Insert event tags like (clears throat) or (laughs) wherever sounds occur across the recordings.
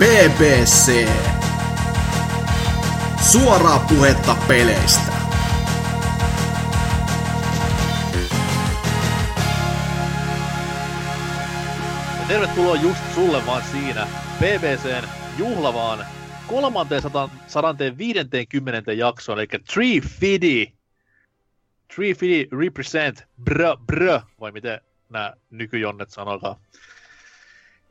BBC. Suoraa puhetta peleistä. Ja tervetuloa just sulle vaan siinä BBCn juhlavaan 350 jaksoon, eli Tree Fidi. Tree Fidi represent brö brö, vai miten nämä nykyjonnet sanotaan.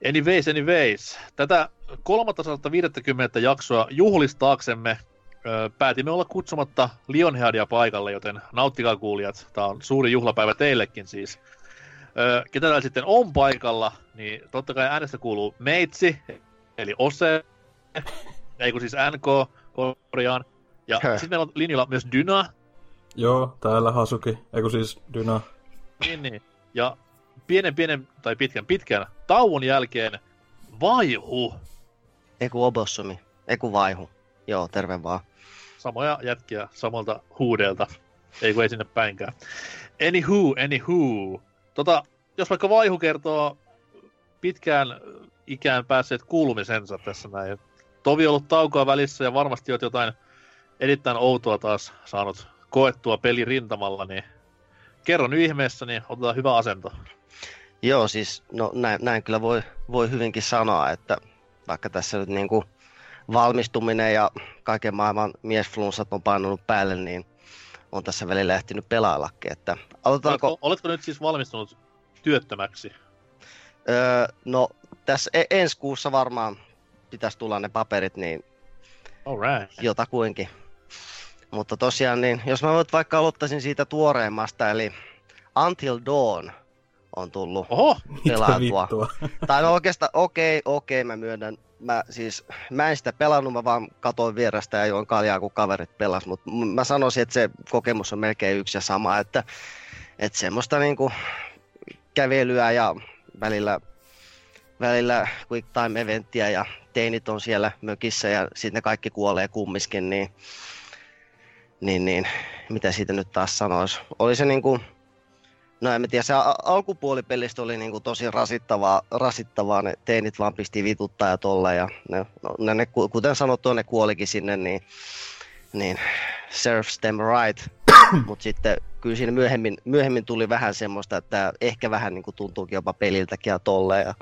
Anyways, anyways. Tätä 350 jaksoa juhlistaaksemme ö, päätimme olla kutsumatta Lionheadia paikalle, joten nauttikaa kuulijat. Tämä on suuri juhlapäivä teillekin siis. Ö, ketä täällä sitten on paikalla, niin totta kai äänestä kuuluu Meitsi, eli Ose, (laughs) ei kun siis NK, korjaan. Ja sitten meillä on linjalla myös Dyna, Joo, täällä Hasuki, eiku siis Dyna. niin, niin. Ja pienen pienen, tai pitkän pitkän tauon jälkeen Vaihu. Eiku Obossumi. Eiku Vaihu. Joo, terve vaan. Samoja jätkiä samalta huudelta. Ei kun ei sinne päinkään. Anywho, anywho. Tota, jos vaikka Vaihu kertoo pitkään ikään päässeet kuulumisensa tässä näin. Tovi on ollut taukoa välissä ja varmasti olet jotain erittäin outoa taas saanut koettua pelirintamalla, niin kerro nyt ihmeessä, niin otetaan hyvä asento. Joo, siis no näin, näin kyllä voi, voi hyvinkin sanoa, että vaikka tässä nyt niinku valmistuminen ja kaiken maailman miesflunssat on painunut päälle, niin on tässä välillä ehtinyt pelaillakin. Että aloitetaanko? Oletko, oletko nyt siis valmistunut työttömäksi? Öö, no tässä e- ensi kuussa varmaan pitäisi tulla ne paperit, niin Alright. jotakuinkin. Mutta tosiaan, niin jos mä nyt vaikka aloittaisin siitä tuoreimmasta, eli Until Dawn on tullut Oho, vittua? Tai no oikeastaan, okei, okei, mä myönnän. Mä siis, mä en sitä pelannut, mä vaan katoin vierestä ja join kaljaa, kun kaverit pelas. Mutta mä sanoisin, että se kokemus on melkein yksi ja sama, että, että semmoista niinku kävelyä ja välillä, välillä quick time eventtiä ja teinit on siellä mökissä ja sitten ne kaikki kuolee kummiskin, niin, niin, niin mitä siitä nyt taas sanois. Oli se niinku, No en mä tiedä, se alkupuoli pelistä oli niinku tosi rasittavaa, rasittavaa, ne teinit vaan pisti vituttaa ja tolla ja ne, no, ne, ne, ku- kuten sanottu, ne kuolikin sinne, niin, niin serves them right. (coughs) Mutta sitten kyllä siinä myöhemmin, myöhemmin tuli vähän semmoista, että ehkä vähän niinku tuntuukin jopa peliltäkin ja tolleen. Ja,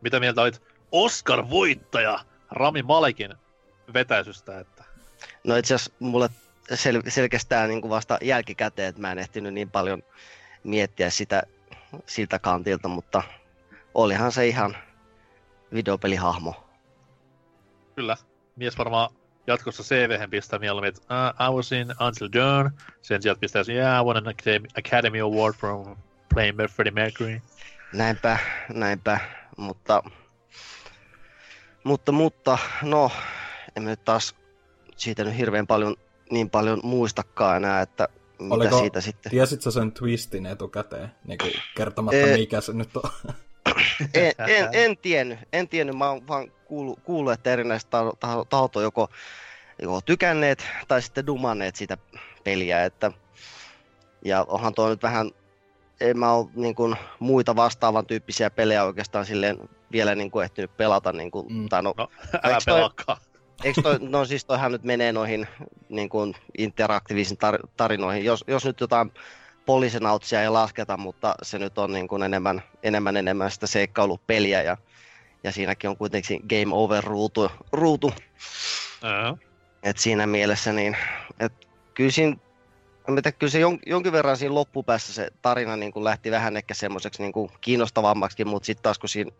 mitä mieltä olit Oscar-voittaja Rami Malekin vetäisystä, että no itse asiassa mulle sel, selkeästään niinku vasta jälkikäteen, että mä en ehtinyt niin paljon miettiä sitä siltä kantilta, mutta olihan se ihan videopelihahmo. kyllä, mies varmaan jatkossa CV pistää mieluummin, että uh, I was in Until Dawn, sen sieltä pistää, yeah, I won an Academy, Award from playing Freddie Mercury. Näinpä, näinpä, mutta, mutta, mutta, no, en mä nyt taas siitä nyt hirveän paljon, niin paljon muistakaan enää, että mitä Oliko- siitä sitten. Tiesit sä sen twistin etukäteen, niin kuin kertomatta Ee, mikä se nyt on? (laughs) En, en, en tiennyt, en tiennyt, mä oon vaan kuullut, kuullut että erinäiset taho- taho- tahot on joko, joko tykänneet tai sitten dumanneet sitä peliä, että ja onhan tuo nyt vähän, en mä ole niin kuin, muita vastaavan tyyppisiä pelejä oikeastaan silleen vielä niin kuin ehtinyt pelata, niin kuin, Mm. tai no, No, älä pelaakaan. Eikö toi, no siis toihan nyt menee noihin niin kuin interaktiivisiin tar- tarinoihin. Jos, jos nyt jotain poliisinautsia ei lasketa, mutta se nyt on niin kuin enemmän, enemmän, enemmän sitä seikkailupeliä ja, ja siinäkin on kuitenkin game over ruutu, ruutu. Uh, Et siinä mielessä niin, et kyllä siinä, tiedä, kyllä se jon, jonkin verran siinä loppupäässä se tarina niin kuin lähti vähän ehkä semmoiseksi niin kuin kiinnostavammaksi, mutta sitten taas kun siinä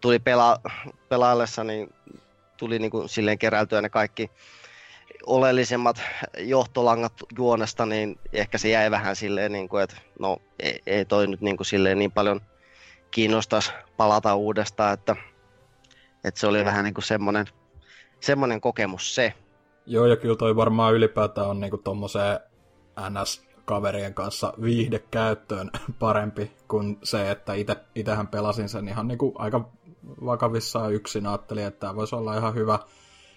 tuli pela, pelaillessa, niin tuli niin kuin silleen keräiltyä ne kaikki oleellisemmat johtolangat juonesta, niin ehkä se jäi vähän silleen, niin kuin, että no ei, ei toi nyt niin, kuin silleen niin paljon kiinnostaisi palata uudestaan, että, että se oli vähän niin kuin semmoinen, semmoinen kokemus se. Joo, ja kyllä toi varmaan ylipäätään on niinku tommoseen NS-kaverien kanssa viihdekäyttöön (laughs) parempi kuin se, että ite, itehän pelasin sen ihan niinku aika vakavissaan yksin. Ajattelin, että tämä voisi olla ihan hyvä.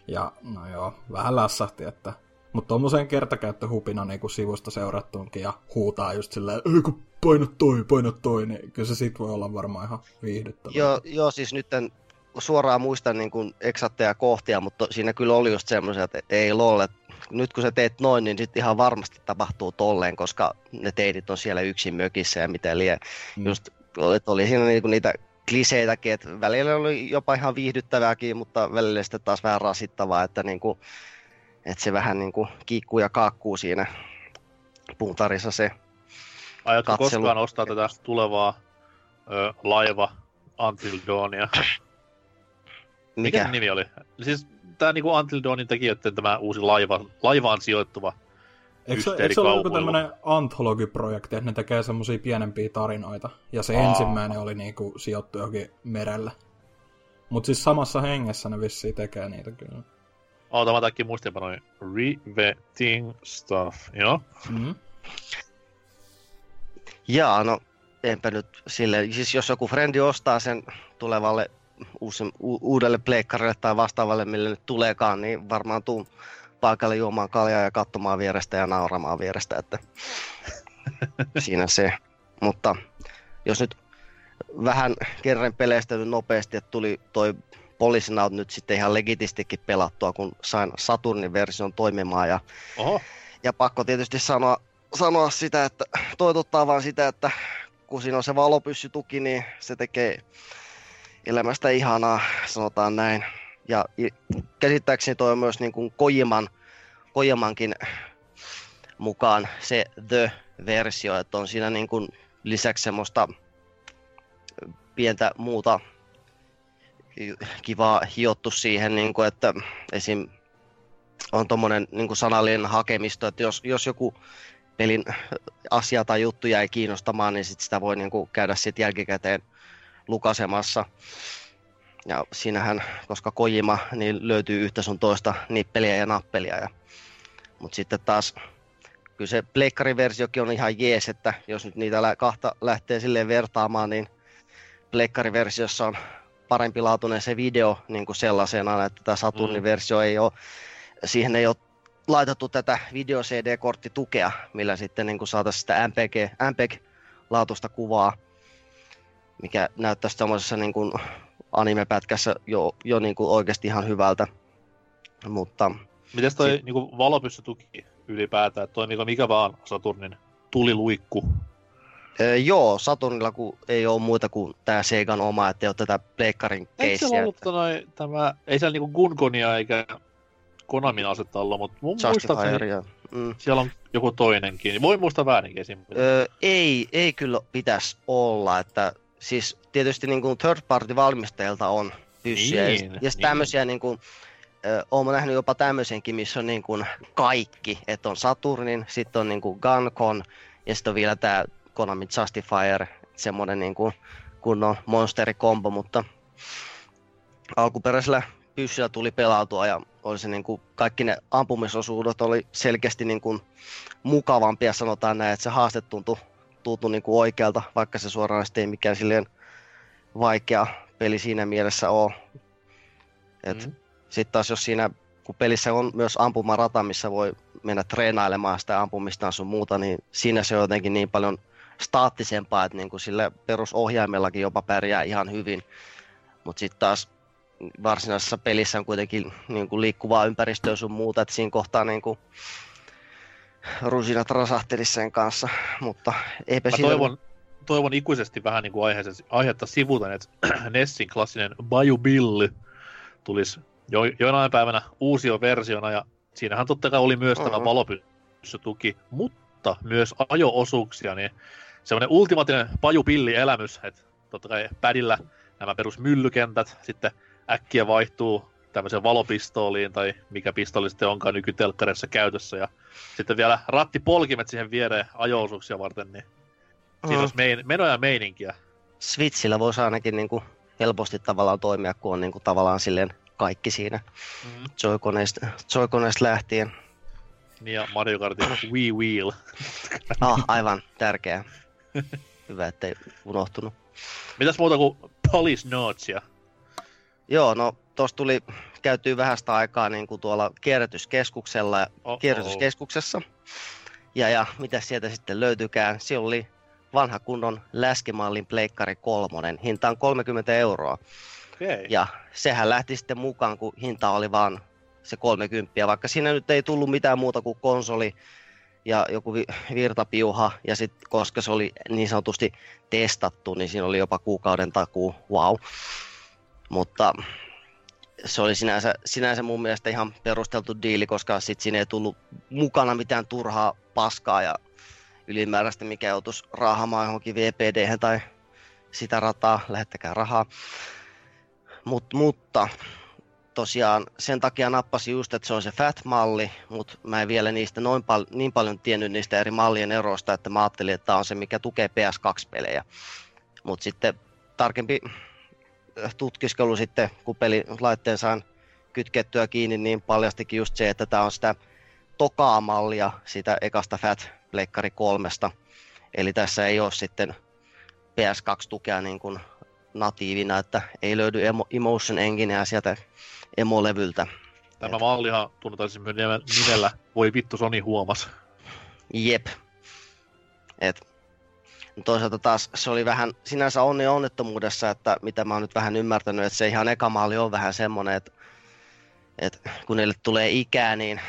Ja no joo, vähän lässähti, että... Mutta tommoseen kertakäyttöhupina niinku sivusta seurattuunkin ja huutaa just silleen, ei kun paina toi, paina toi, niin kyllä se sit voi olla varmaan ihan viihdyttävää. Joo, joo siis nyt suoraan muista niin kuin eksakteja kohtia, mutta siinä kyllä oli just semmoisia, että ei lolle, nyt kun sä teet noin, niin sitten ihan varmasti tapahtuu tolleen, koska ne teidit on siellä yksin mökissä ja mitä liian. Mm. Just, että oli siinä niinku niitä kliseitäkin, että välillä oli jopa ihan viihdyttävääkin, mutta välillä sitten taas vähän rasittavaa, että, niinku, että se vähän niinku kiikkuu ja kaakkuu siinä puntarissa se Aiotko katselu. koskaan ostaa tätä tulevaa ö, laiva Until Dawnia? Mikä? Mikä nimi oli? Siis tämä niinku Until Dawnin tekijöiden tämä uusi laiva, laivaan sijoittuva Eikö, eikö se ole joku tämmöinen antologiprojekti, että ne tekee semmoisia pienempiä tarinoita? Ja se Aa. ensimmäinen oli niinku sijoittu johonkin merelle. Mutta siis samassa hengessä ne vissiin tekee niitä kyllä. Oota, mä takia muistiinpanoin. Riveting stuff, joo. Mm-hmm. Jaa, no enpä nyt sille, siis jos joku frendi ostaa sen tulevalle uusi, u- uudelle pleikkarille tai vastaavalle, mille nyt tuleekaan, niin varmaan tuu paikalle juomaan kaljaa ja katsomaan vierestä ja nauramaan vierestä, että (laughs) siinä se. Mutta jos nyt vähän kerran peleistä nopeasti, että tuli toi Policenaut nyt sitten ihan legitistikin pelattua, kun sain Saturnin version toimimaan ja, Oho. ja pakko tietysti sanoa, sanoa sitä, että toitottaa vaan sitä, että kun siinä on se valopyssytuki, niin se tekee elämästä ihanaa, sanotaan näin. Ja käsittääkseni toi on myös niin kuin Kojiman, Kojimankin mukaan se The-versio, että on siinä niin kuin lisäksi semmoista pientä muuta kivaa hiottu siihen, niin kuin, että esim. on tuommoinen niin sanallinen hakemisto, että jos, jos joku pelin asia tai juttu jäi kiinnostamaan, niin sit sitä voi niin kuin käydä sitten jälkikäteen lukasemassa. Ja siinähän, koska Kojima, niin löytyy yhtä sun toista nippeliä ja nappelia. Ja, mutta sitten taas, kyllä se pleikkariversiokin on ihan jees, että jos nyt niitä kahta lähtee silleen vertaamaan, niin pleikkariversiossa on parempi laatuinen se video niin kuin sellaisena, että tämä Saturnin mm. versio ei ole, siihen ei ole laitettu tätä video CD-korttitukea, millä sitten niin saataisiin sitä MPG, MPEG-laatusta kuvaa, mikä näyttäisi tämmöisessä niin kuin anime-pätkässä jo, jo niin kuin oikeasti ihan hyvältä. Mutta, Mites toi si- niin kuin valopyssytuki ylipäätään, toimiiko mikä vaan Saturnin tuliluikku? Öö, joo, Saturnilla kun ei ole muita kuin tämä Segan oma, ettei ole tätä pleikkarin keissiä. Eikö se ollut että... noi, tämä, ei siellä niinku Gungonia eikä Konamin asetta olla, mutta mun muistaakseni mm. siellä on joku toinenkin. Voi muistaa väärinkin. Öö, ei, ei kyllä pitäisi olla, että siis tietysti niin kuin third party valmistajilta on pyssyjä. Niin, ja, niin. tämmöisiä niin kuin, ö, olen nähnyt jopa tämmöisenkin, missä on niin kuin kaikki. Että on Saturnin, sitten on niin kuin Guncon ja sitten on vielä tämä Konami Justifier, semmoinen niin kuin kunnon monsterikombo, mutta alkuperäisellä pyssyllä tuli pelautua ja oli se niin kuin, kaikki ne ampumisosuudet oli selkeästi niin kuin, mukavampia, sanotaan näin, että se haaste tuntui, tuntui niin kuin oikealta, vaikka se suoraan ei mikään silleen vaikea peli siinä mielessä ole. Et mm. Sitten taas jos siinä, kun pelissä on myös ampumarata, missä voi mennä treenailemaan sitä ampumista sun muuta, niin siinä se on jotenkin niin paljon staattisempaa, että niin kuin sille perusohjaimellakin jopa pärjää ihan hyvin. Mutta sitten taas varsinaisessa pelissä on kuitenkin niin kuin liikkuvaa ympäristöä sun muuta, että siinä kohtaa niin kuin rusinat rasahteli sen kanssa, mutta eipä Mä toivon, toivon ikuisesti vähän niin kuin aihetta sivuta, että (clears throat) Nessin klassinen Bayou Bill tulisi jo, joinain päivänä uusio versiona, ja siinähän totta kai oli myös uh-huh. tämä valopyssytuki, mutta myös ajo-osuuksia, niin semmoinen ultimaattinen pajupilli-elämys, että totta kai pädillä nämä perusmyllykentät, sitten äkkiä vaihtuu tämmöiseen valopistooliin tai mikä pistooli sitten onkaan nykytelkkarissa käytössä ja sitten vielä rattipolkimet siihen viereen ajo varten, niin siinä mm. olisi mein, menoja ja meininkiä. Switchillä voisi ainakin niin kuin helposti tavallaan toimia, kun on niin kuin tavallaan silleen kaikki siinä mm. Joy-koneesta lähtien. Niin ja Mario Kartin (clears throat) Wii Wheel. ah, aivan tärkeä. Hyvä, ettei unohtunut. Mitäs muuta kuin Police Notesia? Joo, no tuossa tuli käytyy vähästä aikaa niin kuin tuolla kierrätyskeskuksella, Oh-oh. kierrätyskeskuksessa. Ja, ja mitä sieltä sitten löytykään? Siellä oli vanha kunnon läskimallin pleikkari kolmonen. Hinta on 30 euroa. Okei. Ja sehän lähti sitten mukaan, kun hinta oli vaan se 30, vaikka siinä nyt ei tullut mitään muuta kuin konsoli ja joku vi- virtapiuha, ja sitten koska se oli niin sanotusti testattu, niin siinä oli jopa kuukauden takuu, wow. Mutta se oli sinänsä, sinänsä mun mielestä ihan perusteltu diili, koska sit siinä ei tullut mukana mitään turhaa paskaa ja ylimääräistä, mikä joutuisi raahamaan johonkin VPD tai sitä rataa, lähettäkää rahaa. Mut, mutta tosiaan sen takia nappasin just, että se on se FAT-malli, mutta mä en vielä niistä noin pal- niin paljon tiennyt niistä eri mallien eroista, että mä ajattelin, että tämä on se, mikä tukee PS2-pelejä. Mutta sitten tarkempi tutkiskelu sitten, kun peli laitteen sain kytkettyä kiinni, niin paljastikin just se, että tämä on sitä tokaa mallia sitä ekasta Fat Pleikkari kolmesta. Eli tässä ei ole sitten PS2-tukea niin kuin natiivina, että ei löydy emo, Emotion Engineä sieltä emolevyltä. Tämä mallihan tunnetaan siis nimellä Voi vittu Sony huomas. Jep. Et, toisaalta taas se oli vähän sinänsä onni onnettomuudessa, että mitä mä oon nyt vähän ymmärtänyt, että se ihan eka malli on vähän semmonen, että, että kun niille tulee ikää, niin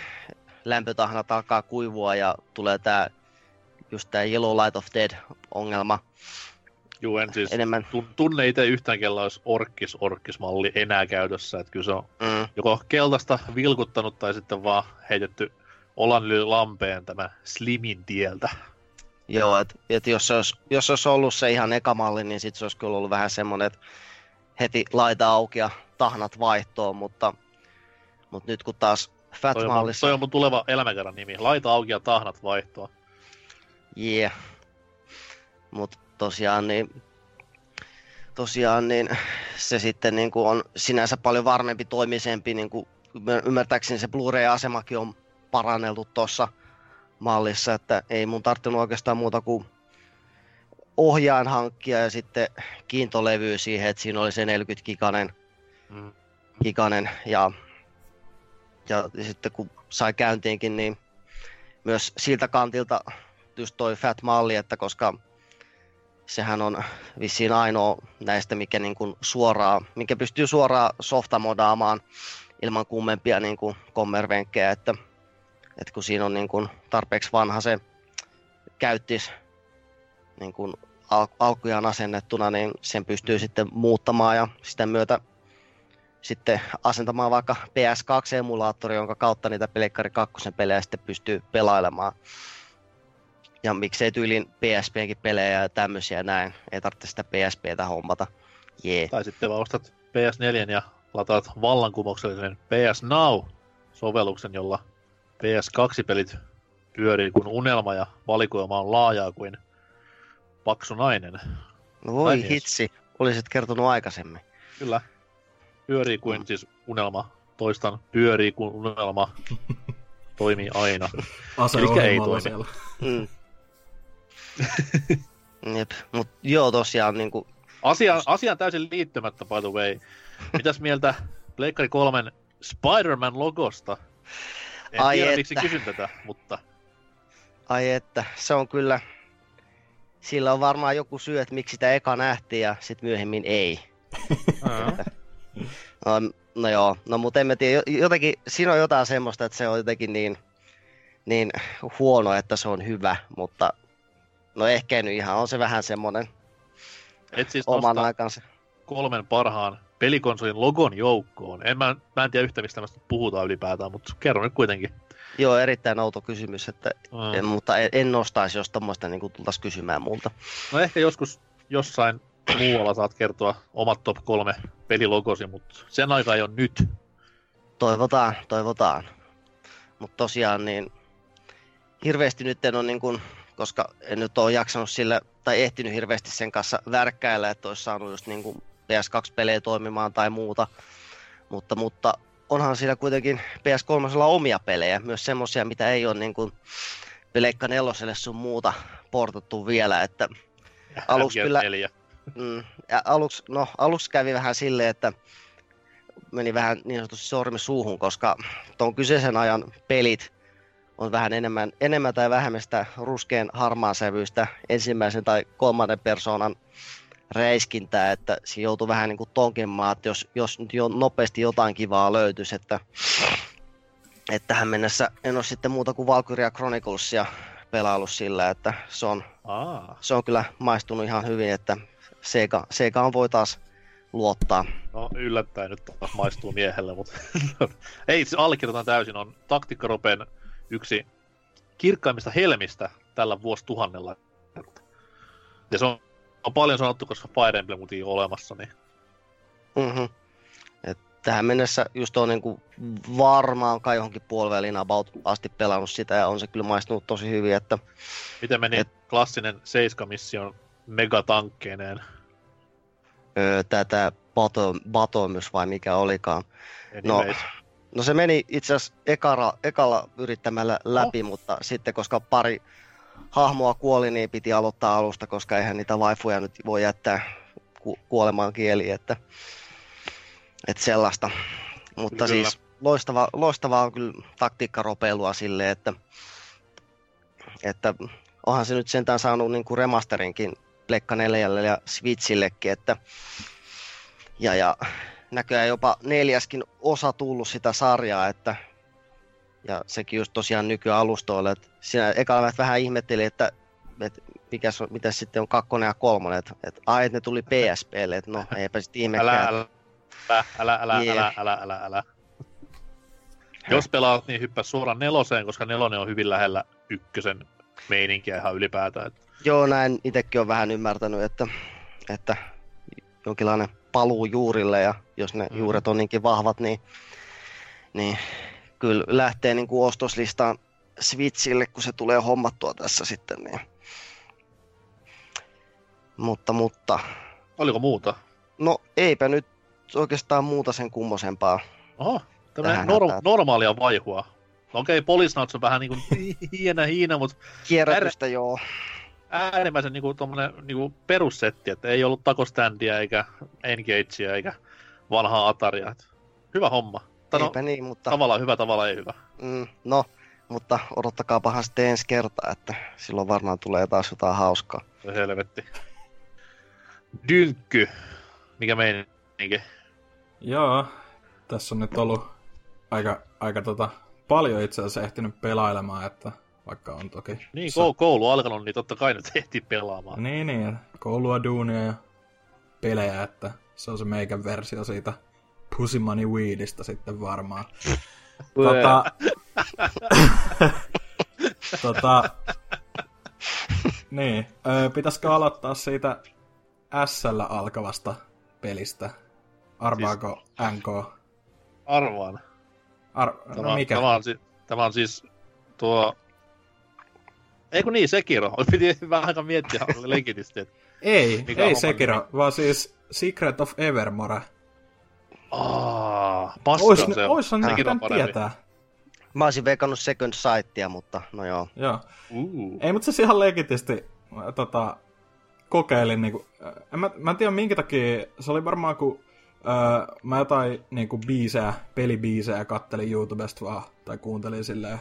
lämpötahnat alkaa kuivua ja tulee tää just tää Yellow Light of Dead ongelma Juu, en siis enemmän. tun- tunne itse yhtään, kella olisi orkkis orkkis-malli enää käytössä. Että kyllä se on Mm, joko keltaista vilkuttanut tai sitten vaan heitetty olan lampeen tämä Slimin tieltä. Joo, että et jos, se olisi, jos se olisi ollut se ihan eka malli, niin sit se olisi kyllä ollut vähän semmonen, että heti laita auki ja tahnat vaihtoon, mutta, mutta nyt kun taas Toi on, mun, Fat-mallissa... toi on mun tuleva elämäkerran nimi. Laita auki ja tahnat vaihtoa. Yeah. Mut tosiaan niin, tosiaan niin se sitten niin kuin on sinänsä paljon varmempi toimisempi, niin kuin ymmärtääkseni se Blu-ray-asemakin on paranneltu tuossa mallissa, että ei mun tarttunut oikeastaan muuta kuin ohjaan hankkia ja sitten kiintolevy siihen, että siinä oli se 40 giganen, Mm. giganen ja, ja sitten kun sai käyntiinkin, niin myös siltä kantilta just toi Fat-malli, että koska sehän on vissiin ainoa näistä, mikä niin kuin suoraan, mikä pystyy suoraan softamodaamaan ilman kummempia niin kuin kommervenkkejä, että, että kun siinä on niin kuin tarpeeksi vanha se käyttis niin kuin al- alkujaan asennettuna, niin sen pystyy sitten muuttamaan ja sitä myötä sitten asentamaan vaikka PS2-emulaattori, jonka kautta niitä Pleikkari 2 pelejä sitten pystyy pelailemaan. Ja miksei tyylin PSPnkin pelejä ja tämmöisiä näin. Ei tarvitse sitä PSPtä hommata. Jee. Tai sitten vaan ostat PS4 ja lataat vallankumouksellisen PS Now-sovelluksen, jolla PS2-pelit pyörii kuin unelma ja valikoima on laajaa kuin paksu nainen. No voi mies. hitsi, olisit kertonut aikaisemmin. Kyllä. Pyörii kuin Mm. siis unelma. Toistan, pyörii kuin unelma. (laughs) Toimii aina. Aseohjelmalla ei toimi. siellä. Mm. (laughs) Jep. Mut joo tosiaan niinku, Asia, asiaan täysin liittymättä, by the way. Mitäs mieltä Pleikkari 3 Spider-Man logosta? En Ai tiedä, että. miksi kysyn tätä, mutta ai että, se on kyllä, sillä on varmaan joku syy, että miksi sitä eka nähtiin ja sit myöhemmin ei. No, no joo, no mutta en mä tiedä, jo- jotenkin siinä on jotain semmoista, että se on jotenkin niin, niin huono, että se on hyvä, mutta no ehkä nyt ihan, on se vähän semmoinen et siis oman aikansa. kolmen parhaan pelikonsolin logon joukkoon. En mä, mä en tiedä yhtä, mistä tästä puhutaan ylipäätään, mutta kerro nyt kuitenkin. Joo, erittäin outo kysymys, että, Mm. en, mutta en, en nostaisi, jos tommoista niin tultaisiin kysymään multa. No ehkä joskus jossain muualla saat kertoa omat top kolme pelilogosi, mutta sen aika ei ole nyt. Toivotaan, toivotaan. Mutta tosiaan niin hirveästi nyt en ole niin kuin, koska en nyt ole jaksanut sillä, tai ehtinyt hirveästi sen kanssa värkkäillä, että olisi saanut just niin kuin PS2-pelejä toimimaan tai muuta. Mutta, mutta onhan siinä kuitenkin PS3 omia pelejä, myös semmosia, mitä ei ole niin kuin Peleikka neloselle sun muuta portattu vielä, että (laughs) Aluksi kyllä- MGS4. Mm, ja aluksi, no, aluksi kävi vähän silleen, että meni vähän niin sanotusti sormi suuhun, koska tuon kyseisen ajan pelit on vähän enemmän, enemmän tai vähemmän sitä ruskean harmaan sävyistä ensimmäisen tai kolmannen persoonan räiskintää, että se joutui vähän niin kuin tonkemaan, että jos, jos nyt jo nopeasti jotain kivaa löytyisi, että, että tähän mennessä en ole sitten muuta kuin Valkyria Chroniclesia pelaillut sillä, että se on, Aa, se on kyllä maistunut ihan hyvin, että Sega, Sega on voi taas luottaa. no yllättäen nyt taas maistuu miehelle, mutta (laughs) ei se allekirjoitan täysin, on taktikkaropen yksi kirkkaimmista helmistä tällä vuosituhannella. Ja se on, on paljon sanottu, koska Fire Emblem on olemassa, niin Mm-hmm. Et tähän mennessä just on niinku varmaan kai johonkin puoliväliin about asti pelannut sitä ja on se kyllä maistunut tosi hyvin, että miten meni Et- klassinen Seiska-mission megatankkeineen? öö, tätä Bato, Batomys vai mikä olikaan. No. No se meni itse asiassa ekara, ekalla yrittämällä läpi, oh. mutta sitten koska pari hahmoa kuoli, niin piti aloittaa alusta, koska eihän niitä waifuja nyt voi jättää ku- kuolemaan kieli, että, että sellaista. Mutta Kyllä. siis loistava, loistavaa on kyllä taktiikkaropeilua silleen, että, että onhan se nyt sentään saanut niin kuin remasterinkin Pleikka 4 ja Switchillekin, että ja, ja näköjään jopa neljäskin osa tullut sitä sarjaa, että ja sekin just tosiaan nykyalustoille, että siinä ekalla vähän ihmettelin, että, että mikä on, mitä sitten on kakkonen ja kolmonen, että, että ai, että ne tuli PSPlle, että no (laughs) eipä sitten ihmekään. Älä, älä, älä, älä, Niin. älä, älä, älä, älä. Jos pelaat, niin hyppää suoraan neloseen, koska nelonen on hyvin lähellä ykkösen meininkiä ihan ylipäätään. Et Joo, näin itsekin on vähän ymmärtänyt, että, että jonkinlainen paluu juurille ja jos ne Mhm. juuret on niinkin vahvat, niin, niin kyllä lähtee niin kuin ostoslistaan Switchille, kun se tulee hommattua tässä sitten. Niin. Mutta, mutta, Oliko muuta? no eipä nyt oikeastaan muuta sen kummosempaa. Oho, norm- hätään. normaalia vaihua. No okei, okay, Polisnauts on vähän niinku (laughs) hienä hiina, mutta Kierrätystä joo. äärimmäisen niinku tommonen niinku perussetti, että ei ollut takoständiä eikä engagea eikä vanhaa Ataria. Hyvä homma. Tai no, Eipä niin, mutta tavallaan hyvä, tavallaan ei hyvä. mm, no, mutta odottakaapahan sitten ensi kertaa, että silloin varmaan tulee taas jotain hauskaa. Helvetti. Dynkky. Mikä meininki? Joo, tässä on nyt ollut aika, aika tota, paljon itse asiassa ehtinyt pelailemaan, että vaikka on toki... Niin, koulu alkanut, niin totta kai nyt ehtii pelaamaan. Niin, niin, koulua, duunia ja pelejä, että se on se meikän versio siitä Pussy Money Weedistä sitten varmaan. (laughs) tota, (laughs) tota, niin, ö, pitäisikö aloittaa siitä SL alkavasta pelistä? Arvaako NK? Arvaan. Ar- Tämä, no mikä? Tämä, on, si- tämä on siis tuo... Ei kun niin, Sekiro. (laughs) Piti vähän aikaa miettiä legitisti, että... Ei, ei Sekiro, nimi? vaan siis Secret of Evermore. Paska Ois, se on. oishan tietää. Mä olisin veikannut Second Sightia, mutta no joo. Joo. Uh. Ei, mutta se ihan legitisti mä, tota, kokeilin. Niinku, äh, en mä, mä en tiedä minkä takia, se oli varmaan kun äh, mä jotain niinku, biisejä, pelibiisejä kattelin YouTubesta vaan, tai kuuntelin silleen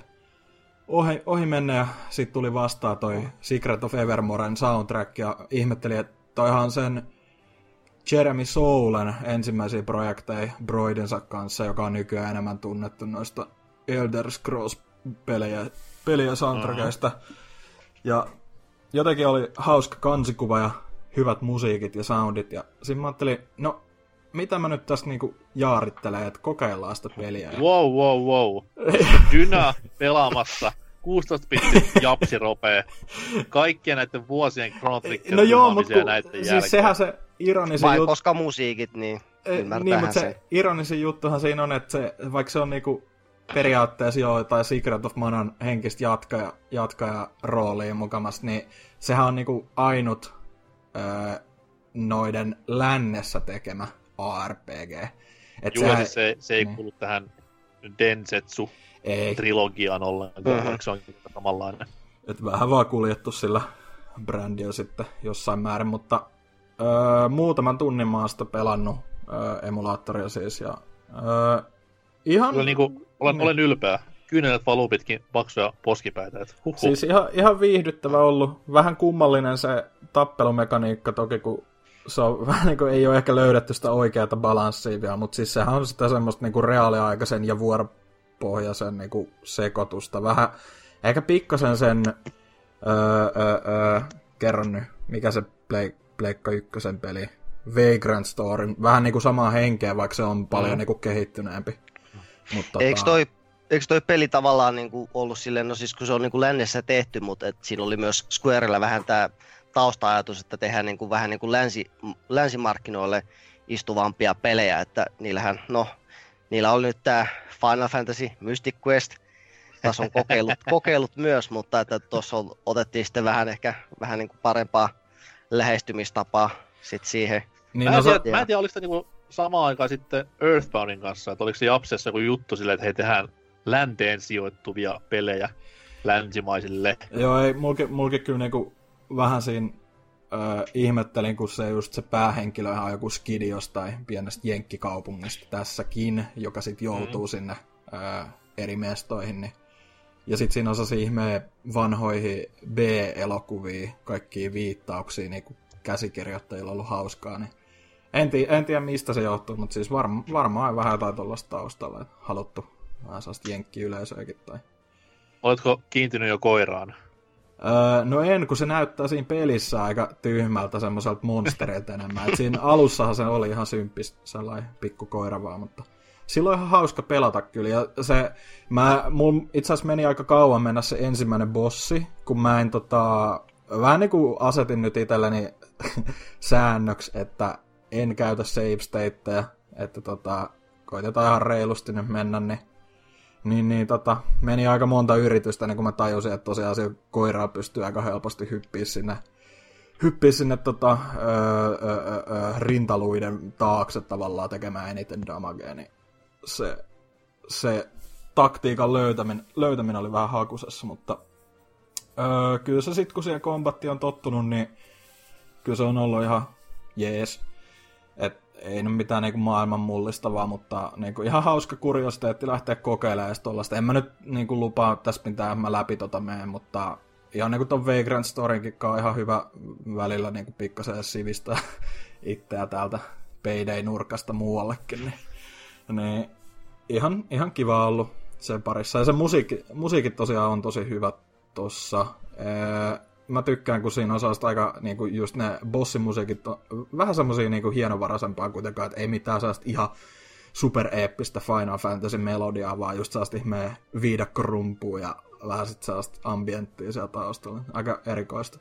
ohi, ohi mennä ja sit tuli vastaan toi Secret of Evermoren soundtrack ja ihmettelin, että toihan sen Jeremy Soulen ensimmäisiä projekteja Broidinsa kanssa, joka on nykyään enemmän tunnettu noista Elder Scrolls-pelejä peliä soundtrackeista. Ja jotenkin oli hauska kansikuva ja hyvät musiikit ja soundit. Ja sitten mä ajattelin, no mitä mä nyt tässä niinku jaarittelen, että kokeillaan sitä peliä. Wow, wow, wow. (laughs) Dyna pelaamassa 16 pitti japsi ropee. Kaikkien näiden vuosien Chrono Trigger no joo, mutta näiden siis jälkeen. sehän se ironisin Vai juttu... koska musiikit, niin ymmärtäähän niin, mutta se sen. ironisin juttuhan siinä on, että se, vaikka se on niinku periaatteessa joo, tai Secret of Manan henkistä jatkaja, jatkaja roolia mukamassa, niin sehän on niinku ainut öö, noiden lännessä tekemä ARPG. Et Juu, ja sehän, se, se ei niin. kuulu tähän ei, Densetsu-trilogiaan ollenkaan, Mhm. mm-hmm. se on samanlainen. et vähän vaan kuljettu sillä brändillä sitten jossain määrin, mutta öö, muutaman tunnin mä oon sitä pelannut öö, emulaattoria siis, ja öö, ihan... Kyllä niin kuin, olen, Niin. olen ylpeä. Kyynelet valuu pitkin paksuja poskipäitä. Et huhhuh. Siis ihan, ihan viihdyttävä ollut. Vähän kummallinen se tappelumekaniikka toki, kun se on (laughs) vähän niin kuin, ei ole ehkä löydetty sitä oikeaa balanssia vielä, mutta siis sehän on sitä semmoista niin kuin reaaliaikaisen ja vuoropohjaisen niin kuin sekoitusta. Vähän, ehkä pikkasen sen, öö, öö, öö, kerron nyt, mikä se Pleikka ykkösen peli, Vagrant Story, vähän niin kuin samaa henkeä, vaikka se on paljon mm. niin kuin kehittyneempi. Mutta Eikö tota- toi eikö toi peli tavallaan niin kuin ollut silleen, no siis kun se on niin kuin lännessä tehty, mutta et siinä oli myös Squarella vähän tämä tausta-ajatus, että tehdään niin kuin, vähän niin kuin länsi, länsimarkkinoille istuvampia pelejä, että niillähän, no, niillä oli nyt tämä Final Fantasy Mystic Quest, taas on kokeilut, (laughs) kokeilut myös, mutta että tuossa otettiin sitten vähän ehkä vähän niin kuin parempaa lähestymistapaa sit siihen. Niin, mä, en no, tiedä, mä en tiedä, oliko niinku samaan aikaan sitten Earthboundin kanssa, että oliko se Japsessa joku juttu silleen, että he tehdään länteen sijoittuvia pelejä länsimaisille. Joo, ei, mulki, mulki kyllä niinku vähän siinä öö, ihmettelin, kun se just se päähenkilö on joku skidi jostain pienestä jenkkikaupungista tässäkin, joka sitten joutuu mm. sinne öö, eri mestoihin, niin ja sitten siinä osasi ihmeen vanhoihin B-elokuviin, kaikkiin viittauksiin, niin kuin käsikirjoittajilla on ollut hauskaa, niin en, tii, en tiedä mistä se johtuu, mutta siis varma, varmaan vähän jotain tuollaista taustalla, että haluttu vähän sellaista jenkkiyleisöäkin tai... Oletko kiintynyt jo koiraan? Öö, no en, kun se näyttää siinä pelissä aika tyhmältä semmoiselta monsterilta enemmän. Et siinä alussahan se oli ihan symppis sellainen pikku koira vaan, mutta silloin ihan hauska pelata kyllä. Ja se, mä, mun itse asiassa meni aika kauan mennä se ensimmäinen bossi, kun mä en tota, vähän niin kuin asetin nyt itselleni (laughs) säännöksi, että en käytä save stateja, että tota, koitetaan ihan reilusti nyt mennä, niin niin, niin tota, meni aika monta yritystä, niin kun mä tajusin, että tosiaan se koiraa pystyy aika helposti hyppiä sinne, hyppiä sinne tota, öö, öö, öö, rintaluiden taakse tavallaan tekemään eniten damagea, niin se, se taktiikan löytäminen, löytäminen oli vähän hakusessa, mutta öö, kyllä se sitten kun siihen kombatti on tottunut, niin kyllä se on ollut ihan jees. Ei nyt mitään niinku maailman mullistavaa, mutta niinku ihan hauska kuriositeetti lähteä kokeilemaan tuollaista. En mä nyt niinku lupaa tässä mitään, mä läpi tota meen, mutta ihan niinku ton Vagrant Storinkin on ihan hyvä välillä niinku pikkasen sivistää (laughs) itseä täältä Payday-nurkasta muuallekin. Niin, niin ihan, ihan kiva ollut sen parissa. Ja se musiikki, musiikit tosiaan on tosi hyvä tossa mä tykkään, kun siinä on sellaista aika, niin kuin just ne bossimusiikit on vähän semmosia niin kuin hienovaraisempaa kuitenkaan, että ei mitään sellaista ihan supereeppistä Final Fantasy melodiaa, vaan just sellaista ihmeen viidakkorumpua ja vähän sitten sellaista ambienttia siellä taustalla. Aika erikoista.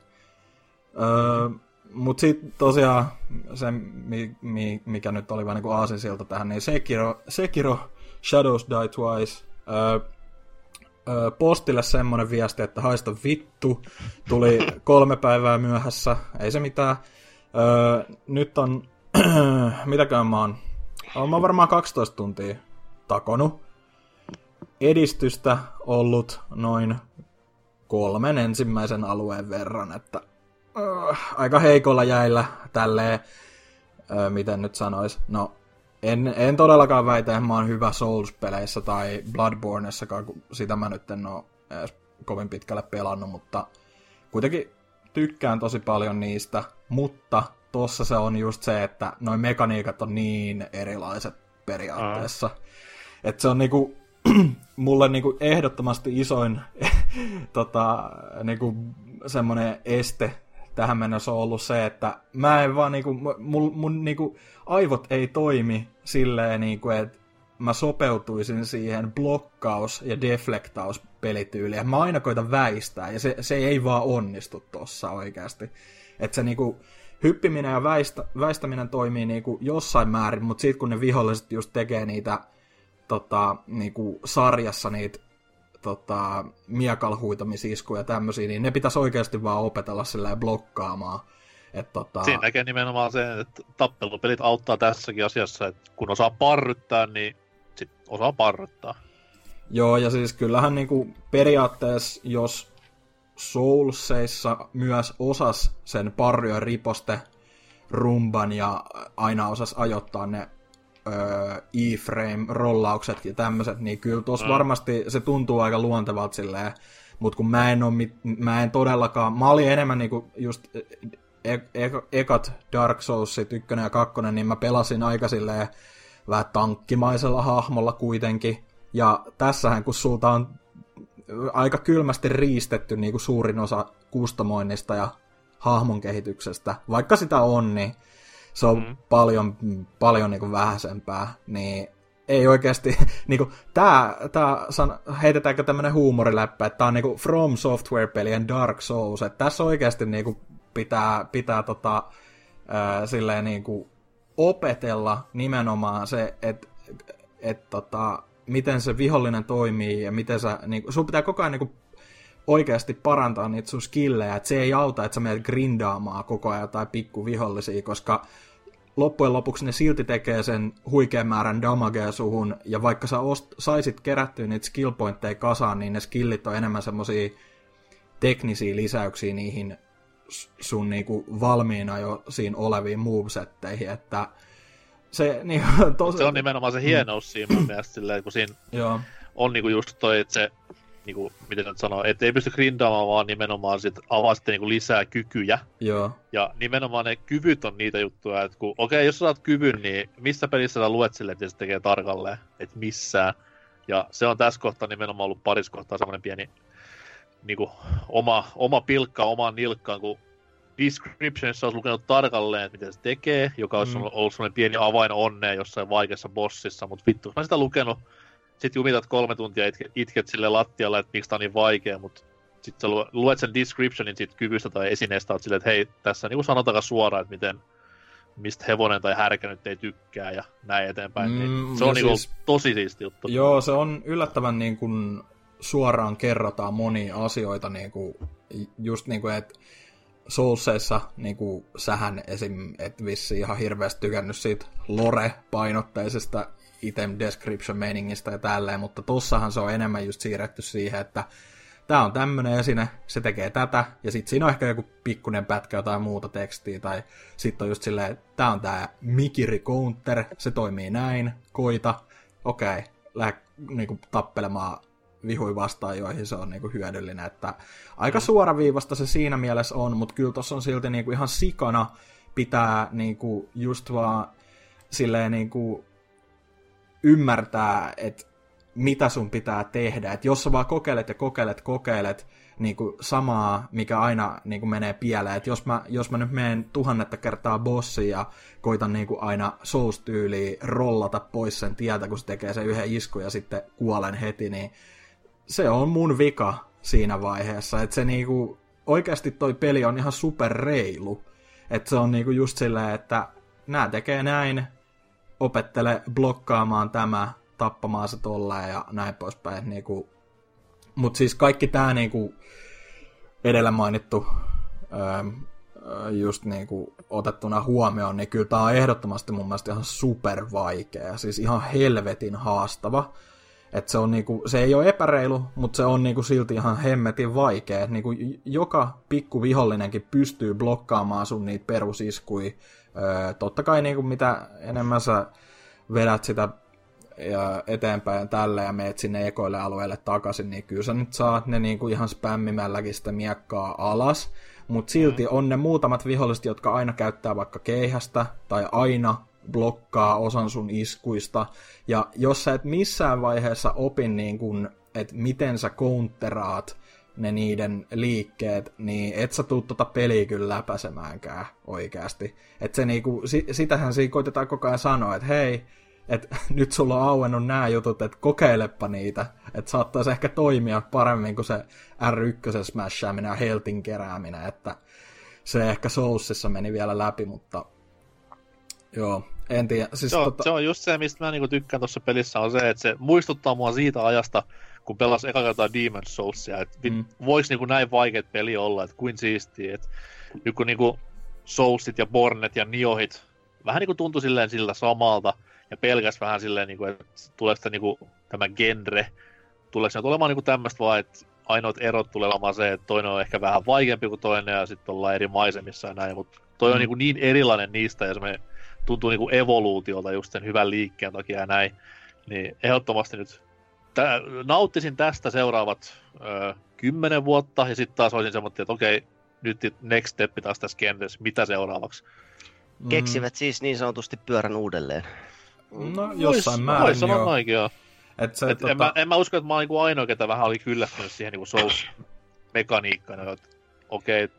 Öö, Mutta sitten tosiaan se, mi, mi, mikä nyt oli vähän niin kuin aasinsilta tähän, niin Sekiro, Sekiro Shadows Die Twice. Öö, postille semmonen viesti, että haista vittu. Tuli kolme päivää myöhässä, ei se mitään. Öö, nyt on, (clears throat) mitäkään mä oon, oon mä varmaan 12 tuntia takonut. Edistystä ollut noin kolmen ensimmäisen alueen verran, että öö, aika heikolla jäillä tälleen, öö, miten nyt sanois. No, en, en todellakaan väitä, että mä oon hyvä Souls-peleissä tai Bloodborneissakaan, kun sitä mä nyt en oo edes kovin pitkälle pelannut, mutta kuitenkin tykkään tosi paljon niistä, mutta tossa se on just se, että noin mekaniikat on niin erilaiset periaatteessa. Uh. Että se on niinku, (clears throat) mulle niinku ehdottomasti isoin (laughs) tota, niinku, semmoinen este tähän mennessä on ollut se, että mä en vaan niinku, mun, mun niinku aivot ei toimi silleen niinku, että mä sopeutuisin siihen blokkaus- ja deflektaus pelityyliin. Mä aina koitan väistää, ja se, se ei vaan onnistu tossa oikeasti. Että se niinku, hyppiminen ja väistä, väistäminen toimii niinku jossain määrin, mutta sitten kun ne viholliset just tekee niitä tota, niinku sarjassa niitä tota, miekalhuitamisiskuja ja tämmöisiä, niin ne pitäisi oikeasti vaan opetella silleen blokkaamaan. Et, tota... Siinä näkee nimenomaan se, että tappelupelit auttaa tässäkin asiassa, että kun osaa parryttää, niin sit osaa parryttää. Joo, ja siis kyllähän niinku periaatteessa, jos Soulseissa myös osas sen parryo riposte rumban ja aina osas ajoittaa ne e-frame-rollaukset ja tämmöiset, niin kyllä tuossa mm. varmasti se tuntuu aika luontevalta silleen, mutta kun mä en, oo, mä en todellakaan, mä olin enemmän niinku just e- e- ekat Dark Soulsit, ykkönen ja kakkonen, niin mä pelasin aika silleen vähän tankkimaisella hahmolla kuitenkin. Ja tässähän, kun sulta on aika kylmästi riistetty niin kuin suurin osa kustomoinnista ja hahmon kehityksestä, vaikka sitä on, niin se on mm. paljon, paljon niin kuin vähäisempää, niin ei oikeasti, (laughs) niin kuin, tää, tää san, heitetäänkö tämmönen huumoriläppä, että tää on niin kuin From Software-pelien Dark Souls, että tässä oikeasti niin kuin pitää, pitää tota, ää, niin kuin opetella nimenomaan se, että et, tota, miten se vihollinen toimii ja miten sä, niin kuin, sun pitää koko ajan niin kuin, oikeasti parantaa niitä sun skillejä, että se ei auta, että sä menet grindaamaan koko ajan jotain pikkuvihollisia, koska loppujen lopuksi ne silti tekee sen huikean määrän damagea suhun, ja vaikka sä ost- saisit kerättyä niitä skillpointteja kasaan, niin ne skillit on enemmän semmosia teknisiä lisäyksiä niihin sun niinku valmiina jo siinä oleviin movesetteihin, että se, (laughs) niin, tos... se on nimenomaan se hienous siinä mun mielestä silleen, kun siinä Joo. on niinku just toi, että se niinku, miten nyt sanoo, että ei pysty grindaamaan, vaan nimenomaan sit avaa sitten niinku lisää kykyjä. Joo. Ja nimenomaan ne kyvyt on niitä juttuja, että kun, okei, okay, jos sä saat kyvyn, niin missä pelissä sä luet sille, että se tekee tarkalleen, että missään. Ja se on tässä kohtaa nimenomaan ollut paris kohtaa semmoinen pieni niinku, oma, oma pilkka omaan nilkkaan, kun descriptionissa olisi lukenut tarkalleen, että miten se tekee, joka olisi mm. ollut semmoinen pieni avain onneen jossain vaikeassa bossissa, mutta vittu, mä sitä lukenut, sit jumitat kolme tuntia itket, itket sille lattialle, että miksi tää on niin vaikea, mutta sit sä luet sen descriptionin siitä kyvystä tai esineestä, että silleen, että hei, tässä niin sanotaan suoraan, että miten, mistä hevonen tai härkä nyt ei tykkää ja näin eteenpäin. Niin mm, niin se on niin siis, tosi siisti juttu. Joo, se on yllättävän niin kuin suoraan kerrotaan monia asioita, niin kuin, just niin kuin, että Soulseissa niin kuin sähän esim. et vissi ihan hirveästi tykännyt siitä lore-painotteisesta item description meiningistä ja tälleen, mutta tossahan se on enemmän just siirretty siihen, että tämä on tämmöinen esine, se tekee tätä, ja sitten siinä on ehkä joku pikkunen pätkä jotain muuta tekstiä, tai sitten on just silleen, että tämä on tämä Mikiri Counter, se toimii näin, koita, okei, lähde niinku tappelemaan vihui vastaan, joihin se on niinku hyödyllinen. Että aika suoraviivasta se siinä mielessä on, mutta kyllä tuossa on silti niinku ihan sikana pitää niinku just vaan silleen niinku ymmärtää, että mitä sun pitää tehdä. Että jos sä vaan kokeilet ja kokeilet, kokeilet niin kuin samaa, mikä aina niin kuin menee pieleen. Että jos mä, jos mä nyt menen tuhannetta kertaa bossiin ja koitan niin kuin aina Souls-tyyliin rollata pois sen tieltä, kun se tekee sen yhden isku ja sitten kuolen heti, niin se on mun vika siinä vaiheessa. Että se niinku, oikeasti toi peli on ihan super reilu. Että se on niinku just silleen, että nämä tekee näin, opettele blokkaamaan tämä, tappamaan se tolleen ja näin poispäin. Niinku, Mutta siis kaikki tämä niinku edellä mainittu öö, just niinku otettuna huomioon, niin kyllä tämä on ehdottomasti mun mielestä ihan super vaikea. Siis ihan helvetin haastava. Et se, on niinku, se ei ole epäreilu, mutta se on niinku silti ihan hemmetin vaikea. niinku joka pikku vihollinenkin pystyy blokkaamaan sun niitä perusiskui. Öö, totta kai niinku mitä enemmän sä vedät sitä ja eteenpäin tällä ja meet sinne ekoille alueelle takaisin, niin kyllä sä nyt saat ne niinku ihan spämmimälläkin sitä miekkaa alas. Mutta silti on ne muutamat viholliset, jotka aina käyttää vaikka keihästä tai aina blokkaa osan sun iskuista. Ja jos sä et missään vaiheessa opin niin kun, että miten sä counteraat ne niiden liikkeet, niin et sä tuu tota peliä kyllä läpäisemäänkään oikeasti. Et se niinku, sitähän siinä koitetaan koko ajan sanoa, että hei, että (laughs) nyt sulla on auennut nämä jutut, että kokeilepa niitä. Että saattaisi ehkä toimia paremmin kuin se R1 smashaaminen ja heltin kerääminen, että se ehkä Soulsissa meni vielä läpi, mutta joo, en tiedä. Siis se, on, tota... se on just se, mistä mä niinku tykkään tuossa pelissä, on se, että se muistuttaa mua siitä ajasta, kun pelasi eka kertaa Demon's Soulsia, että mm. voisi niinku näin vaikeat peli olla, että kuin siistiä, että nyt kun niinku Soulsit ja Bornet ja Niohit vähän niinku tuntui silleen sillä samalta, ja pelkäs vähän silleen, niinku, että tulee sitä niinku, tämä genre, tuleeko se olemaan niinku tämmöistä vaan, että ainoat erot tulee olemaan se, että toinen on ehkä vähän vaikeampi kuin toinen ja sitten ollaan eri maisemissa ja näin, mutta toi mm. on niinku niin erilainen niistä ja se tuntuu niinku evoluutiolta just sen hyvän liikkeen takia ja näin, niin ehdottomasti nyt tä, nauttisin tästä seuraavat ö, kymmenen vuotta ja sitten taas olisin semmoinen, että okei, nyt next step taas tässä kentässä, mitä seuraavaksi. Mm. Keksivät siis niin sanotusti pyörän uudelleen. No jossain vois, määrin vois joo. Noinkin, joo. Et se, Et tota... en, mä, en mä usko, että mä oon niinku ainoa, ketä vähän oli kyllästynyt siihen niinku Souls-mekaniikkana. Että okei, okay,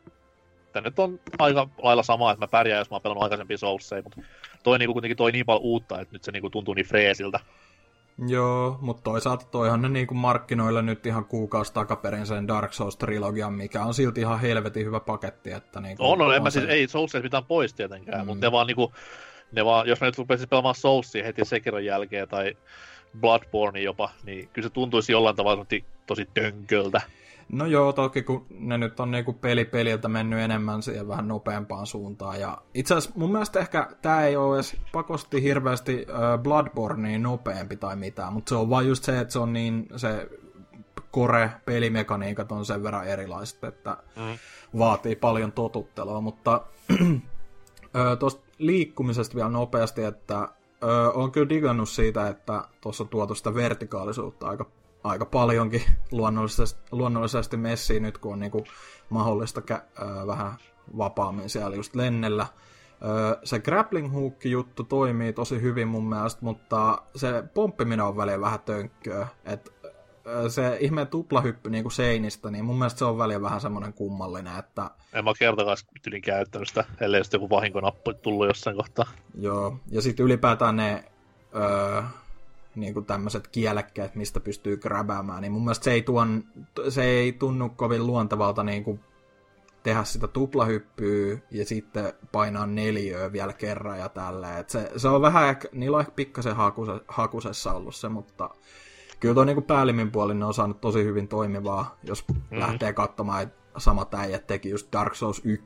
tämä nyt on aika lailla sama, että mä pärjään, jos mä oon pelannut aikaisempia Soulsia, mutta toi niinku kuitenkin toi niin paljon uutta, että nyt se niinku tuntuu niin freesiltä. Joo, mutta toisaalta toihan ne niinku markkinoilla nyt ihan kuukausi takaperin sen Dark Souls-trilogian, mikä on silti ihan helvetin hyvä paketti. Että niinku on, on, en mä se... siis, ei Soulsia mitään pois tietenkään, mm. mutta ne vaan niinku, ne vaan, jos mä nyt rupesin pelaamaan Soulsia heti Sekiron jälkeen tai Bloodborne jopa, niin kyllä se tuntuisi jollain tavalla tosi tönköltä. No joo, toki kun ne nyt on niinku peli peliltä mennyt enemmän siihen vähän nopeampaan suuntaan. Ja itse asiassa mun mielestä ehkä tämä ei ole edes pakosti hirveästi Bloodborneen nopeampi tai mitään, mutta se on vaan just se, että se on niin se core pelimekaniikat on sen verran erilaiset, että mm. vaatii paljon totuttelua, mutta tuosta liikkumisesta vielä nopeasti, että ö, on kyllä digannut siitä, että tuossa on tuotu sitä vertikaalisuutta aika aika paljonkin luonnollisesti, luonnollisesti messiin nyt, kun on niinku mahdollista kä- vähän vapaammin siellä just lennellä. Se grappling hook juttu toimii tosi hyvin mun mielestä, mutta se pomppiminen on väliin vähän tönkköä. Et, se ihmeen tuplahyppy niinku seinistä, niin mun mielestä se on väliin vähän semmoinen kummallinen, että... En mä kertakaan tylin käyttänyt sitä, ellei sitten joku vahinkonappu tullut jossain kohtaa. Joo, ja sitten ylipäätään ne... Öö, niin kuin tämmöiset kielekkeet, mistä pystyy grabaamaan, niin mun mielestä se ei, tuon, se ei tunnu kovin luontevalta niin kuin tehdä sitä tuplahyppyä ja sitten painaa neljöä vielä kerran ja tällä. Et se, se on vähän, niillä on ehkä pikkasen hakuse, hakusessa ollut se, mutta kyllä tuo niin päällimmin puolin on saanut tosi hyvin toimivaa, jos mm-hmm. lähtee katsomaan, että sama äijät teki just Dark Souls 1,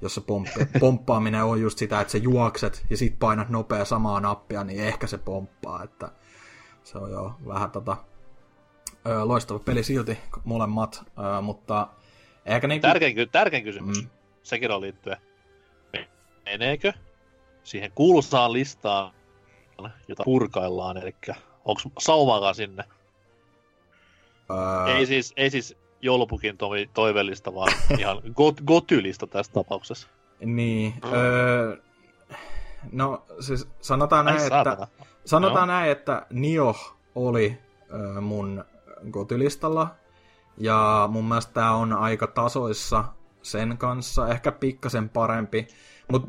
jossa pomppi, (laughs) pomppaaminen on just sitä, että sä juokset ja sit painat nopea samaa nappia, niin ehkä se pomppaa, että se on jo vähän tota, ö, loistava peli silti molemmat, ö, mutta ehkä niin kuin... tärkein, tärkein kysymys mm. sekin on liittyen. Meneekö siihen kuuluisaan listaan, jota purkaillaan, eli onko saumaakaan sinne? Öö... Ei siis, ei siis joulupukin to- toivellista, vaan (laughs) ihan got- gotylista tässä tapauksessa. Niin. Mm. Öö, no siis sanotaan Ai näin, että, sanotaan no. näin, että Nio oli öö, mun gotylistalla. Ja mun mielestä tää on aika tasoissa sen kanssa, ehkä pikkasen parempi. Mutta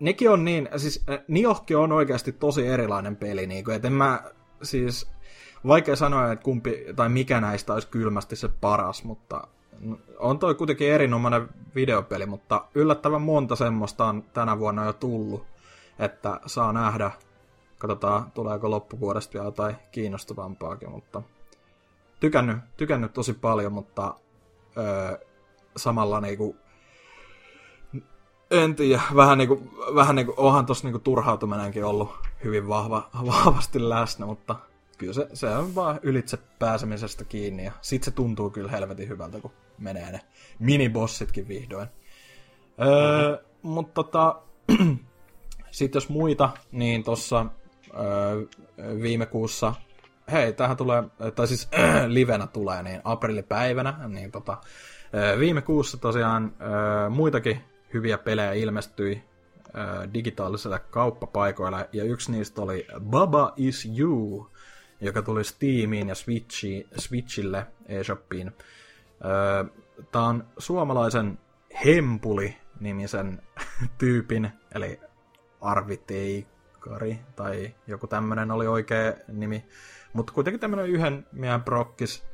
nekin on niin, siis Niohki on oikeasti tosi erilainen peli, niin kuin, että en mä, siis vaikea sanoa, että kumpi tai mikä näistä olisi kylmästi se paras, mutta on toi kuitenkin erinomainen videopeli, mutta yllättävän monta semmoista on tänä vuonna jo tullut, että saa nähdä. Katsotaan, tuleeko loppuvuodesta vielä jotain kiinnostavampaakin, mutta tykännyt, tykännyt tosi paljon, mutta öö, samalla niinku, en tiedä, vähän niinku, vähän niinku, onhan tossa niinku turhautuminenkin ollut hyvin vahva, (laughs) vahvasti läsnä, mutta kyllä se, se on vaan ylitse pääsemisestä kiinni ja sit se tuntuu kyllä helvetin hyvältä, kun menee ne minibossitkin vihdoin. Öö, mm-hmm. mutta tota, (clears throat) sitten jos muita, niin tuossa öö, viime kuussa, hei, tähän tulee, tai siis äh, (clears throat) livenä tulee, niin aprillipäivänä, niin tota, öö, viime kuussa tosiaan öö, muitakin hyviä pelejä ilmestyi öö, digitaalisille kauppapaikoille, ja yksi niistä oli Baba is You, joka tuli Steamiin ja Switchi, Switchille eShopiin. Öö, Tämä on suomalaisen Hempuli-nimisen (laughs) tyypin, eli Arvi Teikari, tai joku tämmönen oli oikea nimi. Mutta kuitenkin tämmönen yhden miehen prokkis.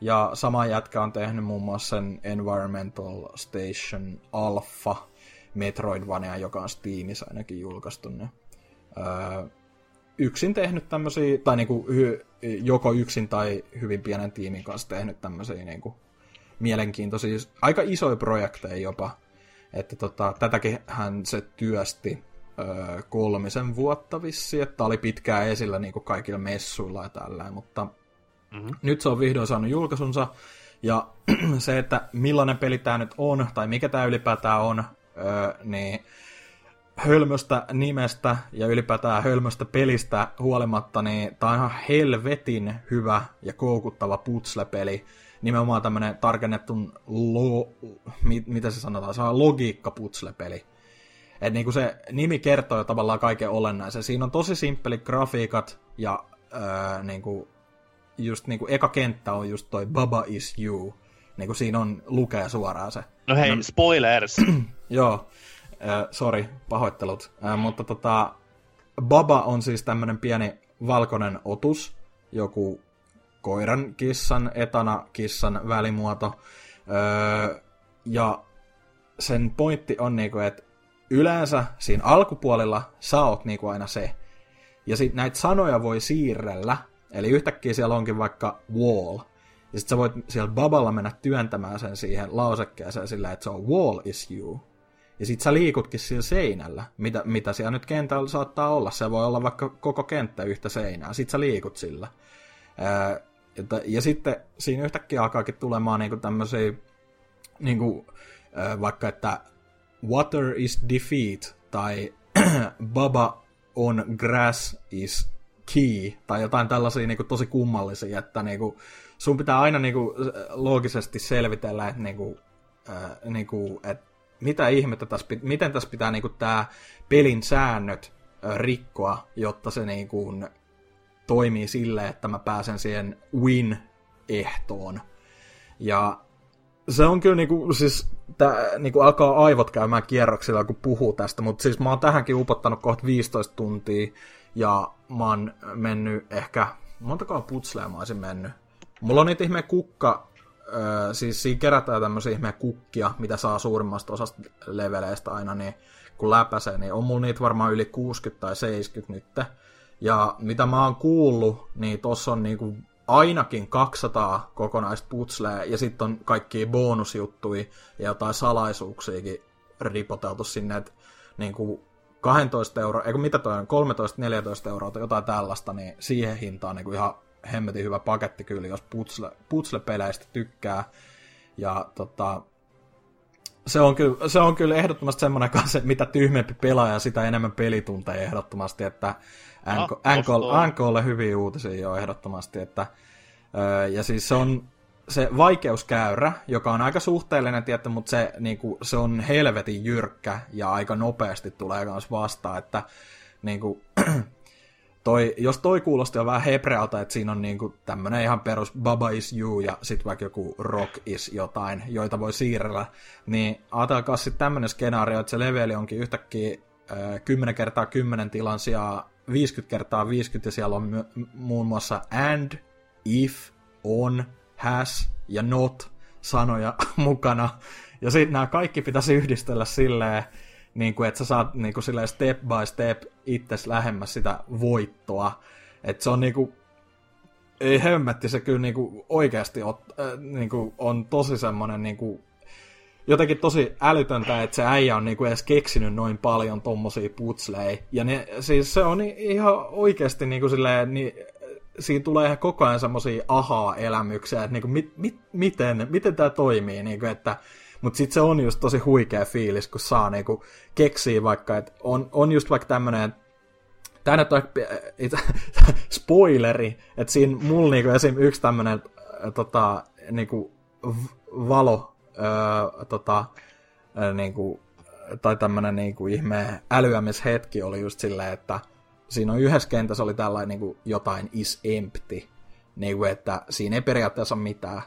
Ja sama jätkä on tehnyt muun muassa sen Environmental Station Alpha Metroidvania, joka on Steamissa ainakin julkaistu. Öö, yksin tehnyt tämmöisiä, tai niinku joko yksin tai hyvin pienen tiimin kanssa tehnyt tämmöisiä niinku mielenkiintoisia, aika isoja projekteja jopa. Että tota, tätäkin hän se työsti öö, kolmisen vuotta vissi, että oli pitkään esillä niinku kaikilla messuilla ja tällä, mutta mm-hmm. nyt se on vihdoin saanut julkaisunsa. Ja (clears throat) se, että millainen peli tämä nyt on, tai mikä tämä ylipäätään on, öö, niin hölmöstä nimestä ja ylipäätään hölmöstä pelistä huolimatta, niin tämä on ihan helvetin hyvä ja koukuttava putsle-peli. Nimenomaan tämmönen tarkennettu, lo, mit, mitä se sanotaan, se on logiikka putsle-peli. Et niinku se nimi kertoo jo tavallaan kaiken olennaisen. Siinä on tosi simppeli grafiikat ja öö, niinku, just niinku eka kenttä on just toi Baba is you. Niinku siinä on lukee suoraan se. No hei, no, spoilers! (clears throat) joo, äh, sorry, pahoittelut. Äh, mutta tota, Baba on siis tämmönen pieni valkoinen otus, joku koiran kissan, etana kissan välimuoto. Öö, ja sen pointti on niinku, että yleensä siinä alkupuolella sä oot niinku aina se. Ja sitten näitä sanoja voi siirrellä, eli yhtäkkiä siellä onkin vaikka wall. Ja sitten sä voit siellä baballa mennä työntämään sen siihen lausekkeeseen sillä, että se on wall is you. Ja sit sä liikutkin sillä seinällä, mitä, mitä siellä nyt kentällä saattaa olla. Se voi olla vaikka koko kenttä yhtä seinää. Sit sä liikut sillä. Ja, ja sitten siinä yhtäkkiä alkaakin tulemaan niinku tämmöisiä, niinku, vaikka että water is defeat, tai (clears throat) baba on grass is key, tai jotain tällaisia niinku tosi kummallisia, että niinku, sun pitää aina niinku loogisesti selvitellä, että niinku, ää, niinku, että mitä ihmettä tässä, miten tässä pitää niinku tämä pelin säännöt rikkoa, jotta se niinku toimii sille, että mä pääsen siihen win-ehtoon. Ja se on kyllä niinku, siis tää, niinku alkaa aivot käymään kierroksilla, kun puhuu tästä, mutta siis mä oon tähänkin upottanut kohta 15 tuntia, ja mä oon mennyt ehkä, montakaan putslea mä olisin mennyt. Mulla on niitä ihme kukka öö, siis siinä kerätään tämmöisiä ihme kukkia, mitä saa suurimmasta osasta leveleistä aina, niin kun läpäisee, niin on mulla niitä varmaan yli 60 tai 70 nyt. Ja mitä mä oon kuullut, niin tossa on niinku ainakin 200 kokonaista putsleja, ja sitten on kaikki bonusjuttuja ja jotain salaisuuksiakin ripoteltu sinne, että niinku 12 euroa, eikö mitä toi on, 13-14 euroa tai jotain tällaista, niin siihen hintaan niin ihan hemmetin hyvä paketti kyllä, jos putsle, putsle-peleistä tykkää. Ja tota, se on, kyllä, se on kyllä ehdottomasti semmoinen kanssa, että mitä tyhmempi pelaaja, sitä enemmän pelitunteja ehdottomasti, että NKlle hyviä uutisia jo ehdottomasti, että ja siis se on se vaikeuskäyrä, joka on aika suhteellinen, tietty, mutta se, niin kuin, se on helvetin jyrkkä ja aika nopeasti tulee myös vastaan, että niin kuin, toi, jos toi kuulosti jo vähän hebrealta, että siinä on niinku tämmönen ihan perus Baba is you ja sit vaikka joku Rock is jotain, joita voi siirrellä, niin ajatelkaa sitten tämmönen skenaario, että se leveli onkin yhtäkkiä äh, 10 kertaa 10 tilan sijaan 50 kertaa 50 ja siellä on my- muun muassa and, if, on, has ja not sanoja (laughs) mukana. Ja sitten nämä kaikki pitäisi yhdistellä silleen, niin kuin, että sä saat niin kuin, step by step itses lähemmäs sitä voittoa. Että se on niin kuin, ei hemmetti, se kyllä niin kuin, oikeasti ot, äh, niin kuin, on tosi semmoinen niin kuin, jotenkin tosi älytöntä, että se äijä on niinku edes keksinyt noin paljon tommosia putsleja. Ja ne, siis se on ihan oikeasti niinku silleen, niin, siinä tulee ihan koko ajan semmosia ahaa-elämyksiä, että niinku, mit, mit, miten, miten tämä toimii, niinku, että mutta sitten se on just tosi huikea fiilis, kun saa niinku keksiä vaikka, että on, on just vaikka tämmönen, Tämä on (laughs) spoileri, että siinä mulla niinku esim. yksi tämmönen tota, niinku valo öö, tota, niinku, tai tämmönen niinku ihme älyämishetki oli just silleen, että siinä on yhdessä kentässä oli tällainen niinku jotain is empty, niinku, että siinä ei periaatteessa ole mitään.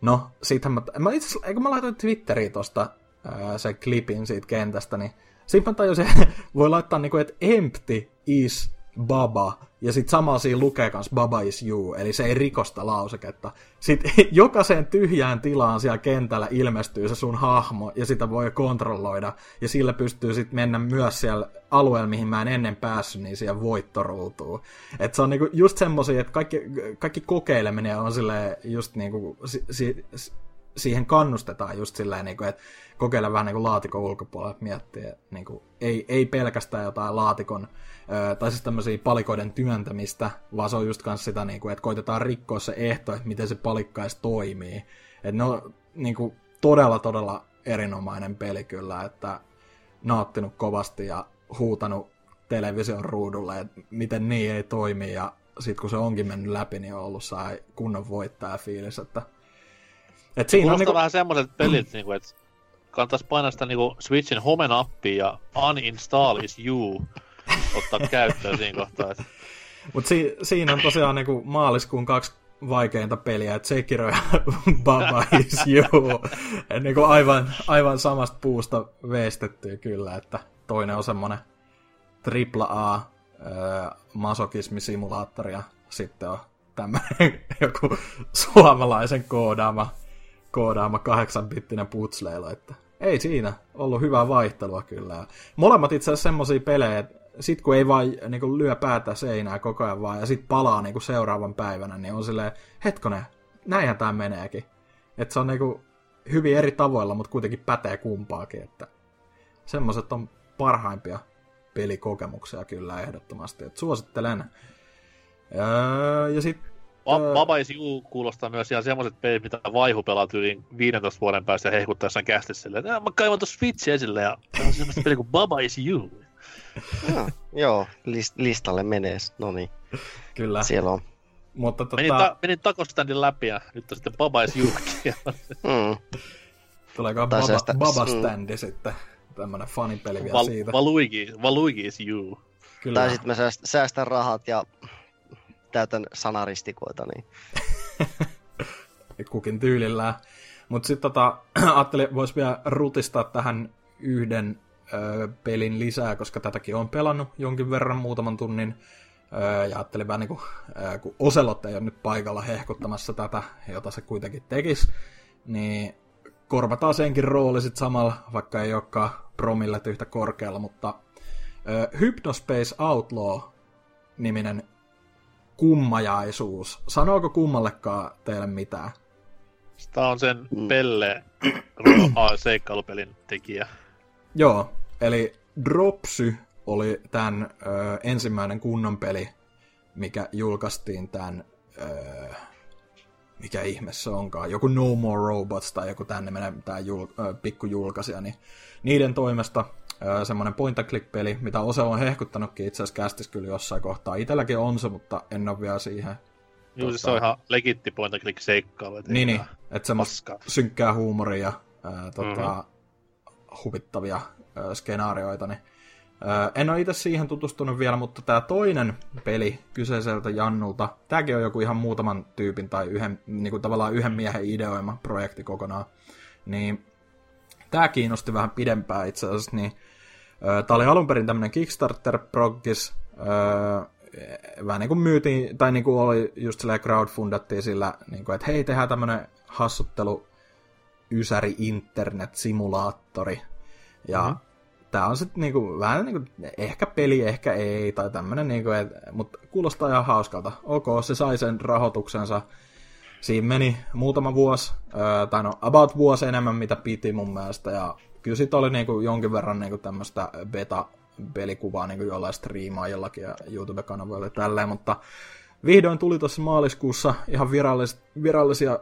No, siitähän mä, mä itse asiassa, eikö mä laitoin Twitteriin tosta ää, sen klipin siitä kentästä, niin sitten mä tajusin, (laughs) voi laittaa niinku, että empty is baba, ja sitten samalla siinä lukee kans baba is you, eli se ei rikosta lauseketta. Sitten (laughs) jokaiseen tyhjään tilaan siellä kentällä ilmestyy se sun hahmo, ja sitä voi kontrolloida, ja sillä pystyy sitten mennä myös siellä alueella, mihin mä en ennen päässyt, niin siellä voittoruutuu. Et se on niinku just semmosia, että kaikki, kaikki kokeileminen on silleen just niinku, si, si, siihen kannustetaan just silleen, niinku, että kokeile vähän niin kuin laatikon ulkopuolella, miettiä, niin kuin, ei, ei pelkästään jotain laatikon, ö, tai siis tämmöisiä palikoiden työntämistä, vaan se on just kanssa sitä, niin kuin, että koitetaan rikkoa se ehto, että miten se palikka edes toimii. Että ne on niin kuin, todella, todella erinomainen peli kyllä, että nauttinut kovasti ja huutanut television ruudulle, että miten niin ei toimi, ja sitten kun se onkin mennyt läpi, niin on ollut kunnon voittaja fiilis, että et siinä on niinku... vähän semmoiset pelit, niinku, että kannattaisi painaa sitä niinku Switchin home appia ja uninstall is you ottaa käyttöön siinä kohtaa. Että... Mutta si- siinä on tosiaan niinku maaliskuun kaksi vaikeinta peliä, että Sekiro ja (laughs) Baba is you. niinku aivan, aivan samasta puusta veistettyä kyllä, että toinen on semmonen AAA äh, masokismisimulaattori ja sitten on tämmöinen (laughs) joku suomalaisen koodaama, koodaama kahdeksanbittinen putsleilo, että ei siinä ollut hyvää vaihtelua kyllä. Molemmat itse asiassa semmosia pelejä, että sit kun ei vaan niin kuin lyö päätä seinää koko ajan vaan ja sit palaa niin kuin seuraavan päivänä, niin on silleen, hetkonen, näinhän tämä meneekin. Että se on niin kuin hyvin eri tavoilla, mutta kuitenkin pätee kumpaakin, että semmoset on parhaimpia pelikokemuksia kyllä ehdottomasti, että suosittelen. Ja, ja sitten Baba is You kuulostaa myös ihan semmoiset pelit, mitä vaihu pelaat yli 15 vuoden päästä ja hehkuttaa jossain kästissä silleen, mä kaivan tuossa Switch esille ja on semmoista peliä kuin Baba is You. (laughs) no, joo, list- listalle menee, no niin. Kyllä. Siellä on. Mutta tota... Menin, ta- menin takostandin läpi ja nyt on sitten Baba is You. (laughs) mm. Tuleeko Baba, sitä... Baba. Standi mm. sitten? Tämmönen fanipeli vielä Val- siitä. Valuigi, Valuigi is You. Kyllä. Tai sitten mä säästän rahat ja täytän sanaristikoita. Niin. (laughs) Kukin tyylillään. Mutta sitten tota, (clears throat) ajattelin, vois vielä rutistaa tähän yhden ö, pelin lisää, koska tätäkin on pelannut jonkin verran muutaman tunnin. Ö, ja ajattelin vähän niin kuin, kun Oselot ei ole nyt paikalla hehkuttamassa tätä, jota se kuitenkin tekisi, niin korvataan senkin rooli sitten samalla, vaikka ei olekaan promillet yhtä korkealla, mutta ö, Hypnospace Outlaw-niminen kummajaisuus. Sanooko kummallekaan teille mitään? Tämä on sen mm. Pelle (clears throat) seikkailupelin tekijä. Joo, eli Dropsy oli tämän ö, ensimmäinen kunnon peli, mikä julkaistiin tämän, ö, mikä ihme se onkaan, joku No More Robots tai joku tänne tämä jul, ö, pikkujulkaisija, niin niiden toimesta semmoinen point click peli, mitä Ose on hehkuttanutkin itse asiassa kästis kyllä jossain kohtaa. Itelläkin on se, mutta en ole vielä siihen. Joo, siis se on ihan legitti point click seikkailu. Niin, niin, että semmoista synkkää huumoria ja tota, mm-hmm. huvittavia skenaarioita, niin en ole itse siihen tutustunut vielä, mutta tämä toinen peli kyseiseltä Jannulta, tämäkin on joku ihan muutaman tyypin tai yhden, niin kuin tavallaan yhden miehen ideoima projekti kokonaan, niin kiinnosti vähän pidempään itse asiassa, niin Tämä oli alun perin tämmöinen Kickstarter-proggis, vähän niin kuin myytiin, tai niin kuin oli just silleen crowdfundattiin sillä, niin kuin, että hei, tehdään tämmöinen hassuttelu ysäri internet-simulaattori. Ja mm-hmm. tämä on sitten niinku, vähän niinku, ehkä peli, ehkä ei, tai tämmöinen, niinku, mutta kuulostaa ihan hauskalta. Ok, se sai sen rahoituksensa. Siinä meni muutama vuosi, tai no about vuosi enemmän mitä piti mun mielestä, ja kyllä sit oli niinku jonkin verran niinku tämmöistä beta-pelikuvaa niinku jollain striimaajallakin ja YouTube-kanavoilla tälleen, mutta vihdoin tuli tuossa maaliskuussa ihan virallis, virallisia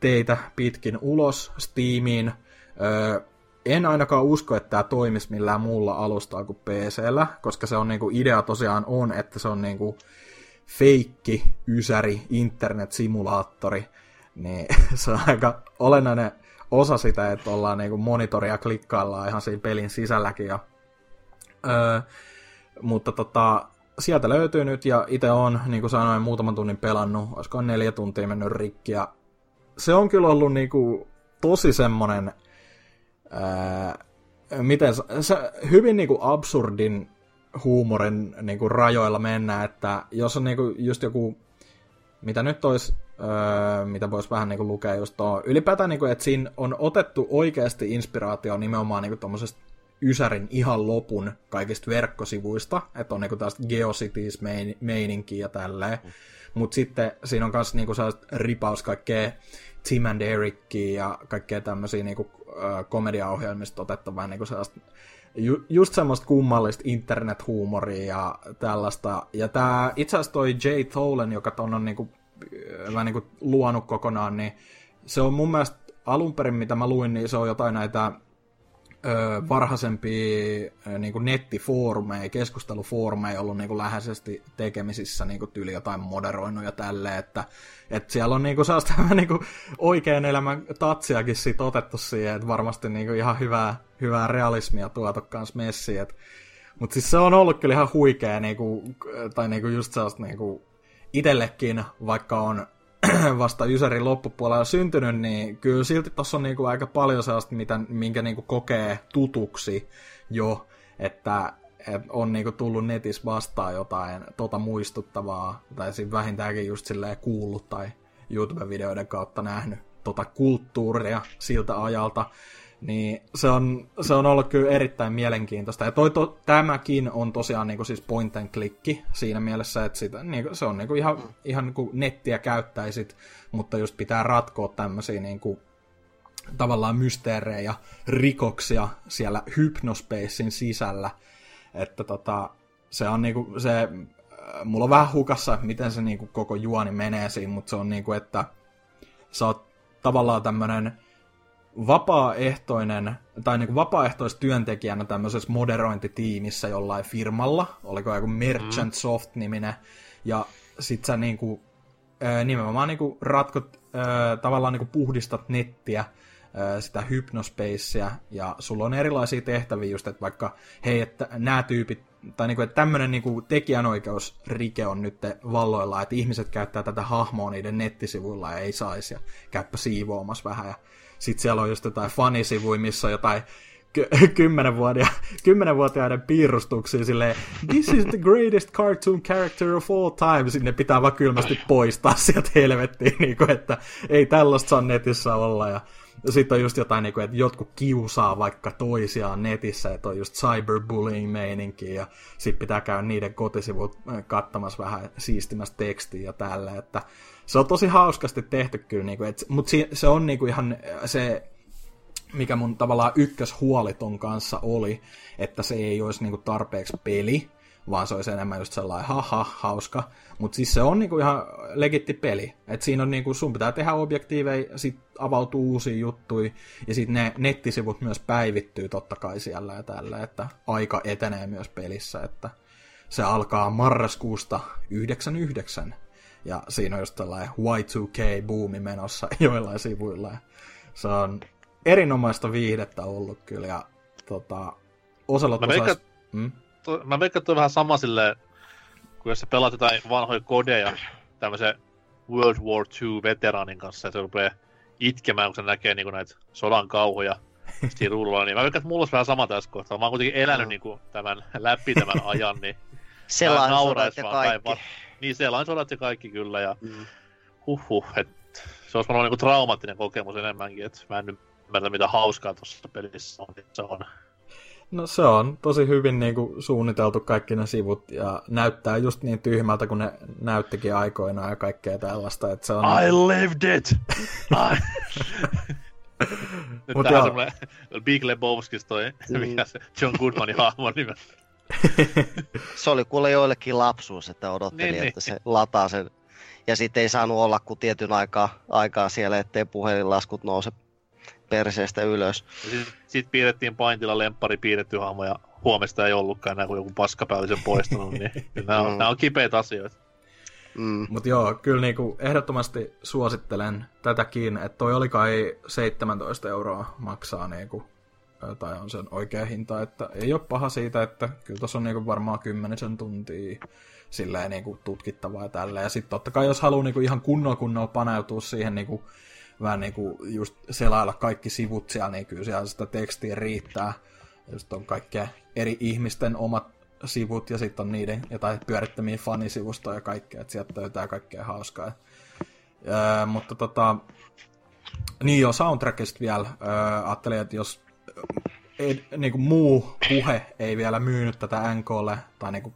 teitä pitkin ulos Steamiin. Öö, en ainakaan usko, että tämä toimisi millään muulla alustalla kuin PCllä, koska se on niinku, idea tosiaan on, että se on niinku feikki, ysäri, internet-simulaattori, niin (laughs) se on aika olennainen osa sitä, että ollaan niinku monitoria klikkaillaan ihan siinä pelin sisälläkin. Ja, öö, mutta tota, sieltä löytyy nyt ja itse on, niin kuin sanoin, muutaman tunnin pelannut, olisiko neljä tuntia mennyt rikki ja se on kyllä ollut niinku tosi semmonen, ää, miten se, hyvin niinku absurdin huumorin niinku rajoilla mennä, että jos on niinku just joku, mitä nyt olisi öö, mitä voisi vähän niin kuin lukea just tuo. Ylipäätään, niin kuin, että siinä on otettu oikeasti inspiraatio nimenomaan niin tuommoisesta Ysärin ihan lopun kaikista verkkosivuista, että on niinku tästä Geocities-meininkiä ja tälleen. Mm. Mutta sitten siinä on myös niinku ripaus kaikkea Tim and Erickiä ja kaikkea tämmöisiä niinku, äh, komediaohjelmista otettavaa niinku sellaista ju, just semmoista kummallista internethuumoria ja tällaista. Ja tää itse asiassa toi Jay Tolen, joka ton on niinku vähän niin kuin luonut kokonaan, niin se on mun mielestä alun perin, mitä mä luin, niin se on jotain näitä ö, varhaisempia ö, niin kuin nettifoorumeja, keskustelufoorumeja ollut niin kuin läheisesti tekemisissä niin kuin tyyli jotain moderoinut ja tälleen, että, että siellä on niin kuin sellaista (laughs) niin kuin oikean elämän tatsiakin siitä otettu siihen, että varmasti niin kuin ihan hyvää, hyvää realismia tuotu kanssa messiin, että mutta siis se on ollut kyllä ihan huikea, niinku, tai niinku just sellaista niinku, itellekin, vaikka on (clears throat) vasta Ysärin loppupuolella syntynyt, niin kyllä silti tuossa on niinku aika paljon sellaista, mitä, minkä niinku kokee tutuksi jo, että et on niinku tullut netissä vastaan jotain tota muistuttavaa, tai sitten vähintäänkin just silleen kuullut tai YouTube-videoiden kautta nähnyt tota kulttuuria siltä ajalta, niin se on, se on ollut kyllä erittäin mielenkiintoista. Ja toi, to, tämäkin on tosiaan niin kuin siis point and clicki siinä mielessä, että sitä, niin kuin, se on niin kuin ihan, ihan niin kuin nettiä käyttäisit, mutta just pitää ratkoa tämmöisiä niin kuin, tavallaan mysteerejä, rikoksia siellä Hypnospacein sisällä. Että tota, se on niinku, se, äh, mulla on vähän hukassa, miten se niinku koko juoni menee siinä, mutta se on niinku, että sä oot tavallaan tämmönen vapaaehtoinen, tai niin kuin vapaaehtoistyöntekijänä tämmöisessä moderointitiimissä jollain firmalla, oliko joku Merchant mm. Soft-niminen, ja sit sä niin kuin, nimenomaan niin kuin ratkot, tavallaan niin kuin puhdistat nettiä, sitä hypnospacea, ja sulla on erilaisia tehtäviä just, että vaikka, hei, että nämä tyypit, tai niinku, että tämmöinen niinku tekijänoikeusrike on nyt valloilla, että ihmiset käyttää tätä hahmoa niiden nettisivuilla ja ei saisi, ja käyppä siivoamassa vähän, ja sitten siellä on just jotain fanisivuja, missä on jotain (laughs) kymmenenvuotiaiden piirustuksia silleen, this is the greatest cartoon character of all time, sinne pitää vaan kylmästi poistaa sieltä helvettiin, niin kuin, että ei tällaista saa netissä olla, ja sitten on just jotain, niin kuin, että jotkut kiusaa vaikka toisiaan netissä, että on just cyberbullying meininki ja sitten pitää käydä niiden kotisivut äh, kattamassa vähän siistimästä tekstiä ja tällä, että se on tosi hauskasti tehty kyllä, niin kuin, mutta se, se on niin kuin ihan se, mikä mun tavallaan ykköshuoli ton kanssa oli, että se ei olisi niin kuin tarpeeksi peli, vaan se olisi enemmän just sellainen haha, hauska. Mutta siis se on niinku ihan legitti peli. Et siinä on niinku, sun pitää tehdä objektiiveja, sit avautuu uusia juttuja, ja sitten ne nettisivut myös päivittyy totta kai siellä ja tällä, että aika etenee myös pelissä, että se alkaa marraskuusta 99, ja siinä on just tällainen Y2K-buumi menossa (laughs) joillain sivuilla, ja se on erinomaista viihdettä ollut kyllä, ja tota, Oselot mä veikkaan, osais... hmm? mä veikkaan, että on vähän sama silleen, kun jos sä pelaat jotain vanhoja kodeja tämmöisen World War II veteraanin kanssa, että se rupeaa itkemään, kun se näkee niin näitä sodan kauhuja siinä (laughs) ruudulla, niin mä veikkaan, että mulla olisi vähän sama tässä kohtaa. Mä oon kuitenkin elänyt mm. niin kuin, tämän, läpi tämän ajan, niin (laughs) Selain sodat ja kaikki. Niin, selain sodat ja kaikki kyllä, ja mm. huhhuh, että se olisi varmaan niin traumaattinen kokemus enemmänkin, että mä en ymmärrä mitä hauskaa tuossa pelissä on, niin se on No se on tosi hyvin niin kuin, suunniteltu kaikki ne sivut ja näyttää just niin tyhmältä kuin ne näyttikin aikoinaan ja kaikkea tällaista. Että se on... I lived it! I... (laughs) Nyt Mut tähän semmoinen Big Lebowskis toi, mm. mikä se John Goodmanin hahmo nimen. (laughs) se oli kuule joillekin lapsuus, että odotteli, niin, että niin. se lataa sen. Ja sitten ei saanut olla kuin tietyn aikaa, aikaa siellä, ettei puhelinlaskut nouse perseestä ylös. Sitten sit piirrettiin paintilla lemppari piirretty hahmo ja huomesta ei ollutkaan enää, kun joku paskapää sen poistunut, niin (laughs) nämä on, mm. nämä on kipeitä asioita. Mm. Mutta joo, kyllä niinku ehdottomasti suosittelen tätäkin, että toi oli kai 17 euroa maksaa niinku, tai on sen oikea hinta, että ei ole paha siitä, että kyllä tuossa on niinku varmaan kymmenisen tuntia silleen niinku tutkittavaa ja tälleen. Ja sitten totta kai jos haluaa niinku ihan kunnolla kunnolla paneutua siihen niinku vähän niin kuin just selailla kaikki sivut siellä, niin kyllä siellä sitä tekstiä riittää. Just on kaikkea eri ihmisten omat sivut ja sitten on niiden jotain pyörittämiä fanisivustoja ja kaikkea, että sieltä löytää kaikkea hauskaa. Öö, mutta tota, niin jo soundtrackista vielä, öö, ajattelin, että jos ei, niin kuin muu puhe ei vielä myynyt tätä NKlle tai niin kuin,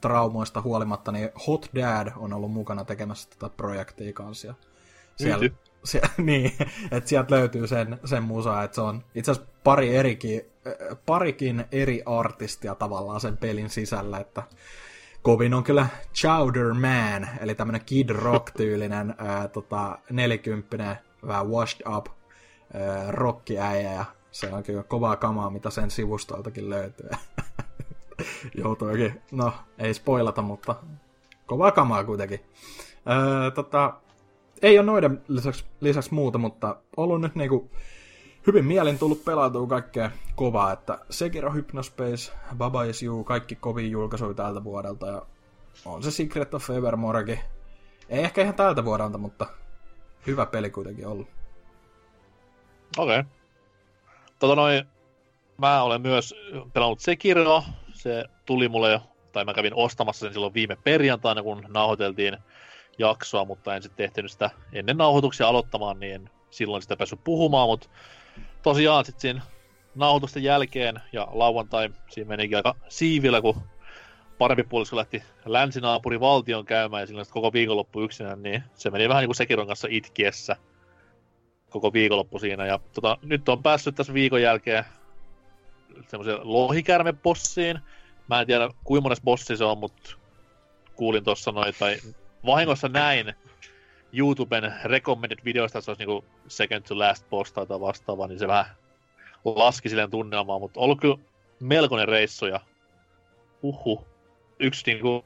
traumoista huolimatta, niin Hot Dad on ollut mukana tekemässä tätä projektia kanssa. Siellä, se, (laughs) niin, että sieltä löytyy sen, sen musa, että se on itse asiassa pari erikin, parikin eri artistia tavallaan sen pelin sisällä, että kovin on kyllä Chowder Man, eli tämmönen Kid Rock-tyylinen (laughs) ää, tota, nelikymppinen, vähän washed up rockiäijä, ja se onkin jo kovaa kamaa, mitä sen sivustoltakin löytyy. (laughs) Joutuikin, no ei spoilata, mutta kovaa kamaa kuitenkin. Öö, tota, ei ole noiden lisäksi, lisäksi muuta, mutta ollut nyt niinku hyvin mielin tullut pelautua kaikkea kovaa, että Sekiro, Hypnospace, Baba Is You, kaikki kovin julkaisuja tältä vuodelta ja on se Secret of Evermorekin. Ei ehkä ihan tältä vuodelta, mutta hyvä peli kuitenkin ollut. Okei. Okay. Tota noin, mä olen myös pelannut Sekiro. Se tuli mulle jo, tai mä kävin ostamassa sen silloin viime perjantaina, kun nauhoiteltiin jaksoa, mutta en sitten tehty sitä ennen nauhoituksia aloittamaan, niin en silloin sitä päässyt puhumaan, mutta tosiaan sitten siinä nauhoitusten jälkeen ja lauantai siinä menikin aika siivillä, kun parempi puolisko lähti länsinaapuri valtion käymään ja silloin koko viikonloppu yksinään, niin se meni vähän niin kuin Sekiron kanssa itkiessä koko viikonloppu siinä. Ja tota, nyt on päässyt tässä viikon jälkeen semmoiseen lohikärmepossiin. Mä en tiedä kuinka mones bossi se on, mutta kuulin tuossa noin, tai vahingossa näin YouTuben recommended videoista, että se olisi niinku second to last boss tai vastaava, niin se vähän laski silleen tunnelmaa, mutta ollut kyllä melkoinen reissu ja uhu. Yksi niinku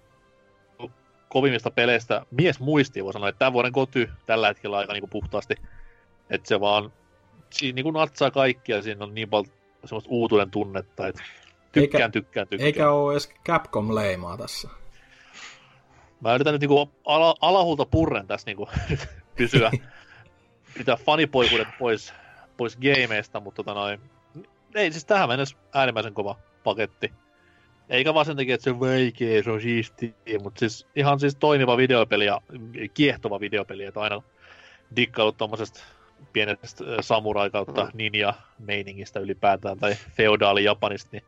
kovimmista peleistä, mies muistii voi sanoa, että tämän vuoden koty tällä hetkellä aika niinku puhtaasti, että se vaan siinä niinku natsaa kaikkia, siinä on niin paljon semmoista uutuuden tunnetta, että tykkään, eikä, tykkään, tykkään. Eikä ole edes Capcom-leimaa tässä. Mä yritän nyt niinku ala, alahulta purren tässä niinku (laughs) pysyä, (laughs) pitää fanipoikuudet pois, pois gameista, mutta tota noin, ei siis tähän mennessä äärimmäisen kova paketti. Eikä vaan sen takia, että se on vaikea, se on siistiä, mutta siis ihan siis toimiva videopeli ja kiehtova videopeli, että aina dikkaillut tommosesta pienestä samurai kautta mm. ninja meiningistä ylipäätään tai feodaali Japanista, niin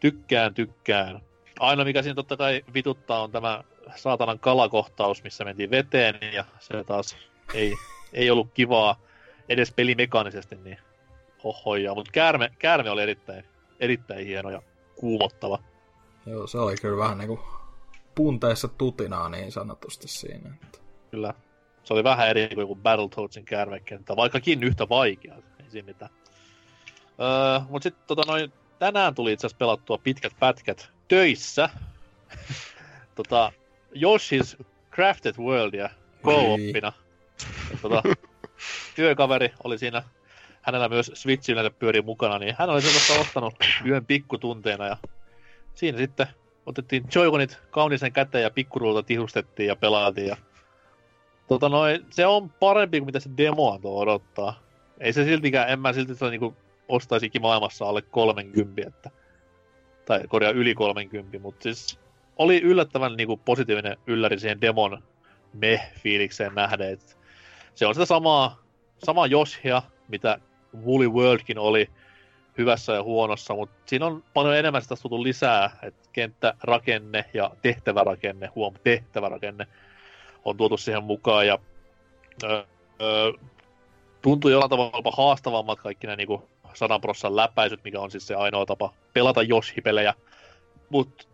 tykkään, tykkään. Ainoa mikä siinä totta kai vituttaa on tämä saatanan kalakohtaus, missä mentiin veteen ja se taas ei, ei ollut kivaa edes pelimekaanisesti, niin hohoja. Mutta käärme, käärme oli erittäin, erittäin hieno ja kuumottava. Joo, se oli kyllä vähän niinku punteessa tutinaa niin sanotusti siinä. Että... Kyllä. Se oli vähän eri kuin joku Battletoadsin käärmekenttä, vaikkakin yhtä vaikea. Ei siinä mitään. Öö, mutta sitten tota noin, tänään tuli itse asiassa pelattua pitkät pätkät töissä. (laughs) tota, Yoshi's Crafted Worldia co-oppina. Tota, (laughs) työkaveri oli siinä, hänellä myös Switch yleensä pyörii mukana, niin hän oli sellaista ostanut yön pikkutunteena ja siinä sitten otettiin Joy-Conit kaunisen käteen ja pikkurulta tihustettiin ja pelailtiin ja tota noin, se on parempi kuin mitä se demo antoi odottaa. Ei se siltikään, en mä silti sitä niinku ostaisikin maailmassa alle 30, että, tai korjaa yli 30, mutta siis oli yllättävän niin kuin, positiivinen ylläri siihen demon me-fiilikseen nähden. Et se on sitä samaa, samaa Joshia, mitä Woolly Worldkin oli hyvässä ja huonossa, mutta siinä on paljon enemmän sitä tullut lisää, että kenttärakenne ja tehtävärakenne, huom, tehtävärakenne on tuotu siihen mukaan ja öö, öö, tuntuu jollain tavalla haastavammat kaikki nämä niin sadan prossan läpäisyt, mikä on siis se ainoa tapa pelata Yoshi-pelejä. Mutta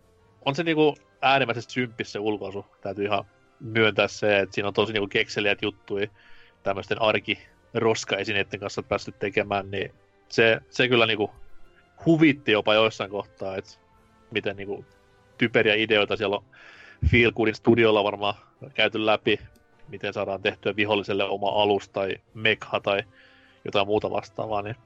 on se niinku äärimmäisesti symppis se ulkoasu. Täytyy ihan myöntää se, että siinä on tosi niinku kekseliät juttui tämmöisten arki roska-esineiden kanssa päästy tekemään, niin se, se kyllä niinku huvitti jopa joissain kohtaa, että miten niinku typeriä ideoita siellä on Feel Goodin studiolla varmaan käyty läpi, miten saadaan tehtyä viholliselle oma alus tai mekha tai jotain muuta vastaavaa, niin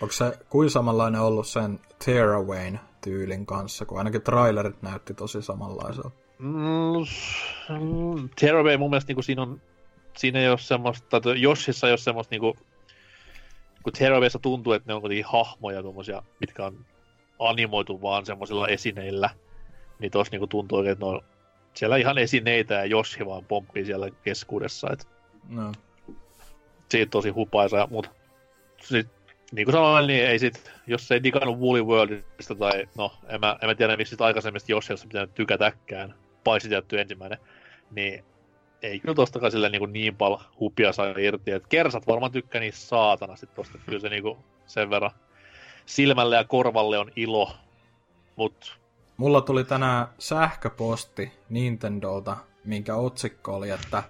Onko se kuin samanlainen ollut sen Tearawayn tyylin kanssa, kun ainakin trailerit näytti tosi samanlaiselta? Mm, Tearaway mun mielestä niin siinä on siinä ei ole semmoista, tai Joshissa ei ole semmoista niinku, kun Tearawayssa tuntuu, että ne on kuitenkin hahmoja tommosia, mitkä on animoitu vaan semmoisilla esineillä, niin tossa niinku tuntuu oikein, että ne on siellä ihan esineitä ja Joshi vaan pomppii siellä keskuudessa, et no. siitä tosi hupaisa, mutta sit niin kuin sanoin, niin ei sit, jos ei digannut Woolly Worldista tai, no, en mä, en mä tiedä miksi aikaisemmista jos jos pitänyt tykätäkään, paitsi tietty ensimmäinen, niin ei kyllä tostakaan sille niin, niin paljon hupia saa irti, että kersat varmaan tykkää niin sit tosta, kyllä se niin sen verran silmälle ja korvalle on ilo, mut... Mulla tuli tänään sähköposti Nintendolta, minkä otsikko oli, että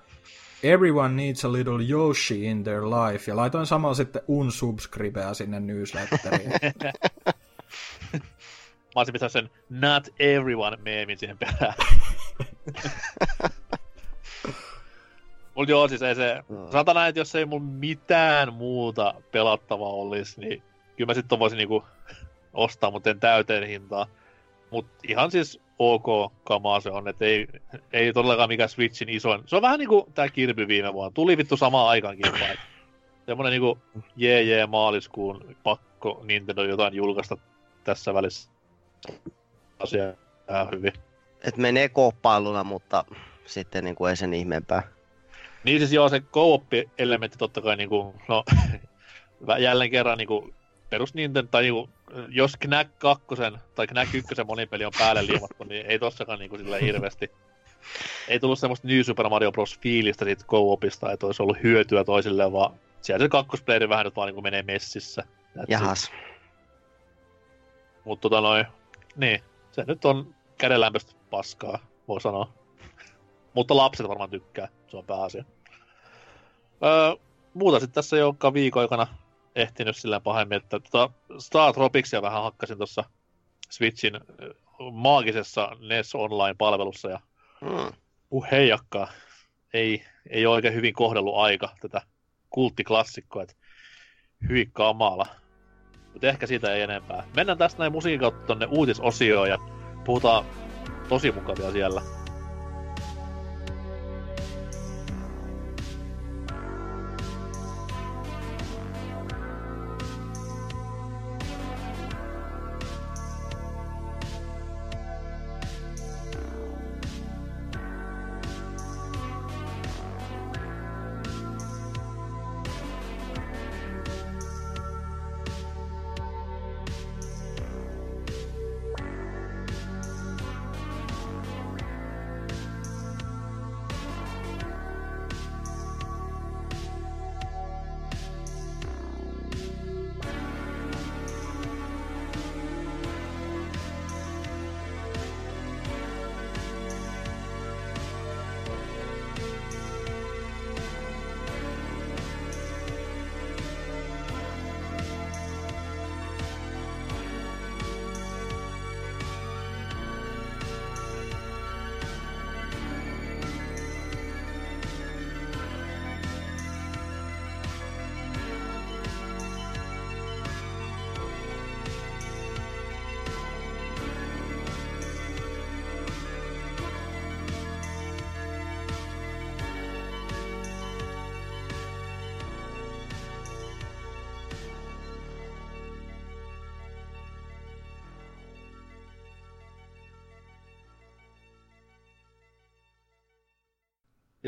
Everyone needs a little Yoshi in their life. Ja laitoin samalla sitten unsubscribea sinne newsletteriin. (laughs) Mä olisin pitänyt sen not everyone meemin siihen perään. (laughs) Mut joo, siis ei se... No. Sanotaan näin, että jos ei mulla mitään muuta pelattavaa olisi, niin kyllä mä sitten voisin niinku ostaa, mutta en täyteen hintaa. Mut ihan siis ok kamaa se on, että ei, ei todellakaan mikään Switchin isoin. Se on vähän niinku tää Kirby viime vuonna. Tuli vittu samaan aikaankin vai. Semmonen niinku jee jee maaliskuun pakko Nintendo jotain julkaista tässä välissä. Asia ihan hyvin. Et menee koppailuna, mutta sitten niin kuin ei sen ihmeempää. Niin siis joo, se co-op-elementti totta kai niinku, no (laughs) jälleen kerran niinku perus Nintendo, tai niinku, jos Knack 2 tai Knack 1 monipeli on päälle liimattu, niin ei tossakaan niinku sillä hirveästi. Ei tullut semmoista New Super Mario Bros. fiilistä siitä co-opista, että olisi ollut hyötyä toisille, vaan siellä se kakkosplayeri vähän nyt vaan niinku menee messissä. That's it. Jahas. Mutta tota noin, niin, se nyt on kädenlämpöistä paskaa, voi sanoa. Mutta lapset varmaan tykkää, se on pääasia. Öö, muuta sitten tässä ei olekaan viikon aikana ehtinyt sillä pahemmin, että tota Star Tropicsia vähän hakkasin tuossa Switchin maagisessa NES Online-palvelussa ja Mm. uh heijakkaa, ei, ei ole oikein hyvin kohdellut aika tätä kulttiklassikkoa, että hyvin kamala. Mutta ehkä siitä ei enempää. Mennään tästä näin musiikin kautta tonne uutisosioon ja puhutaan tosi mukavia siellä.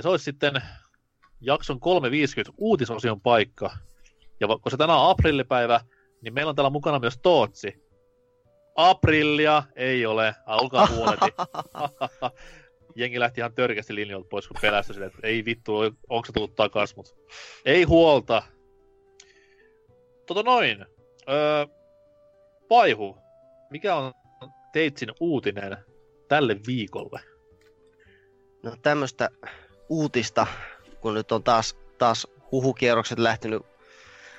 Ja se olisi sitten jakson 350 uutisosion paikka. Ja koska tänään on aprillipäivä, niin meillä on täällä mukana myös Tootsi. Aprillia ei ole, alkaa huoleti. (laughs) Jengi lähti ihan törkeästi linjoilta pois, kun pelästyi sille, että ei vittu, onko se tullut takas, mutta ei huolta. Tota noin. Öö, Paihu, mikä on Teitsin uutinen tälle viikolle? No tämmöistä uutista, kun nyt on taas, taas huhukierrokset lähtenyt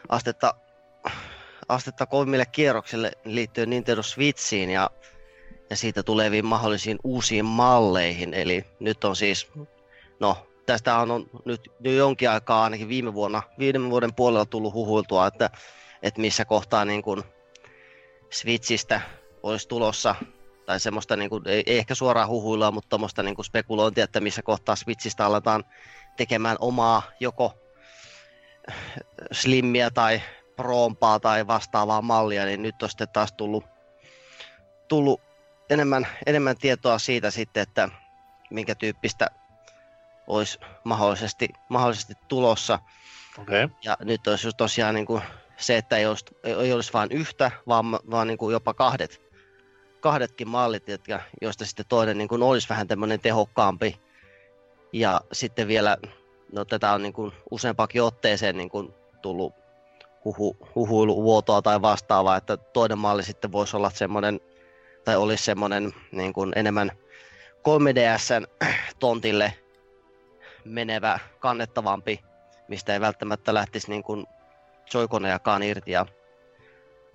astetta, astetta kovemmille kierroksille liittyen Nintendo Switchiin ja, ja siitä tuleviin mahdollisiin uusiin malleihin. Eli nyt on siis, no tästä on nyt jo jonkin aikaa ainakin viime vuonna, viiden vuoden puolella tullut huhuiltua, että, että missä kohtaa niin kuin Switchistä olisi tulossa tai semmoista, niin kuin, ei, ei ehkä suoraan huhuilua, mutta tuommoista niin spekulointia, että missä kohtaa Switchistä aletaan tekemään omaa joko slimmiä tai proompaa tai vastaavaa mallia, niin nyt on sitten taas tullut, tullut enemmän, enemmän tietoa siitä sitten, että minkä tyyppistä olisi mahdollisesti, mahdollisesti tulossa. Okay. Ja nyt olisi tosiaan niin kuin se, että ei olisi, ei olisi vain yhtä, vaan, vaan niin kuin jopa kahdet, kahdetkin mallit, jotka, joista sitten toinen niin kuin olisi vähän tämmöinen tehokkaampi. Ja sitten vielä, no tätä on niin kuin useampakin otteeseen niin kuin tullut huhu, huhuiluvuotoa tai vastaavaa, että toinen malli sitten voisi olla semmoinen, tai olisi semmoinen niin kuin enemmän 3DSn tontille menevä, kannettavampi, mistä ei välttämättä lähtisi niin kuin joikonejakaan irti ja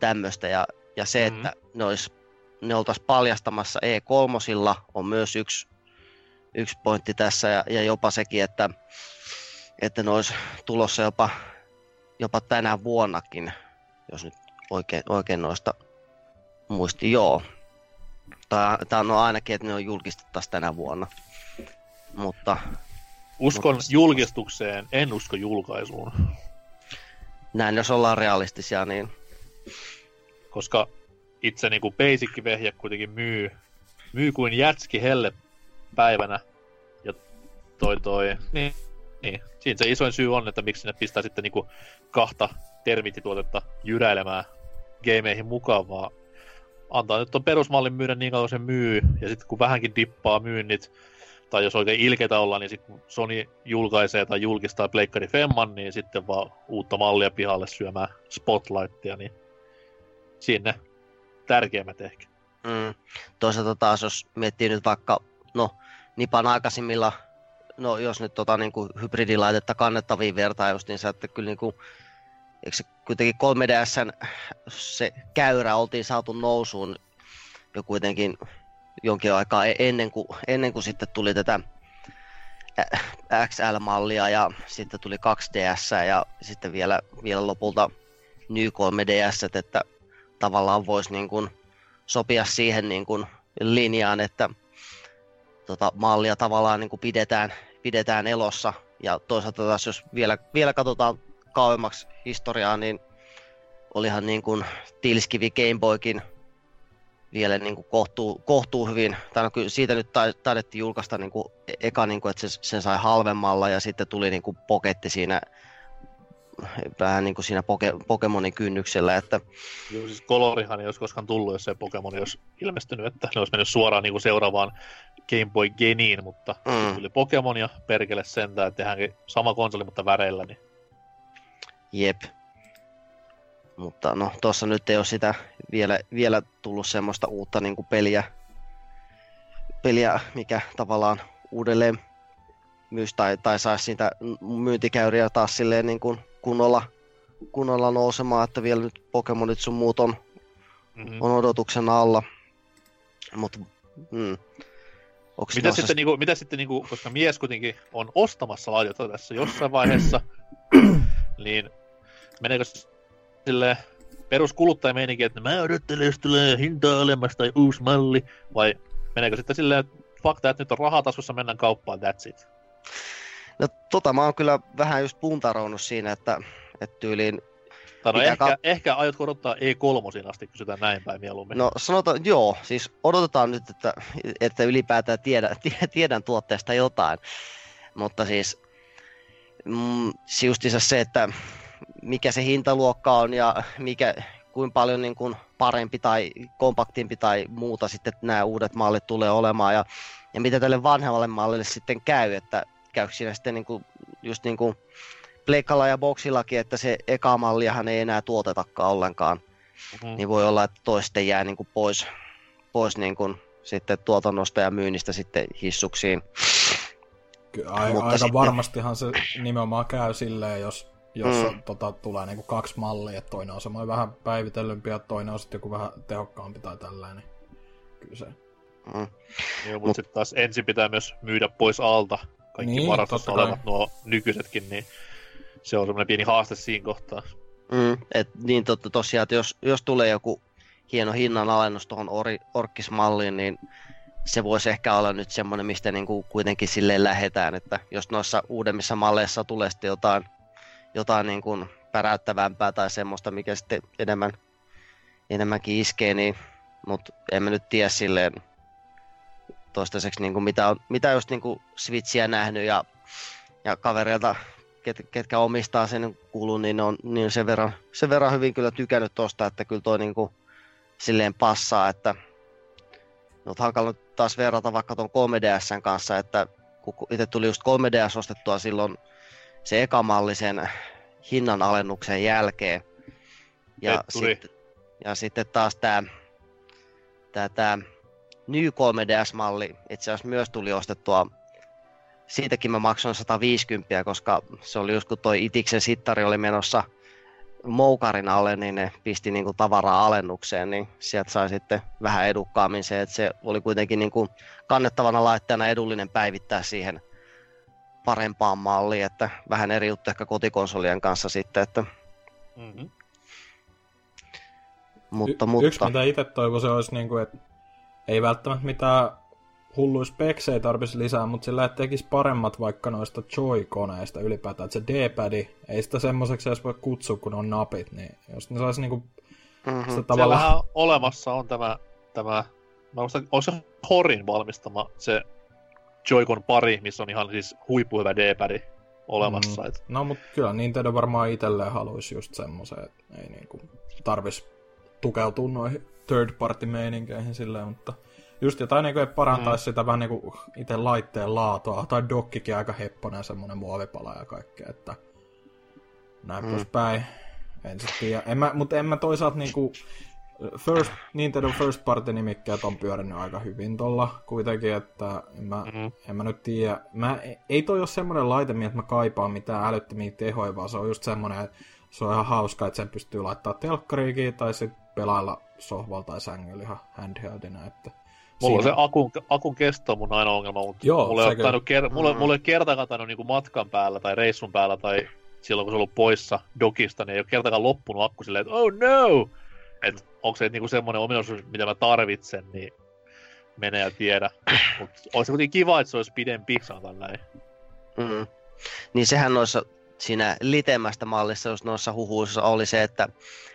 tämmöistä. Ja, ja se, mm-hmm. että ne, olisi, ne oltaisiin paljastamassa E3 on myös yksi, yksi pointti tässä ja, ja jopa sekin, että, että ne olisi tulossa jopa, jopa tänä vuonnakin, jos nyt oikein, oikein noista muisti, joo. Tai, tai no ainakin, että ne on julkistettaisiin tänä vuonna. Mutta... Uskon mutta... julkistukseen, en usko julkaisuun. Näin, jos ollaan realistisia, niin... Koska itse niin basic-vehje kuitenkin myy, myy kuin jätski helle päivänä. Ja toi toi, niin, niin. Siinä se isoin syy on, että miksi ne pistää sitten niinku kahta termitituotetta jyräilemään gameihin mukaan, vaan antaa nyt tuon perusmallin myydä niin kauan se myy, ja sitten kun vähänkin dippaa myynnit, tai jos oikein ilkeitä ollaan, niin sitten kun Sony julkaisee tai julkistaa Pleikkari Femman, niin sitten vaan uutta mallia pihalle syömään Spotlightia, niin sinne tärkeimmät ehkä. Mm. Toisaalta taas, jos miettii nyt vaikka, no, Nipan aikaisimmilla, no jos nyt tota niin kuin hybridilaitetta kannettaviin vertaa just, niin sä, että kyllä niin kuin, eikö se kuitenkin 3DSn se käyrä oltiin saatu nousuun jo kuitenkin jonkin aikaa e-, ennen kuin, ennen kuin sitten tuli tätä XL-mallia ja sitten tuli 2DS ja sitten vielä, vielä lopulta New 3DS, että tavallaan voisi niin kuin sopia siihen niin kuin linjaan, että tota, mallia tavallaan niin kuin pidetään, pidetään elossa. Ja toisaalta taas jos vielä, vielä katsotaan kauemmaksi historiaa, niin olihan niin kuin Tilskivi Gameboykin vielä niin kuin kohtuu, kohtuu hyvin, tai no kyllä siitä nyt taidettiin julkaista niin kuin eka, niin kuin, että se, sen sai halvemmalla ja sitten tuli niin kuin poketti siinä vähän niin kuin siinä poke, Pokemonin kynnyksellä. Että... Joo, siis kolorihan ei olisi koskaan tullut, jos se Pokemon olisi ilmestynyt, että ne olisi mennyt suoraan niin kuin seuraavaan Game Boy Geniin, mutta mm. tuli Pokemon ja perkele sentään, että tehdäänkin sama konsoli, mutta väreillä. Niin... Jep. Mutta no, tuossa nyt ei ole sitä vielä, vielä tullut semmoista uutta niin kuin peliä, peliä, mikä tavallaan uudelleen myys tai, tai saisi siitä myyntikäyriä taas silleen niin kuin kunnolla, kunnolla nousemaan, että vielä nyt Pokemonit sun muut on, mm-hmm. on odotuksen alla. Mutta mm, mitä sitten, niinku, mitä sitten niinku, koska mies kuitenkin on ostamassa laitetta tässä jossain vaiheessa, (clears throat) niin meneekö sille peruskuluttajameininki, että mä odottelen, jos tulee hintaa alemmas tai uusi malli, vai meneekö sitten silleen, fakta, että nyt on rahatasossa, mennään kauppaan, that's it? No tota mä oon kyllä vähän just puntaroinut siinä, että, että tyyliin no ehkä, ka- ehkä aiot odottaa E3 asti, kysytään näin päin mieluummin. No sanotaan, joo, siis odotetaan nyt, että, että ylipäätään tiedän, tiedän tuotteesta jotain. Mutta siis mm, justiinsa se, että mikä se hintaluokka on ja mikä, kuin paljon niin kuin parempi tai kompaktimpi tai muuta sitten nämä uudet mallit tulee olemaan ja, ja mitä tälle vanhemmalle mallille sitten käy, että siinä sitten niin kuin, just niin kuin Pleikalla ja Boxillakin, että se eka malliahan ei enää tuotetakaan ollenkaan, mm-hmm. niin voi olla, että toisten jää niin kuin pois, pois niin kuin sitten tuotannosta ja myynnistä sitten hissuksiin. Kyllä, a- aika sitten... varmastihan se nimenomaan käy silleen, jos, jos mm. tota, tulee niin kuin kaksi mallia, että toinen on semmoinen vähän päivitellympi ja toinen on sitten joku vähän tehokkaampi tai tällainen. Kyllä se. Mm. Joo, mutta Mut... sitten taas ensin pitää myös myydä pois alta kaikki niin, varastossa olevat nuo nykyisetkin, niin se on semmoinen pieni haaste siinä kohtaa. Mm, et niin totta tosiaan, että jos, jos tulee joku hieno hinnan alennus tuohon or, orkkismalliin, niin se voisi ehkä olla nyt semmoinen, mistä niin kuin kuitenkin silleen lähetään, että jos noissa uudemmissa malleissa tulee sitten jotain, jotain niin kuin päräyttävämpää tai semmoista, mikä sitten enemmän, enemmänkin iskee, niin, mutta emme nyt tiedä silleen, toistaiseksi niin kuin mitä, on, mitä just niin kuin Switchiä nähnyt ja, ja kavereilta, ket, ketkä omistaa sen kuulun, niin on niin sen, verran, sen verran hyvin kyllä tykännyt tosta, että kyllä toi niin kuin silleen passaa, että no, hankala taas verrata vaikka tuon 3DSn kanssa, että kun itse tuli just 3DS ostettua silloin se ekamallisen hinnan alennuksen jälkeen. Ja, sitten, ja sitten taas tämä tää, tää New 3DS-malli itse asiassa myös tuli ostettua siitäkin mä maksoin 150, koska se oli just kun toi Itiksen sittari oli menossa moukarina alle, niin ne pisti niinku tavaraa alennukseen, niin sieltä sai sitten vähän edukkaammin se, että se oli kuitenkin niinku kannettavana laitteena edullinen päivittää siihen parempaan malliin, että vähän eri juttu ehkä kotikonsolien kanssa sitten, että Mm-hmm. mutta, y- mutta. Yksi mitä itse toivon se olisi, niinku, että ei välttämättä mitään hulluja speksejä tarvitsisi lisää, mutta sillä tekisi paremmat vaikka noista Joy-koneista ylipäätään, että se D-padi, ei sitä semmoiseksi edes voi kutsua, kun on napit, niin jos ne saisi niinku Mm-hmm. sitä tavallaan... Siellähän olemassa on tämä, tämä mä muistan, on se Horin valmistama se Joy-Con pari, missä on ihan siis huippuhyvä D-padi olemassa. Mm. Et, No, mutta kyllä Nintendo varmaan itselleen haluaisi just semmoisen, että ei niinku tarvis tukeutua noihin third party meininkeihin silleen, mutta just jotain niinku, että parantaisi mm. sitä vähän niinku itse laitteen laatua, tai dokkikin aika hepponen semmonen muovipala ja kaikkea, että näin mm. poispäin. En sit tiedä. En mä, mutta en mä toisaalta niinku, first, Nintendo First Party nimikkeet on pyörinyt aika hyvin tolla kuitenkin, että en mä, mm-hmm. en mä nyt tiedä. Mä, ei toi ole semmonen laite, että mä kaipaan mitään älyttömiä tehoja, vaan se on just semmonen, että se on ihan hauska, että sen pystyy laittaa telkkariikin tai sitten pelailla sohvalla tai sängyllä ihan handheldina. Että Mulla siinä... on se akun, akun kesto mun aina ongelma, mutta Joo, mulla, ei kyllä. ker- mulla, Mm. mulla ei kertakaan tainnut niinku matkan päällä tai reissun päällä tai silloin kun se on ollut poissa dokista, niin ei ole kertakaan loppunut akku silleen, että oh no! Että onko se niinku semmoinen ominaisuus, mitä mä tarvitsen, niin mene ja tiedä. Mutta olisi kuitenkin kiva, että se olisi pidempi, sanotaan näin. Mm. Niin sehän noissa siinä litemmästä mallissa, jos noissa huhuissa oli se, että,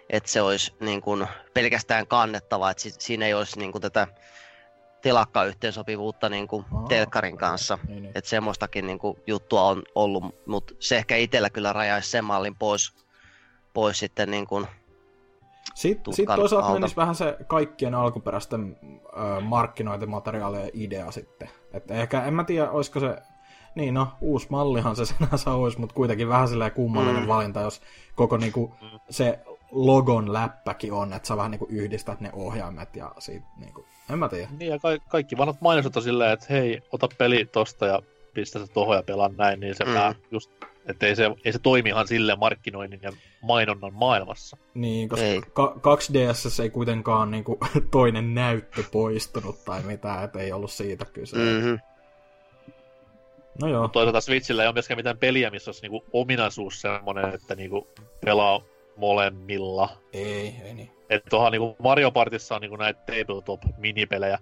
että se olisi niin kuin pelkästään kannettava, että si- siinä ei olisi niin kuin tätä telakka-yhteensopivuutta niin kuin Aa, telkkarin kanssa. Niin, niin. Että semmoistakin niin kuin juttua on ollut, mutta se ehkä itsellä kyllä rajaisi sen mallin pois, pois sitten niin kuin, Sitten sit toisaalta alta. menisi vähän se kaikkien alkuperäisten ö, markkinointimateriaalien idea sitten. Että ehkä, en mä tiedä, olisiko se... Niin no, uusi mallihan se sinänsä olisi, mutta kuitenkin vähän silleen kummallinen Mm. valinta, jos koko niinku, Mm. se logon läppäkin on, että sä vähän niinku yhdistät ne ohjaimet ja siitä niinku, en mä tiedä. Niin ja ka- kaikki vanhat mainostot on silleen, että hei, ota peli tosta ja pistä se tohon ja pelaa näin, niin se Mm. mm. just, että ei se, ei se toimi ihan silleen markkinoinnin ja mainonnan maailmassa. Niin, koska Ei. ka- 2DS ei kuitenkaan niinku, (laughs) toinen näyttö poistunut tai mitään, että ei ollut siitä kyse. Mm. mm-hmm. No joo, Toisaalta Switchillä ei ole myöskään mitään peliä, missä olisi niinku ominaisuus semmoinen, että niinku pelaa molemmilla. ei, ei niin. Että tuohon niinku Mario Partissa on niinku näitä tabletop-minipelejä.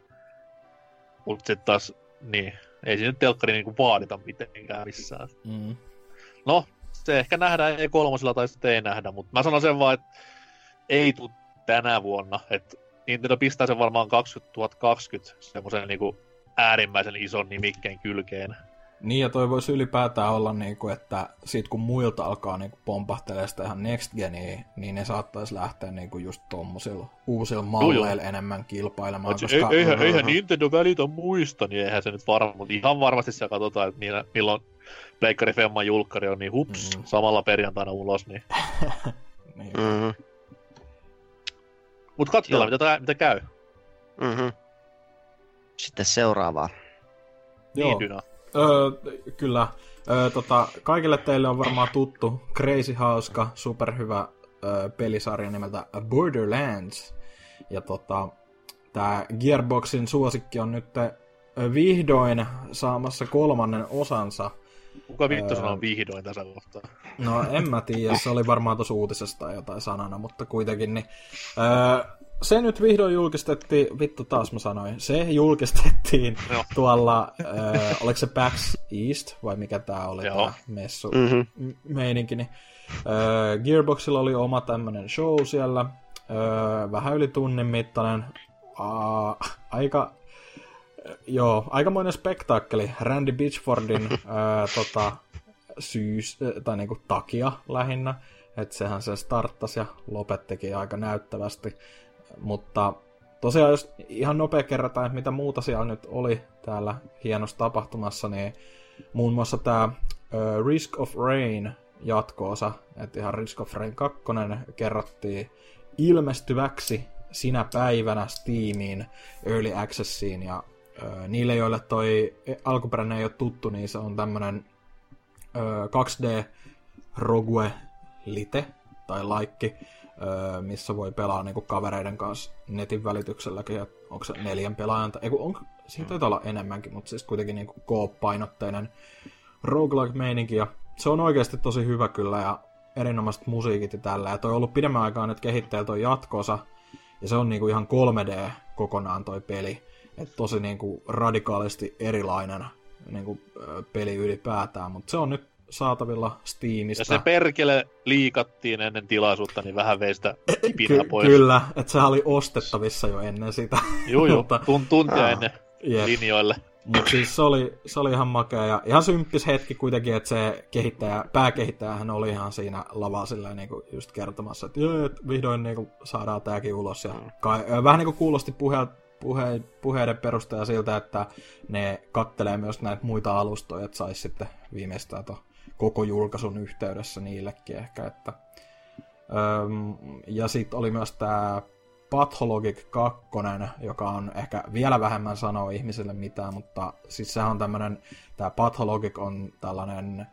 Mutta sitten taas, niin, ei siinä telkkari niinku vaadita mitenkään missään. Mm. No, se ehkä nähdään E3 tai sitten ei nähdä, mutta mä sanon sen vaan, että ei tule tänä vuonna. Että Nintendo pistää sen varmaan 2020 semmoisen niinku äärimmäisen ison nimikkeen kylkeen. Niin, ja toi voisi ylipäätään olla, niinku, että sit kun muilta alkaa niinku, pompahtelee sitä ihan next genia, niin ne saattaisi lähteä niinku, just tommosilla uusilla malleilla enemmän kilpailemaan. Koska... Koska, Ei, eihän, eihän Nintendo välitä muista, niin eihän se nyt varma, mutta ihan varmasti siellä katsotaan, että niillä, milloin Pleikkari Femman julkkari on, niin hups, Mm. samalla perjantaina ulos. Niin. (laughs) niin. Mm-hmm. Mutta katsotaan, mitä, tää, mitä käy. Mm-hmm. Sitten seuraavaa. Joo. Niin dynä. Öö, kyllä. Öö, tota, kaikille teille on varmaan tuttu crazy hauska, superhyvä öö, pelisarja nimeltä Borderlands. Ja tota, tää Gearboxin suosikki on nyt vihdoin saamassa kolmannen osansa. Kuka vittu Öö. sanoo vihdoin tässä kohtaa? No en mä tiedä, se oli varmaan tuossa uutisesta tai jotain sanana, mutta kuitenkin. Niin, öö, se nyt vihdoin julkistettiin, vittu taas mä sanoin, se julkistettiin (laughs) Joo. tuolla, öö, oliko se PAX East vai mikä tää oli Joo. tää messu Mm-hmm. meininki, niin öö, Gearboxilla oli oma tämmönen show siellä, öö, vähän yli tunnin mittainen, aa, aika, joo, aikamoinen spektaakkeli Randy Bitchfordin öö, (laughs) tota, syys, tai niinku takia lähinnä, että sehän se starttasi ja lopettikin aika näyttävästi, mutta tosiaan jos ihan nopea kerrataan, että mitä muuta siellä nyt oli täällä hienossa tapahtumassa, niin muun muassa tämä Risk of Rain jatkoosa, että ihan Risk of Rain 2 kerrottiin ilmestyväksi sinä päivänä Steamiin, Early Accessiin. Ja niille, joille toi alkuperäinen ei ole tuttu, niin se on tämmönen 2D Rogue Lite tai laikki, missä voi pelaa niinku kavereiden kanssa netin välitykselläkin, ja onko se neljän pelaajan, tai onko, siitä taitaa olla enemmänkin, mutta siis kuitenkin niinku Coop-painotteinen roguelike-meininki, ja se on oikeasti tosi hyvä kyllä, ja erinomaiset musiikit ja tällä, ja toi on ollut pidemmän aikaa nyt kehittäjältä on jatkosa, ja se on niinku ihan 3D kokonaan toi peli, että tosi niinku radikaalisti erilainen niinku, peli ylipäätään, mutta se on nyt saatavilla Steamista. Ja se perkele liikattiin ennen tilaisuutta, niin vähän vei sitä kipinää Ky- pois. Kyllä, että sehän oli ostettavissa jo ennen sitä. Joo, joo, Mutta- Tun- tuntia ennen Jep. linjoille. Mutta siis se oli, se oli ihan makea ja ihan symppis hetki kuitenkin, että se kehittäjä, pääkehittäjähän oli ihan siinä lavaa silleen niinku just kertomassa, että joo, et vihdoin niinku saadaan tääkin ulos. Ja kai, ö, vähän niinku kuulosti puhe, puhe, puheiden perusteella siltä, että ne kattelee myös näitä muita alustoja, että saisi sitten viimeistään to koko julkaisun yhteydessä niillekin ehkä. Että, ja sitten oli myös tämä Pathologic 2, joka on ehkä vielä vähemmän sanoo ihmisille mitään, mutta siis sehän on tämmönen, tämä Pathologic on tällainen,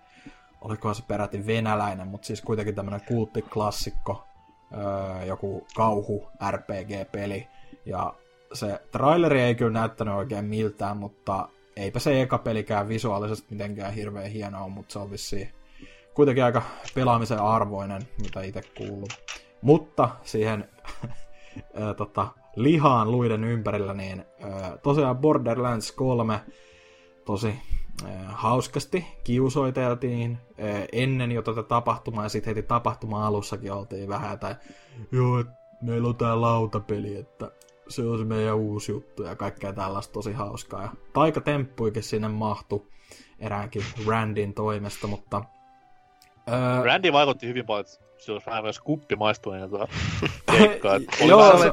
olikohan se peräti venäläinen, mutta siis kuitenkin tämmönen kulttiklassikko, öö, joku kauhu RPG-peli, ja se traileri ei kyllä näyttänyt oikein miltään, mutta eipä se eka pelikään visuaalisesti mitenkään hirveän hieno ole, mutta se on vissiin kuitenkin aika pelaamisen arvoinen, mitä itse kuuluu. Mutta siihen (laughs) tota, lihaan luiden ympärillä, niin tosiaan Borderlands 3 tosi hauskasti kiusoiteltiin ennen jo tätä tapahtumaa, ja sitten heti tapahtuma alussakin oltiin vähän, tai joo, meillä on tää lautapeli, että se on se meidän uusi juttu, ja kaikkea tällaista tosi hauskaa. Ja taikatemppuikin sinne mahtu eräänkin Randin toimesta, mutta ää, Randy vaikutti hyvin paljon, että se olisi vähän myös kuppi maistua ennen (laughs) keikkaa. että Oli Joo, se-.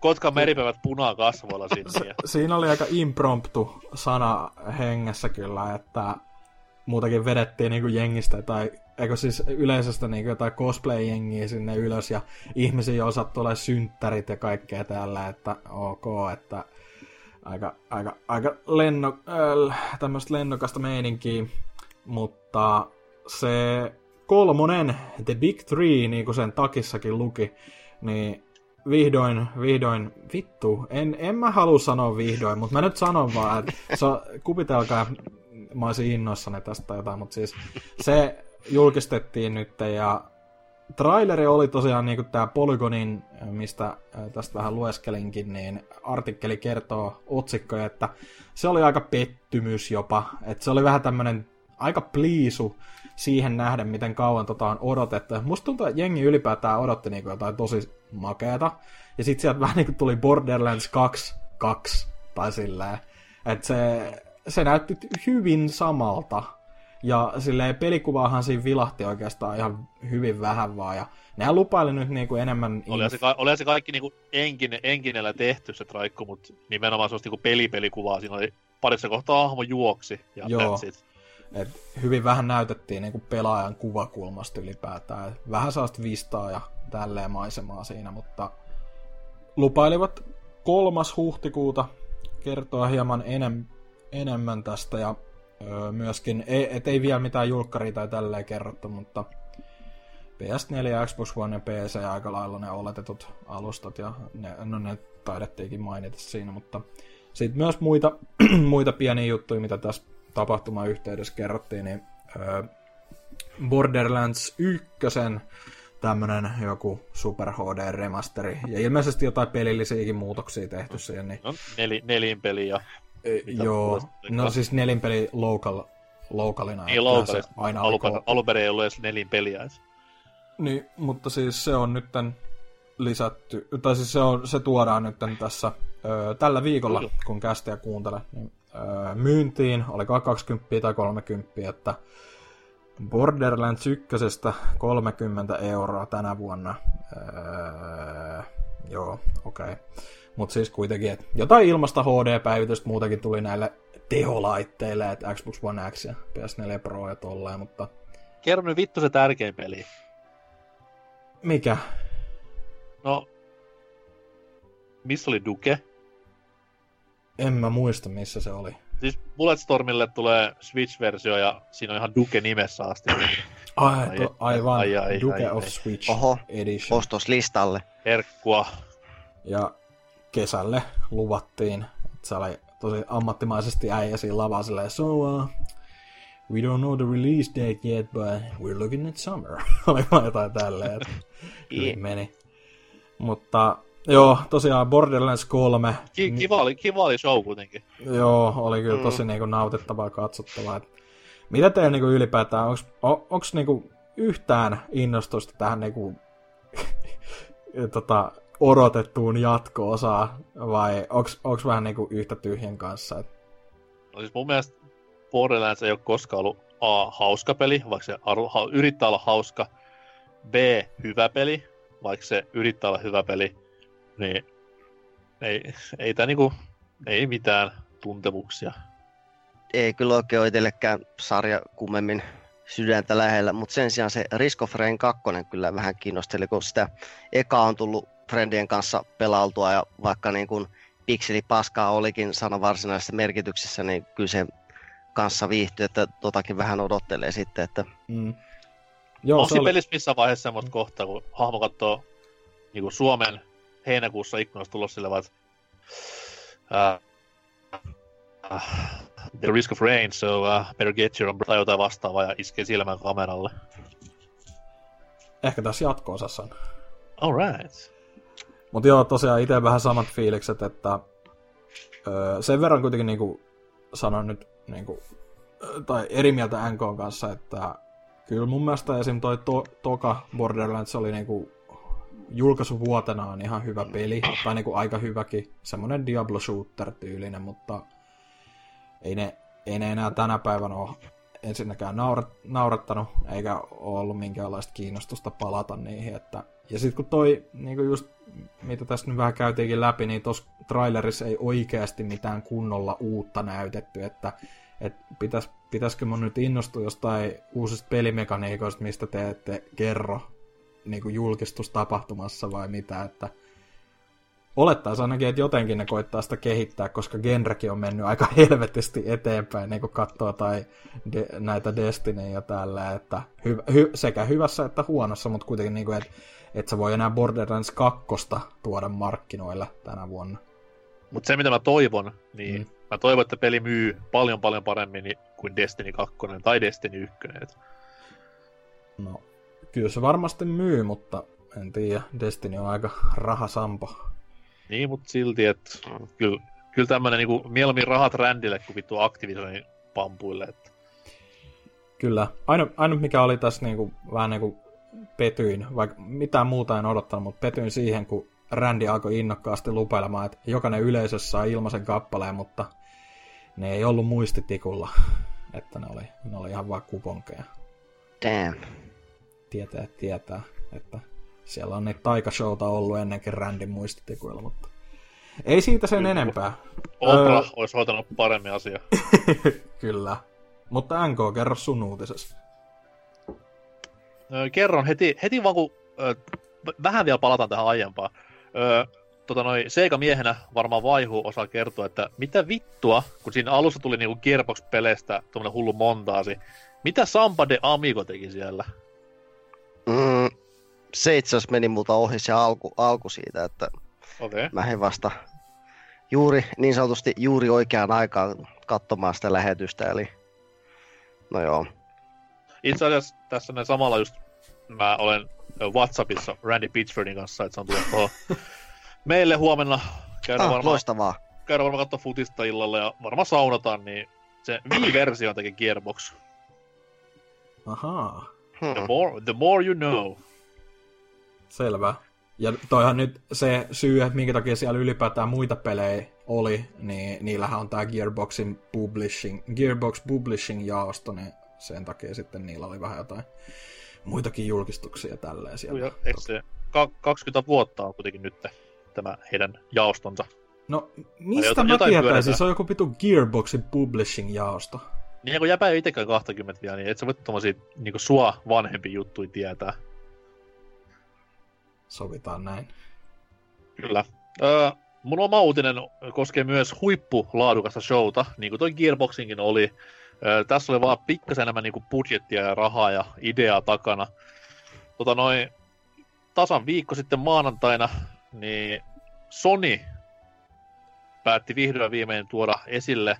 Kotkan meripäivät punaa kasvoilla sinne. Siinä oli aika impromptu sana hengessä kyllä, että muutakin vedettiin niinku jengistä tai eikö siis yleisöstä niinku jotain cosplay-jengiä sinne ylös ja ihmisiä osat tulee synttärit ja kaikkea tällä, että ok, että aika, aika, aika lenno, äh, tämmöistä lennokasta meininkiä, mutta se kolmonen, The Big Three, niin kuin sen takissakin luki, niin vihdoin, vihdoin, vittu, en, en mä halua sanoa vihdoin, mutta mä nyt sanon vaan, että (laughs) se, on- kupitelkaa, mä olisin innoissani tästä jotain, mutta siis se julkistettiin nyt ja traileri oli tosiaan niin kuin tämä Polygonin, mistä tästä vähän lueskelinkin, niin artikkeli kertoo otsikkoja, että se oli aika pettymys jopa, että se oli vähän tämmönen aika pliisu siihen nähden, miten kauan tota on odotettu. Musta tuntuu, että jengi ylipäätään odotti niinku jotain tosi makeata. Ja sitten sieltä (laughs) vähän niinku tuli Borderlands 2, 2 tai silleen. Että se, se näytti hyvin samalta. Ja silleen pelikuvaahan siinä vilahti oikeastaan ihan hyvin vähän vaan. Ja nehän lupaili nyt niinku enemmän... Olihan se, ka- olihan se kaikki niinku enkine, enkinellä tehty se traikku, mutta nimenomaan sellaista niinku pelipelikuvaa. Siinä oli parissa kohtaa hahmo juoksi ja Joo. Et hyvin vähän näytettiin niinku pelaajan kuvakulmasta ylipäätään. Et Vähän sellaista vistaa ja tälleen maisemaa siinä, mutta lupailivat kolmas huhtikuuta kertoa hieman enem, enemmän tästä ja öö, myöskin, ei, et ei vielä mitään julkkaria tai tälleen kerrottu, mutta PS4, Xbox One ja PC aika lailla ne oletetut alustat ja ne, no ne taidettiinkin mainita siinä, mutta sitten myös muita, (clears throat) muita pieniä juttuja, mitä tässä tapahtuman yhteydessä kerrottiin, niin öö, Borderlands 1 tämmönen joku Super HD remasteri, ja ilmeisesti jotain pelillisiäkin muutoksia tehty siihen, niin No, neli, nelinpeli ja e, joo, no siis nelinpeli local, localina, loukalla. se aina Alun, alun perin ei ollut edes nelinpeliä. Niin, mutta siis se on nytten lisätty, tai siis se, on, se tuodaan nytten tässä ö, tällä viikolla, Kyllä. kun kästiä kuuntele, niin ö, myyntiin, oliko 20 tai 30, että Borderlands 1 30 euroa tänä vuonna. Öö, joo, okei. Okay. Mutta siis kuitenkin, että jotain ilmasta HD-päivitystä muutenkin tuli näille teholaitteille, että Xbox One X ja PS4 Pro ja tolleen, mutta Kerro nyt vittu se tärkein peli. mikä? No, missä oli Duke? En mä muista, missä se oli. Siis Bulletstormille tulee Switch-versio ja siinä on ihan Duke nimessä asti. Ai, Ai, to, aivan, ai, ai, Duke ai, of ai. Switch Oho. Edition. Ostoslistalle. Herkkua. Ja kesälle luvattiin, että se oli tosi ammattimaisesti äijä siinä lavaa silleen, so uh, we don't know the release date yet, but we're looking at summer. (laughs) oli vaan jotain tälleen, että (laughs) Jep. meni. Mutta joo, tosiaan Borderlands 3, Ki- kiva, oli, kiva oli show kuitenkin. joo, oli kyllä tosi Mm. niinku nautittavaa katsottavaa. Et mitä teillä niinku ylipäätään, onks, on, onks niinku yhtään innostusta tähän niinku, (laughs) tota, odotettuun jatko-osaan, vai onks, onks vähän niinku yhtä tyhjän kanssa? Et, No siis mun mielestä Borderlands ei ole koskaan ollut A, hauska peli, vaikka se aru, ha, yrittää olla hauska. B, hyvä peli, vaikka se yrittää olla hyvä peli. Niin ei, ei tää niinku, ei mitään tuntemuksia. Ei kyllä oikein ole itsellekään sarja kummemmin sydäntä lähellä, mutta sen sijaan se Risk of Rain 2 kyllä vähän kiinnosteli, kun sitä eka on tullut friendien kanssa pelailtua ja vaikka niin kuin pikseli paskaa olikin sanan varsinaisessa merkityksessä, niin kyllä se kanssa viihtyy, että totakin vähän odottelee sitten, että mm. Joo, Onko se oli, pelissä missään vaiheessa semmoista kohtaa, kun hahmo katsoo niin Suomen heinäkuussa ikkunasta tulos sille vaan, että uh, the risk of rain, so uh, better get your umbrella tai jotain vastaavaa ja iskee silmän kameralle. ehkä tässä jatko-osassa on. Alright. Mutta joo, tosiaan itse vähän samat fiilikset, että öö, sen verran kuitenkin niinku sanon nyt niinku, tai eri mieltä NK kanssa, että kyllä mun mielestä esim. toi to, Toka Borderlands oli niinku julkaisuvuotenaan ihan hyvä peli, tai niinku aika hyväkin, semmonen Diablo Shooter-tyylinen, mutta ei ne, ei ne enää tänä päivänä ole ensinnäkään naurat, naurattanut, eikä ole ollut minkäänlaista kiinnostusta palata niihin, että ja sitten kun toi, niin just mitä tässä nyt vähän käytiinkin läpi, niin tuossa trailerissa ei oikeasti mitään kunnolla uutta näytetty, että et pitäis, pitäisikö mun nyt innostua jostain uusista pelimekaniikoista, mistä te ette kerro niin kuin julkistustapahtumassa vai mitä, että olettaisiin ainakin, että jotenkin ne koittaa sitä kehittää, koska genrekin on mennyt aika helvetisti eteenpäin, niin kuin katsoo tai de, näitä Destiny ja tällä, että hy, hy, sekä hyvässä että huonossa, mutta kuitenkin niin kuin, että et sä voi enää Borderlands 2 tuoda markkinoille tänä vuonna. Mutta se mitä mä toivon, niin Mm. mä toivon, että peli myy paljon paljon paremmin kuin Destiny 2 tai Destiny 1. Et No, kyllä se varmasti myy, mutta en tiedä, Destiny on aika rahasampo. Niin, mutta silti, että kyllä, kyllä tämmönen niinku mieluummin rahat rändille kuin vittu Activisionin pampuille. Et. Kyllä. Ainut, ainut mikä oli tässä niinku, vähän niinku petyin, vaikka mitään muuta en odottanut, mutta petyin siihen, kun Randy alkoi innokkaasti lupailemaan, että jokainen yleisössä saa ilmaisen kappaleen, mutta ne ei ollut muistitikulla, että ne oli, ne oli ihan vaan kuponkeja. damn. Tietää, tietää, että siellä on niitä taikashowta ollut ennenkin Randin muistitikuilla, mutta ei siitä sen Kyllä. enempää. Oprah Öö. olisi hoitanut paremmin asiaa. (laughs) Kyllä. Mutta NK, kerro sun uutisessa. Öö, kerron heti, heti vaan kun öö, vähän vielä palataan tähän aiempaan. Öö, tota noi, Seiga miehenä varmaan vaihu osaa kertoa, että mitä vittua, kun siinä alussa tuli niinku Gearbox-peleistä tuommoinen hullu montaasi. Mitä Sampa de Amigo teki siellä? Mm, se itse asiassa meni multa ohi se alku, alku siitä, että Okei. Okay. mä en vasta juuri, niin sanotusti juuri oikeaan aikaan katsomaan sitä lähetystä, eli no joo. Itse asiassa tässä näin samalla just mä olen Whatsappissa Randy Pitchfordin kanssa, että se on tullut tuohon (laughs) meille huomenna. Käydään Ah, varmaan, loistavaa. käydään varmaan katsoa futista illalla ja varmaan saunataan, niin se Wii-versio teki Gearbox. Ahaa. The more, the more you know. Selvä. Ja toihan nyt se syy, että minkä takia siellä ylipäätään muita pelejä oli, niin niillähän on tää Gearboxin Publishing, Gearbox Publishing-jaosto, niin sen takia sitten niillä oli vähän jotain muitakin julkistuksia tälleen siellä. Ja, eikö se ka- 20 vuotta on kuitenkin nyt tämä heidän jaostonsa. No, mistä jotain- mä jotain tietäisin? pyöritään. Se on joku vitu Gearboxin Publishing-jaosto. Niin kun jäpä ei itekään 20 vielä, niin et sä voi tommosia niinku sua vanhempi juttuja tietää. Sovitaan näin. Kyllä. Öö, mun oma uutinen koskee myös huippulaadukasta showta, niin kuin toi Gearboxinkin oli. Ö, tässä oli vaan pikkasen enemmän niin budjettia ja rahaa ja ideaa takana. Tota noin, tasan viikko sitten maanantaina, niin Sony päätti vihdoin viimein tuoda esille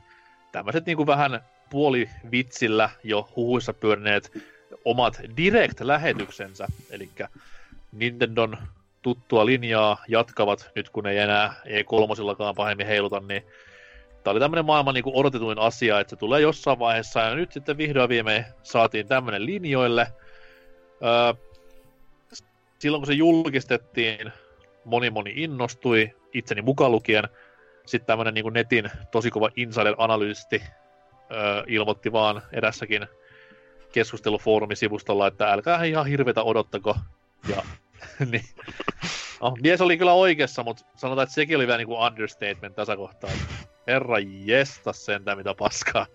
tämmöiset niin kuin vähän puolivitsillä jo huhuissa pyörineet omat Direct-lähetyksensä, eli Nintendon tuttua linjaa jatkavat nyt kun ei enää E3 pahemmin heiluta, niin tämä oli tämmöinen maailman niin odotetuin asia, että se tulee jossain vaiheessa, ja nyt sitten vihdoin viimein saatiin tämmöinen linjoille. Öö, silloin kun se julkistettiin, moni moni innostui, itseni mukaan lukien. Sitten tämmöinen niin netin tosi kova insider-analyysti öö, ilmoitti vaan edessäkin keskustelufoorumisivustolla, että älkää ihan hirvetä odottako. Ja, (laughs) niin. No, mies oli kyllä oikeassa, mutta sanotaan, että sekin oli vähän niin kuin understatement tässä kohtaa. Herra jesta sentään mitä paskaa.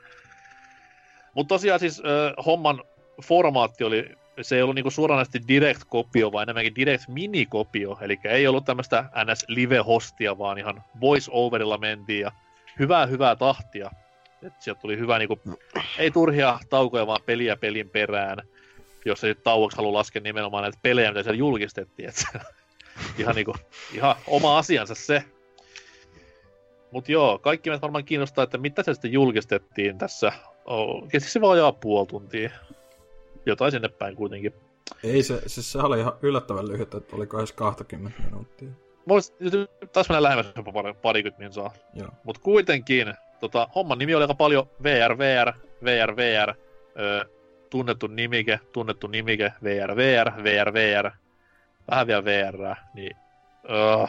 Mutta tosiaan siis äh, homman formaatti oli, se ei ollut niinku suoranaisesti direct-kopio, vaan enemmänkin direct-minikopio, eli ei ollut tämmöistä ns. live-hostia, vaan ihan voice-overilla mentiin ja hyvää hyvää tahtia. Et sieltä tuli hyvä niinku, ei turhia taukoja, vaan peliä pelin perään. Jos ei tauoksi halua laskea nimenomaan näitä pelejä, mitä siellä julkistettiin. Et ihan, niinku, ihan oma asiansa se. Mut joo, kaikki meitä varmaan kiinnostaa, että mitä se sitten julkistettiin tässä. Oh, kesti se vajaa puoli tuntia. Jotain sinne päin kuitenkin. Ei se, siis se oli ihan yllättävän lyhyt, että oliko edes 20 minuuttia. Mulla taas mennä lähemmäs jopa pari, parikymmentä minsaa. Joo. Mut kuitenkin, tota, homman nimi oli aika paljon VR, VR, VR, VR, öö, tunnettu nimike, tunnettu nimike, VR, VR, VR, VR, vähän vielä VR, niin öö,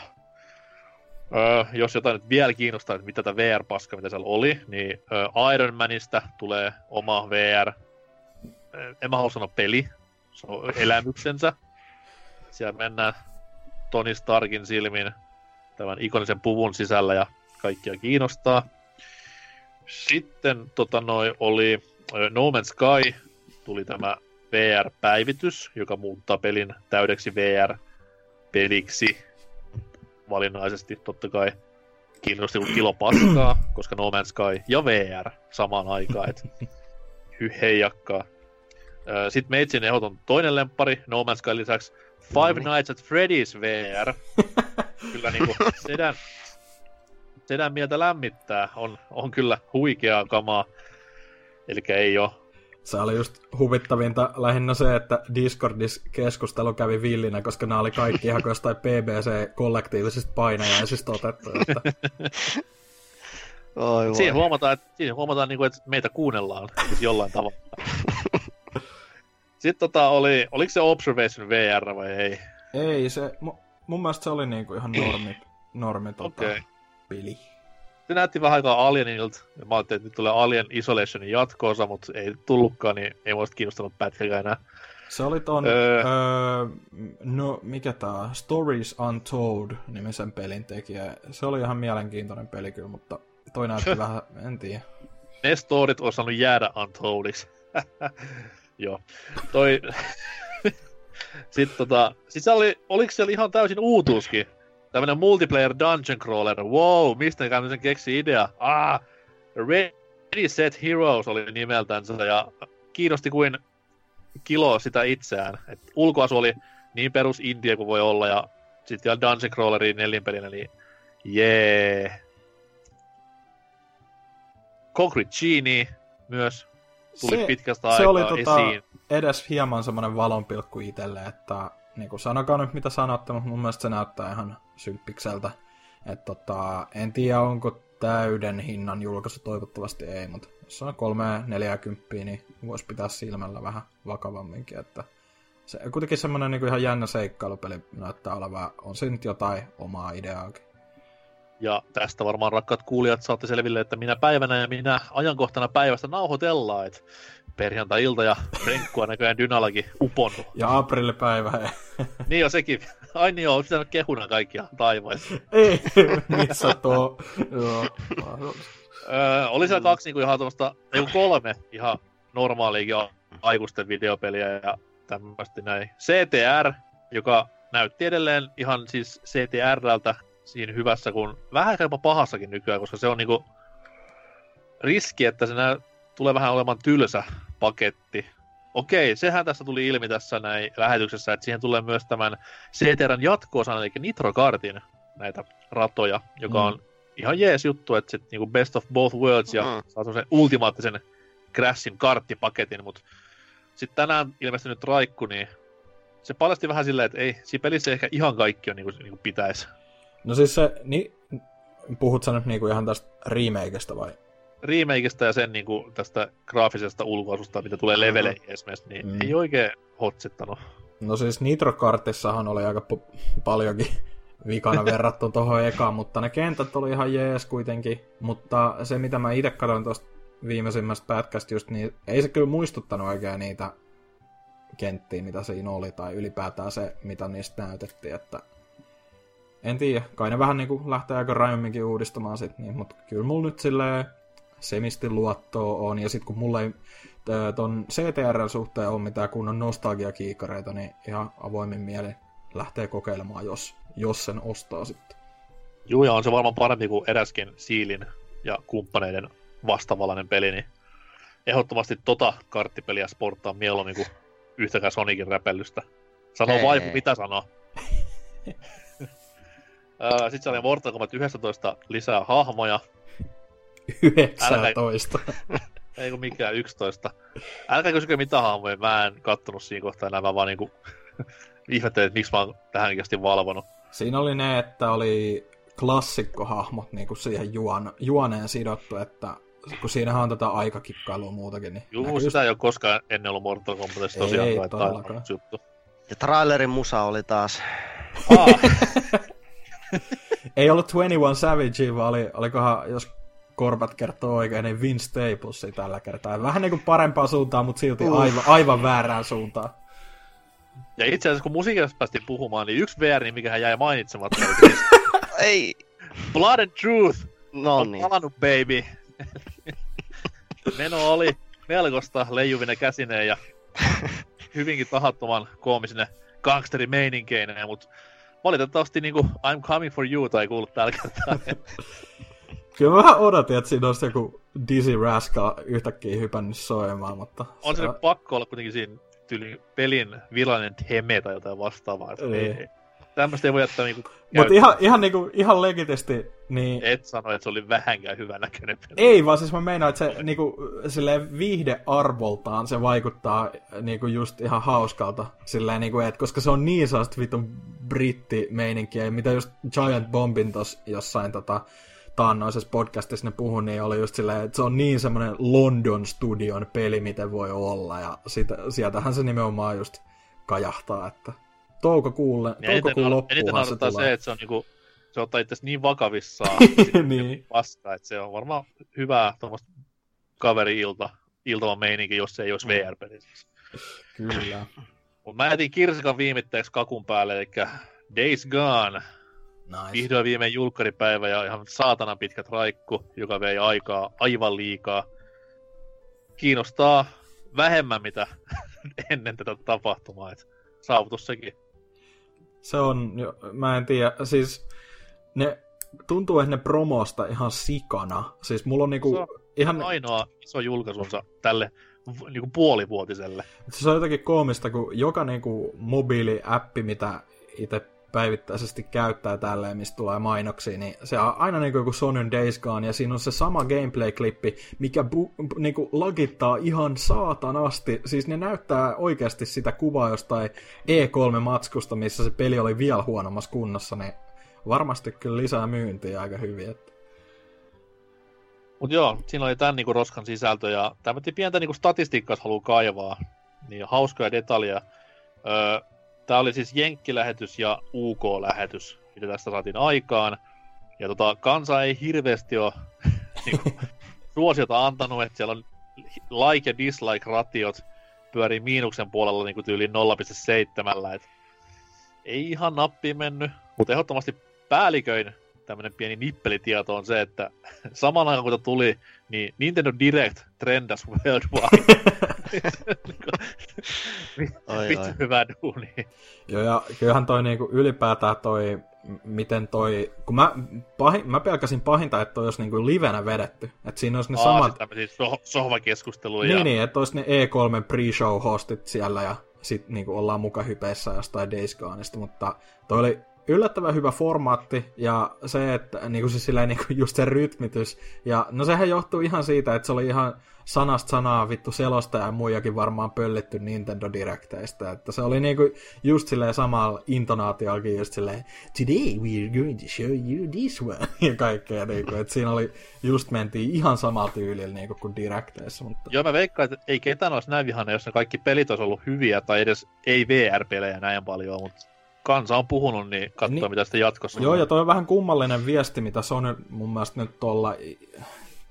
öö, jos jotain nyt vielä kiinnostaa, että mitä tämä VR-paska, mitä siellä oli, niin öö, Iron Manista tulee oma VR, en mä halua sanoa peli, se on elämyksensä. Siellä mennään Tony Starkin silmin tämän ikonisen puvun sisällä ja kaikkia kiinnostaa. Sitten tota noi, oli No Man's Sky, tuli tämä VR-päivitys, joka muuttaa pelin täydeksi VR-peliksi. Valinnaisesti totta kai kiinnosti kuin kilo paskaa, koska No Man's Sky ja VR samaan aikaan, et hy heijakkaa. Sitten Meitsin ehdoton toinen lempari, No Man's Sky lisäksi Five Nights at Freddy's VR. Kyllä niinku (laughs) sedän, sedän mieltä lämmittää. On, on kyllä huikeaa kamaa. Eli ei oo se oli just huvittavinta lähinnä se, että Discordissa keskustelu kävi villinä, koska nämä oli kaikki ihan jostain PBC-kollektiivisista painajaisista otettu. Että... Oi, siinä huomataan, että, siinä huomataan niin kuin, että meitä kuunnellaan jollain tavalla. Sitten tota oli, oliko se Observation VR vai ei? Ei, se, mun mielestä se oli niinku ihan normi, normi tota, okay. peli se näytti vähän aikaa Alienilta. Ja mä ajattelin, että nyt tulee Alien Isolationin jatkoosa, mutta ei tullutkaan, niin ei muista kiinnostanut pätkäkään enää. Se oli ton, öö... Öö, no mikä tää, Stories Untold nimisen pelin tekijä. Se oli ihan mielenkiintoinen peli kyllä, mutta toi näytti vähän, en tiedä. Ne storit olisi saanut jäädä Untoldiksi. (laughs) Joo. Toi... (laughs) Sitten tota, sit se oli, oliko siellä ihan täysin uutuuskin? Tämmönen multiplayer dungeon crawler. Wow, mistä ne sen keksi idea? Ah, Ready Set Heroes oli nimeltänsä ja kiinnosti kuin kilo sitä itseään. Et ulkoasu oli niin perus India kuin voi olla ja sitten vielä Dungeon Crawlerin nelinpelinä, niin jee. Yeah. Concrete Genie myös tuli se, pitkästä aikaa se oli, tota, esiin. edes hieman semmoinen valonpilkku itselle, että niin kuin sanokaa nyt mitä sanotte, mutta mun mielestä se näyttää ihan symppikseltä. Et tota, en tiedä onko täyden hinnan julkaisu, toivottavasti ei, mutta jos on 340, niin voisi pitää silmällä vähän vakavamminkin, että se kuitenkin semmoinen niin ihan jännä seikkailupeli näyttää olevan, on se nyt jotain omaa ideaakin. Ja tästä varmaan rakkaat kuulijat saatte selville, että minä päivänä ja minä ajankohtana päivästä nauhoitellaan, että perjantai-ilta ja renkkua näköjään Dynalakin uponnut. Ja aprillipäivä. niin jo sekin. Ai niin joo, olisi pitänyt kehuna kaikkia taivaissa. Ei, missä tuo. joo. öö, oli siellä kaksi niinku ihan tuommoista, ei kolme ihan normaaliakin aikuisten videopeliä ja tämmöistä näin. CTR, joka näytti edelleen ihan siis CTRltä siinä hyvässä kuin vähän jopa pahassakin nykyään, koska se on niinku riski, että se nää, tulee vähän olemaan tylsä paketti. Okei, sehän tässä tuli ilmi tässä näin lähetyksessä, että siihen tulee myös tämän CTRn jatko eli Nitro Kartin näitä ratoja, joka mm. on ihan jees juttu, että sit niinku best of both worlds ja mm. saa sen ultimaattisen Crashin karttipaketin, mutta sitten tänään ilmestynyt Raikku, niin se paljasti vähän silleen, että ei, siinä pelissä ehkä ihan kaikki on niin kuin, niin kuin pitäisi. No siis se, niin, puhut sä nyt niinku ihan tästä remakeista vai? Remakeista ja sen niinku tästä graafisesta ulkoasusta, mitä tulee leveleihin esimerkiksi, niin mm. ei oikein hotsittanut. No siis Nitro Kartissahan oli aika po- paljonkin (laughs) vikana verrattuna tuohon ekaan, mutta ne kentät oli ihan jees kuitenkin. Mutta se, mitä mä itse katsoin tuosta viimeisimmästä pätkästä just, niin ei se kyllä muistuttanut oikein niitä kenttiä, mitä siinä oli, tai ylipäätään se, mitä niistä näytettiin, että en tiedä, kai ne vähän niinku lähtee aika rajumminkin uudistamaan sit, niin, mutta kyllä mulla nyt silleen semisti luottoa on, ja sitten kun mulla ei ton CTR suhteen ole mitään kunnon nostalgiakiikareita, niin ihan avoimin mieli lähtee kokeilemaan, jos, jos sen ostaa sitten. Joo, ja on se varmaan parempi kuin eräskin Siilin ja kumppaneiden vastavalainen peli, niin ehdottomasti tota karttipeliä sporttaa mieluummin kuin yhtäkään Sonicin räpellystä. Sanoo vai mitä sanoo. (laughs) Sitten siellä oli Mortal Kombat 11 lisää hahmoja. 19. Älkä... (laughs) Ei kun mikään 11. Älkää kysykö mitä hahmoja, mä en kattonut siinä kohtaa enää, mä vaan niinku (laughs) ihmettelin, että miksi mä oon tähän valvonut. Siinä oli ne, että oli klassikkohahmot niin kuin siihen juon, juoneen sidottu, että kun siinähän on tätä aikakikkailua muutakin. Niin Juu, sitä just... ei ole koskaan ennen ollut Mortal Kombatissa tosiaan. Ei, juttu. Ja trailerin musa oli taas... (laughs) ei ollut 21 Savage, vaan oli, olikohan, jos korvat kertoo oikein, niin Vince Staples tällä kertaa. Vähän niin kuin parempaan suuntaan, mutta silti uh. aivan, aivan väärään suuntaan. Ja itse asiassa kun musiikista päästiin puhumaan, niin yksi VR, mikä hän jäi mainitsematta, oli siis (laughs) Ei. Blood and Truth no on niin. palannut, baby. (laughs) Meno oli melkoista leijuvinen käsineen ja hyvinkin tahattoman koomisine gangsterimeininkeinen, mutta valitettavasti niinku I'm coming for you tai kuullut tällä kertaa. (laughs) Kyllä mä odotin, että siinä olisi joku Dizzy Rascal yhtäkkiä hypännyt soimaan, mutta... On se, se pakko olla kuitenkin siinä tyli pelin virallinen teme tai jotain vastaavaa. Ei. Ei, Tämmöistä ei voi jättää niinku Mutta ihan, ihan, niinku, ihan legitisti, niin... Et sano, että se oli vähänkään hyvän näköinen peli. Ei, vaan siis mä meinaan, että se niinku, silleen viihdearvoltaan se vaikuttaa niinku just ihan hauskalta. Silleen niinku, että koska se on niin sellaista vitun brittimeininkiä, mitä just Giant Bombin tossa jossain tota, taannoisessa podcastissa ne puhu, niin oli just silleen, että se on niin semmoinen London Studion peli, miten voi olla, ja siitä, sieltähän se nimenomaan just kajahtaa, että toukokuulle, ja toukokuun loppuunhan se tulee. se, että se on niinku, se ottaa itse niin vakavissaan (laughs) niin. vasta, että se on varmaan hyvää tuommoista kaveri-ilta, iltava meininki, jos se ei olisi mm. VR-pelissä. Kyllä. Mutta mä jätin kirsikan viimitteeksi kakun päälle, eli Days Gone. Nice. Vihdoin viimein julkkaripäivä ja ihan saatana pitkät raikku, joka vei aikaa aivan liikaa. Kiinnostaa vähemmän mitä (laughs) ennen tätä tapahtumaa, että saavutus sekin. Se on, mä en tiedä, siis ne tuntuu, että ne promosta ihan sikana. Siis mulla on niinku se on ihan... ainoa iso julkaisunsa tälle niinku puolivuotiselle. Se on jotenkin koomista, kun joka niinku mobiiliäppi, mitä itse päivittäisesti käyttää tälleen, mistä tulee mainoksia, niin se on aina niin kuin Sonyn Days Gone, ja siinä on se sama gameplay-klippi, mikä bu- niin kuin lagittaa ihan saatanasti. Siis ne näyttää oikeasti sitä kuvaa jostain E3-matskusta, missä se peli oli vielä huonommassa kunnossa, niin varmasti kyllä lisää myyntiä aika hyvin. Että... Mut joo, siinä oli tämän niinku roskan sisältö, ja tämmöinen pientä niinku statistiikkaa, haluaa kaivaa, niin hauskoja detaljeja. Öö, Tämä oli siis Jenkkilähetys ja UK-lähetys, mitä tästä saatiin aikaan. Ja tota, kansa ei hirveästi ole (laughs) niinku, suosiota antanut, että siellä on like- ja dislike-ratiot pyörii miinuksen puolella niin tyyliin 0,7. Et ei ihan nappiin mennyt, mutta ehdottomasti päälliköin tämmöinen pieni nippelitieto on se, että (laughs) samalla aikaan kun tuli, niin Nintendo Direct trendas worldwide. (laughs) Vittu hyvä duuni. Joo, ja kyllähän toi niinku ylipäätään toi miten toi, kun mä, pahin, mä pelkäsin pahinta, että toi olisi niinku livenä vedetty. Että siinä olisi ne Aa, samat... tämmösiä soh- sohvakeskusteluja. Niin, ja... niin, että olisi ne E3 pre-show hostit siellä ja sitten niinku ollaan muka hypeissä jostain Days Goneista, mutta toi oli yllättävän hyvä formaatti ja se, että niinku se silleen, niinku just se rytmitys. Ja no sehän johtuu ihan siitä, että se oli ihan sanasta sanaa vittu selosta ja muijakin varmaan pöllitty Nintendo Directeistä. Että se oli niinku just silleen samalla intonaatiollakin just silleen Today we're going to show you this one (laughs) ja kaikkea. Niinku, että siinä oli just mentiin ihan samalla tyylillä niinku kuin Directeissa. Mutta... Joo, mä veikkaan, että ei ketään olisi näin vihana, jos ne kaikki pelit olisi ollut hyviä, tai edes ei VR-pelejä näin paljon, mutta kansa on puhunut, niin katsoa Niin. mitä sitten jatkossa. Joo, ja toi on vähän kummallinen viesti, mitä Sony mun mielestä nyt tuolla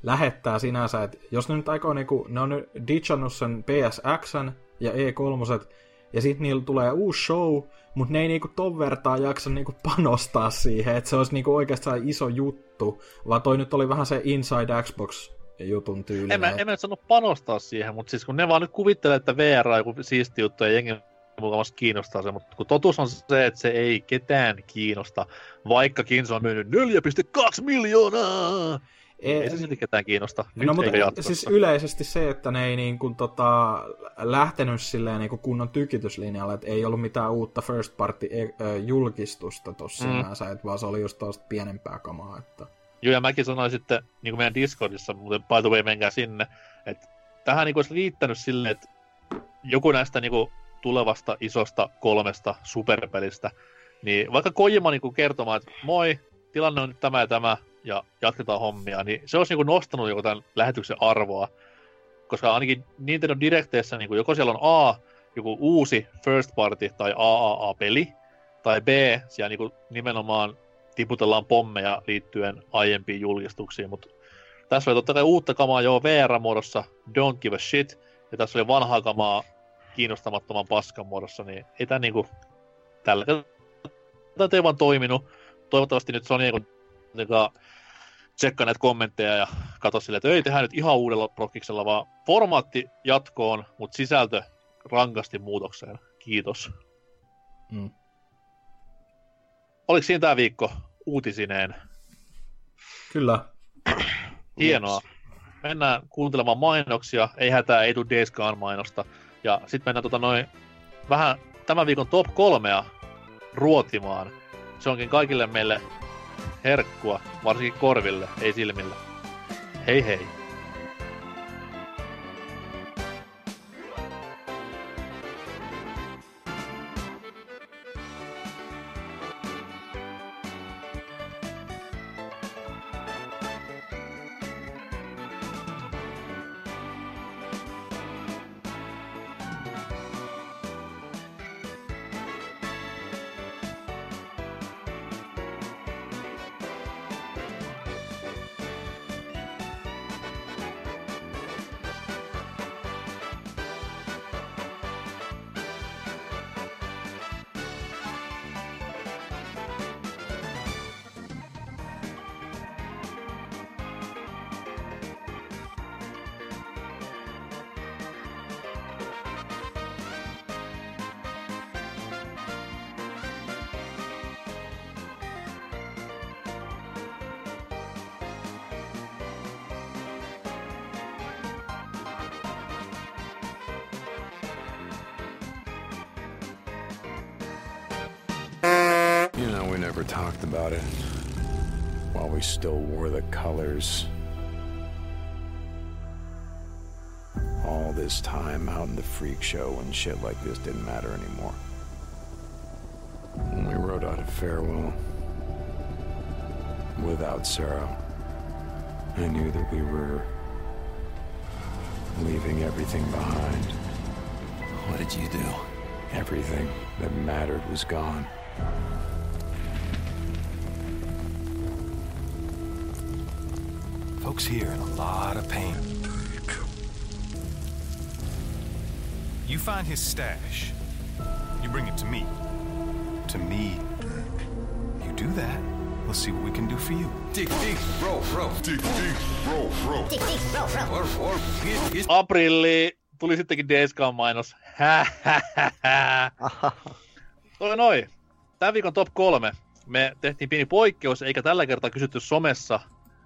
lähettää sinänsä, että jos ne nyt aikoo niinku, ne on nyt ditchannut sen PSXn ja E3, ja sitten niillä tulee uusi show, mutta ne ei niinku ton vertaa jaksa niinku panostaa siihen, että se olisi niinku oikeastaan iso juttu, vaan toi nyt oli vähän se Inside Xbox jutun tyylinen. En mä, en mä sano panostaa siihen, mutta siis kun ne vaan nyt kuvittelee, että VR on joku siisti juttu ja jengi mukavasti kiinnostaa se, mutta kun totuus on se, että se ei ketään kiinnosta, vaikkakin se on myynyt 4,2 miljoonaa. Ei se silti ketään kiinnosta. Nyt no, mutta jatkossa. siis yleisesti se, että ne ei niin kuin, tota, lähtenyt silleen niin kuin kunnon tykityslinjalle, että ei ollut mitään uutta first party e- julkistusta tossa Mm. mm. sinänsä, että vaan se oli just tuosta pienempää kamaa. Että... Joo, ja mäkin sanoin sitten, niin kuin meidän Discordissa, muuten by the way, menkää sinne, että tähän niin kuin olisi riittänyt silleen, että joku näistä niin kuin tulevasta isosta kolmesta superpelistä, niin vaikka Kojima niin kuin kertomaan, että moi, tilanne on nyt tämä ja tämä, ja jatketaan hommia, niin se olisi niin nostanut joku tämän lähetyksen arvoa, koska ainakin Nintendo Directeissä niin joko siellä on A, joku uusi first party tai AAA-peli, tai B, siellä niin nimenomaan tiputellaan pommeja liittyen aiempiin julkistuksiin, mutta tässä oli totta kai uutta kamaa jo VR-muodossa, don't give a shit, ja tässä oli vanhaa kamaa kiinnostamattoman paskan muodossa, niin ei tämä niinku tällä Tämä ei vaan toiminut. Toivottavasti nyt Sony kun tsekkaa näitä kommentteja ja katso silleen, että ei tehdä nyt ihan uudella prokiksella, vaan formaatti jatkoon, mutta sisältö rankasti muutokseen. Kiitos. Mm. Oliko siinä tämä viikko uutisineen? Kyllä. Hienoa. Mennään kuuntelemaan mainoksia. Ei hätää, ei tule Days Gone mainosta. Ja sitten mennään tota noin vähän tämän viikon top kolmea ruotimaan. Se onkin kaikille meille herkkua, varsinkin korville, ei silmille. Hei hei. Freak show when shit like this didn't matter anymore. When we wrote out a farewell without Sarah, I knew that we were leaving everything behind. What did you do? Everything that mattered was gone. Folks here in a lot of pain. You find his stash. You bring it to me. To me. You do that, we'll see what we can do for you. Dig, dig, bro, bro. Dig, dig, bro, bro. Dig, dig, bro, bro. Or, or, get, get. Aprilli, tuli sittenkin Gone mainos. (laughs) Toi noi. Tämän viikon top kolme. me tehtiin pieni poikkeus, eikä tällä kertaa kysytty somessa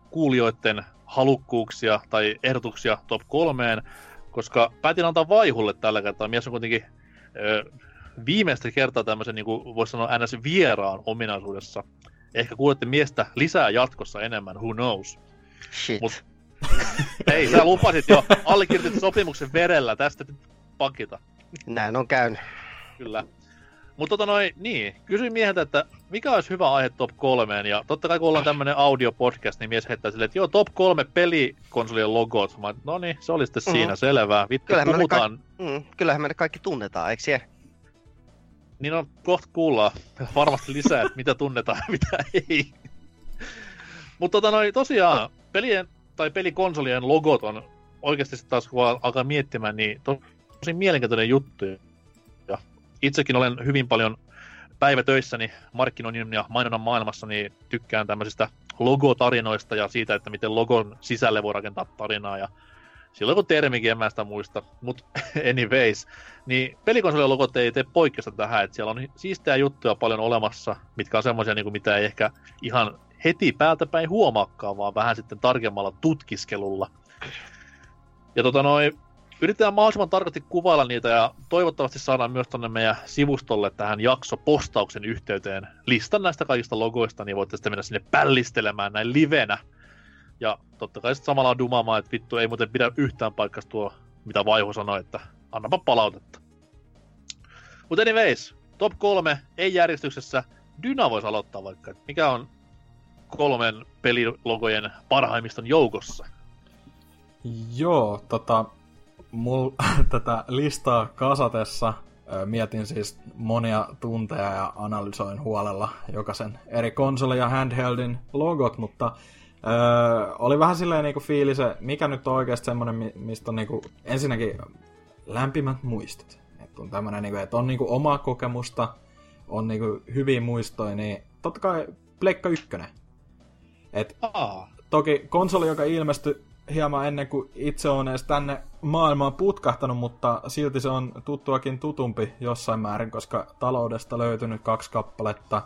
kuulijoiden halukkuuksia tai ehdotuksia top kolmeen, koska päätin antaa vaihulle tällä kertaa. Mies on kuitenkin ö, viimeistä kertaa tämmöisen, niin kuin voisi sanoa, ns. vieraan ominaisuudessa. Ehkä kuulette miestä lisää jatkossa enemmän, who knows. Shit. Mut- (laughs) Ei, sä lupasit jo, allekirjoitit sopimuksen verellä, tästä nyt pankita. Näin on käynyt. Kyllä. Mutta tota noin, niin, kysyin mieheltä, että mikä olisi hyvä aihe top kolmeen, ja totta kai kun ollaan tämmönen audio-podcast, niin mies heittää silleen, että joo, top kolme pelikonsolien logot. Mä, no niin, se oli sitten Mhm. siinä, selvää. Vittu, Kyllähän me ne puhutaan. Mm, kyllähän me ne kaikki tunnetaan, eikö siellä? Niin on, kohta kuullaan varmasti lisää, että mitä tunnetaan ja mitä ei. Mutta tota noin, tosiaan, pelien tai pelikonsolien logot on oikeasti sit taas, kun alkaa miettimään, niin to- tosi mielenkiintoinen juttu. Ja itsekin olen hyvin paljon päivätöissäni markkinoinnin ja mainonnan maailmassa, niin tykkään tämmöisistä logotarinoista ja siitä, että miten logon sisälle voi rakentaa tarinaa. Ja silloin kun termikin en mä sitä muista, mutta (laughs) anyways, niin pelikonsolien logot ei tee poikkeusta tähän, että siellä on siistejä juttuja paljon olemassa, mitkä on semmoisia, niin mitä ei ehkä ihan heti päältä päin huomaakaan, vaan vähän sitten tarkemmalla tutkiskelulla. Ja tota noin, yritetään mahdollisimman tarkasti kuvailla niitä ja toivottavasti saadaan myös tonne meidän sivustolle tähän jaksopostauksen yhteyteen listan näistä kaikista logoista, niin voitte sitten mennä sinne pällistelemään näin livenä. Ja totta kai sitten samalla dumaamaan, että vittu ei muuten pidä yhtään paikasta tuo, mitä Vaihu sanoi, että annapa palautetta. Mutta anyways, top kolme, ei järjestyksessä. Dyna voisi aloittaa vaikka, että mikä on kolmen pelilogojen parhaimmiston joukossa? Joo, tota, mul, (laughs) tätä listaa kasatessa mietin siis monia tunteja ja analysoin huolella jokaisen eri konsolin ja handheldin logot, mutta ö, oli vähän silleen niinku fiilis, mikä nyt on oikeasti semmonen, mi- mistä on niinku, ensinnäkin lämpimät muistot. Että on tämmönen, niinku, että on niinku omaa kokemusta, on niinku hyviä muistoja, niin totta kai Pleikka 1. Et Aa, toki konsoli, joka ilmestyi hieman ennen kuin itse on edes tänne maailmaan putkahtanut, mutta silti se on tuttuakin tutumpi jossain määrin, koska taloudesta löytynyt kaksi kappaletta,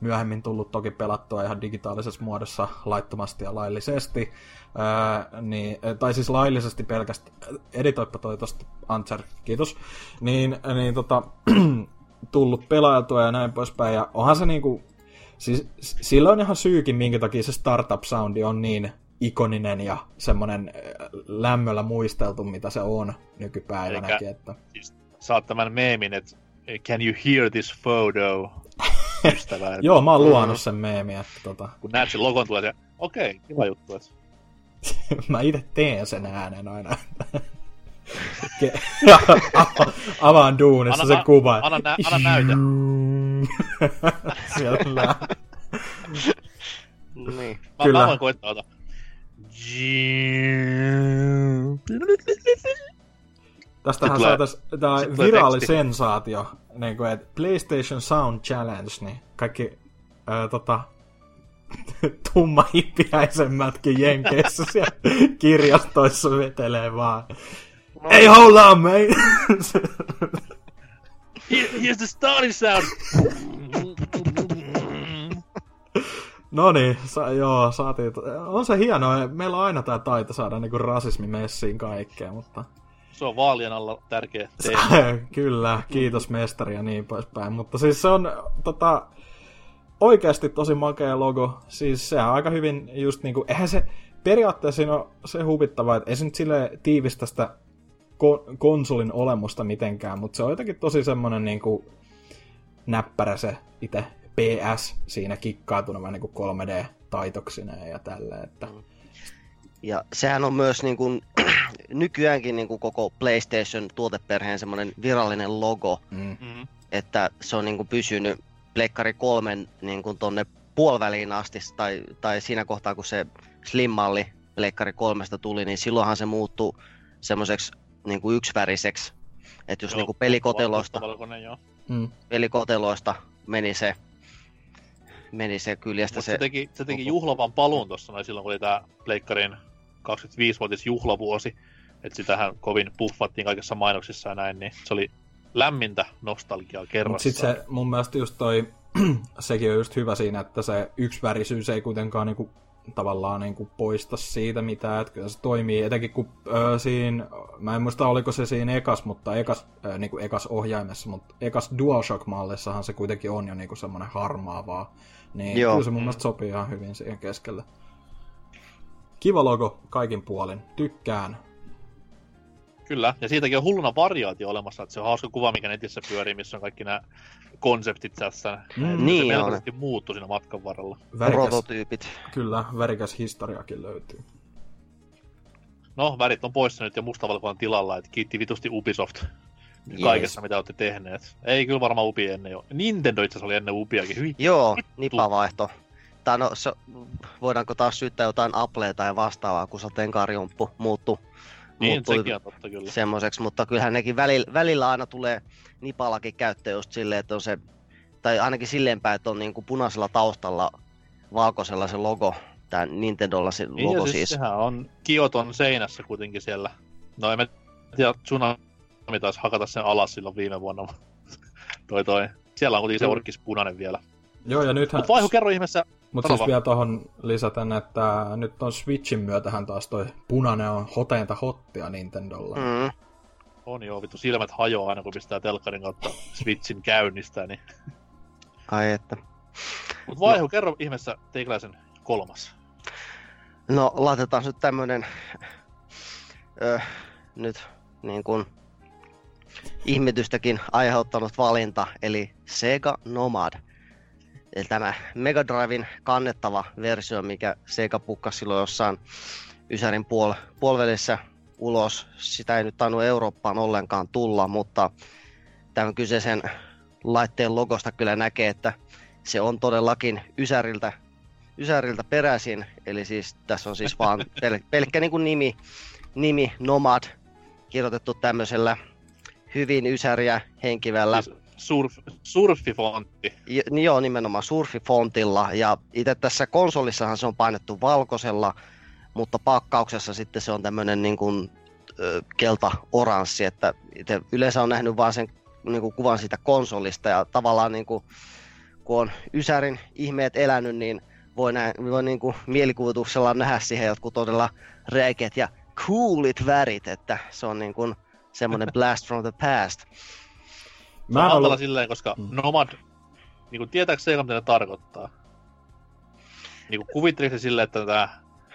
myöhemmin tullut toki pelattua ihan digitaalisessa muodossa laittomasti ja laillisesti, ää, niin, tai siis laillisesti pelkästään, editoippa toi tosta, Antser, kiitos, niin, niin tota, (clears throat) tullut pelailtua ja näin poispäin, ja onhan se niinku, Siis sillä on ihan syykin, minkä takia se startup-soundi on niin ikoninen ja semmonen äh, lämmöllä muisteltu, mitä se on nykypäivänäkin. Että... siis saat tämän meemin, että can you hear this photo, (laughs) ystävä. että (laughs) Joo, mä oon luonut sen meemiä, että tota, (laughs) Kun näet sen logon, tulee se, okei, okay, kiva juttu. Että... mä itse teen sen äänen aina. Ke- Avaan duunissa Anna- se kuva. anna nä- anna näytä. Siellä. Niin. Mä, Kyllä. mä voin koittaa ota. Tästähän tulee- saatais tää sit tulee viraalisensaatio, niin kuin, että PlayStation Sound Challenge, niin kaikki ää, tota, (laughs) tumma hippiäisemmätkin jenkeissä (laughs) siellä kirjastoissa vetelee vaan. Ei hold on, mate! Here, here's the starting sound! (laughs) no niin, sa- joo, saatiin. On se hienoa, meillä on aina tää taito saada niinku rasismi messiin kaikkea, mutta... Se on vaalien alla tärkeä (laughs) teema. Kyllä, kiitos mestari ja niin poispäin. Mutta siis se on tota, oikeasti tosi makea logo. Siis sehän on aika hyvin just niinku, eihän se periaatteessa siinä on se huvittava, että ei se nyt sille tiivistä sitä ko- konsolin olemusta mitenkään, mutta se on jotenkin tosi semmonen niinku näppärä se itse PS siinä kikkaatuna vähän niinku 3D-taitoksineen ja tälleen, että Ja sehän on myös niin kuin, (clears throat) nykyäänkin niin kuin koko PlayStation tuoteperheen semmoinen virallinen logo, mm, Mm. että se on niin kuin pysynyt Pleikkari 3 niin kuin tonne puoliväliin asti, tai, tai siinä kohtaa kun se Slim-malli Pleikkari 3 tuli, niin silloinhan se muuttui semmoiseksi niin kuin yksiväriseksi, että jos Joo, niin kuin pelikoteloista, valkoinen, joo. mm. pelikoteloista meni se, meni se kyljestä se, se, teki, se teki juhlavan paluun tuossa noin silloin, kun oli tää Pleikkarin 25-vuotis juhlavuosi. Että sitähän kovin puffattiin kaikissa mainoksissa ja näin, niin se oli lämmintä nostalgiaa Mutta kerrassa. sitten se mun mielestä just toi (clears throat) sekin on just hyvä siinä, että se yksivärisyys ei kuitenkaan niinku, tavallaan niinku poista siitä mitään, että kyllä se toimii, etenkin kun ö, siinä, mä en muista oliko se siinä ekas, mutta ekas, ö, niinku ekas ohjaimessa, mutta ekas DualShock-mallissahan se kuitenkin on jo niinku semmoinen harmaavaa, niin Joo. kyllä se mun mielestä sopii ihan hyvin siihen keskelle. Kiva logo kaikin puolin, tykkään. Kyllä, ja siitäkin on hulluna variaatio olemassa, että se on hauska kuva, mikä netissä pyörii, missä on kaikki nämä konseptit tässä. Mm, niin se on. melkoisesti muuttui siinä matkan varrella. Värikäs, Prototyypit. kyllä, värikäs historiakin löytyy. No, värit on poissa nyt ja mustavalkoinen tilalla, että kiitti vitusti Ubisoft kaikessa, mitä olette tehneet. Ei kyllä varmaan Ubi ennen jo. Nintendo itse oli ennen Ubiakin. Hyi. Joo, nipavaihto. Tai no, se, voidaanko taas syyttää jotain Applea tai vastaavaa, kun sateenkaarijumppu muuttu, Niin, sekin on totta kyllä. semmoiseksi, mutta kyllähän nekin välillä, välillä aina tulee nipallakin käyttöön just silleen, että on se, tai ainakin silleen päin, että on niinku punaisella taustalla valkoisella se logo, tää Nintendolla se Niin, logo siis, siis. sehän on Kioton seinässä kuitenkin siellä. No en tiedä, Tsunami taisi hakata sen alas silloin viime vuonna. (laughs) toi toi. Siellä on kuitenkin se orkis punainen vielä. Joo, ja nythän... Mutta Vaihu, kerro ihmeessä, Mutta siis vielä tuohon lisätän, että nyt on Switchin myötähän taas toi punainen on hoteinta hottia Nintendolla. Mm. On joo, vittu silmät hajoaa aina kun pistää telkkarin kautta Switchin käynnistää, niin... Ai että. Mut Vaihu, no. kerro ihmeessä teikäläisen kolmas. No laitetaan nyt tämmönen ö, nyt niin kuin ihmetystäkin aiheuttanut valinta, eli Sega Nomad. Eli tämä Mega Driven kannettava versio, mikä Sega pukkasi silloin jossain Ysärin puol- puolivälissä ulos. Sitä ei nyt tainnut Eurooppaan ollenkaan tulla, mutta tämän kyseisen laitteen logosta kyllä näkee, että se on todellakin Ysäriltä Ysäriltä peräisin, eli siis tässä on siis vaan (laughs) pel- pelkkä niin kuin nimi, nimi Nomad, kirjoitettu tämmöisellä hyvin ysäriä henkivällä, Siis surf, surfifontti. J- niin joo, nimenomaan surfifontilla, ja itse tässä konsolissahan se on painettu valkoisella, mutta pakkauksessa sitten se on tämmöinen niin kuin, ö, kelta-oranssi, että itse yleensä on nähnyt vaan sen niin kuin kuvan siitä konsolista, ja tavallaan niin kuin, kun on Ysärin ihmeet elänyt, niin voi, nä- voi niin kuin mielikuvituksella nähdä siihen jotkut todella räikeät ja coolit värit, että se on niin kuin semmoinen blast from the past. Mä en en ollut- silleen, koska Mm. Nomad, niin kuin tietääkö se, mitä ne tarkoittaa? Niin kuin kuvitteliko se silleen, että tämä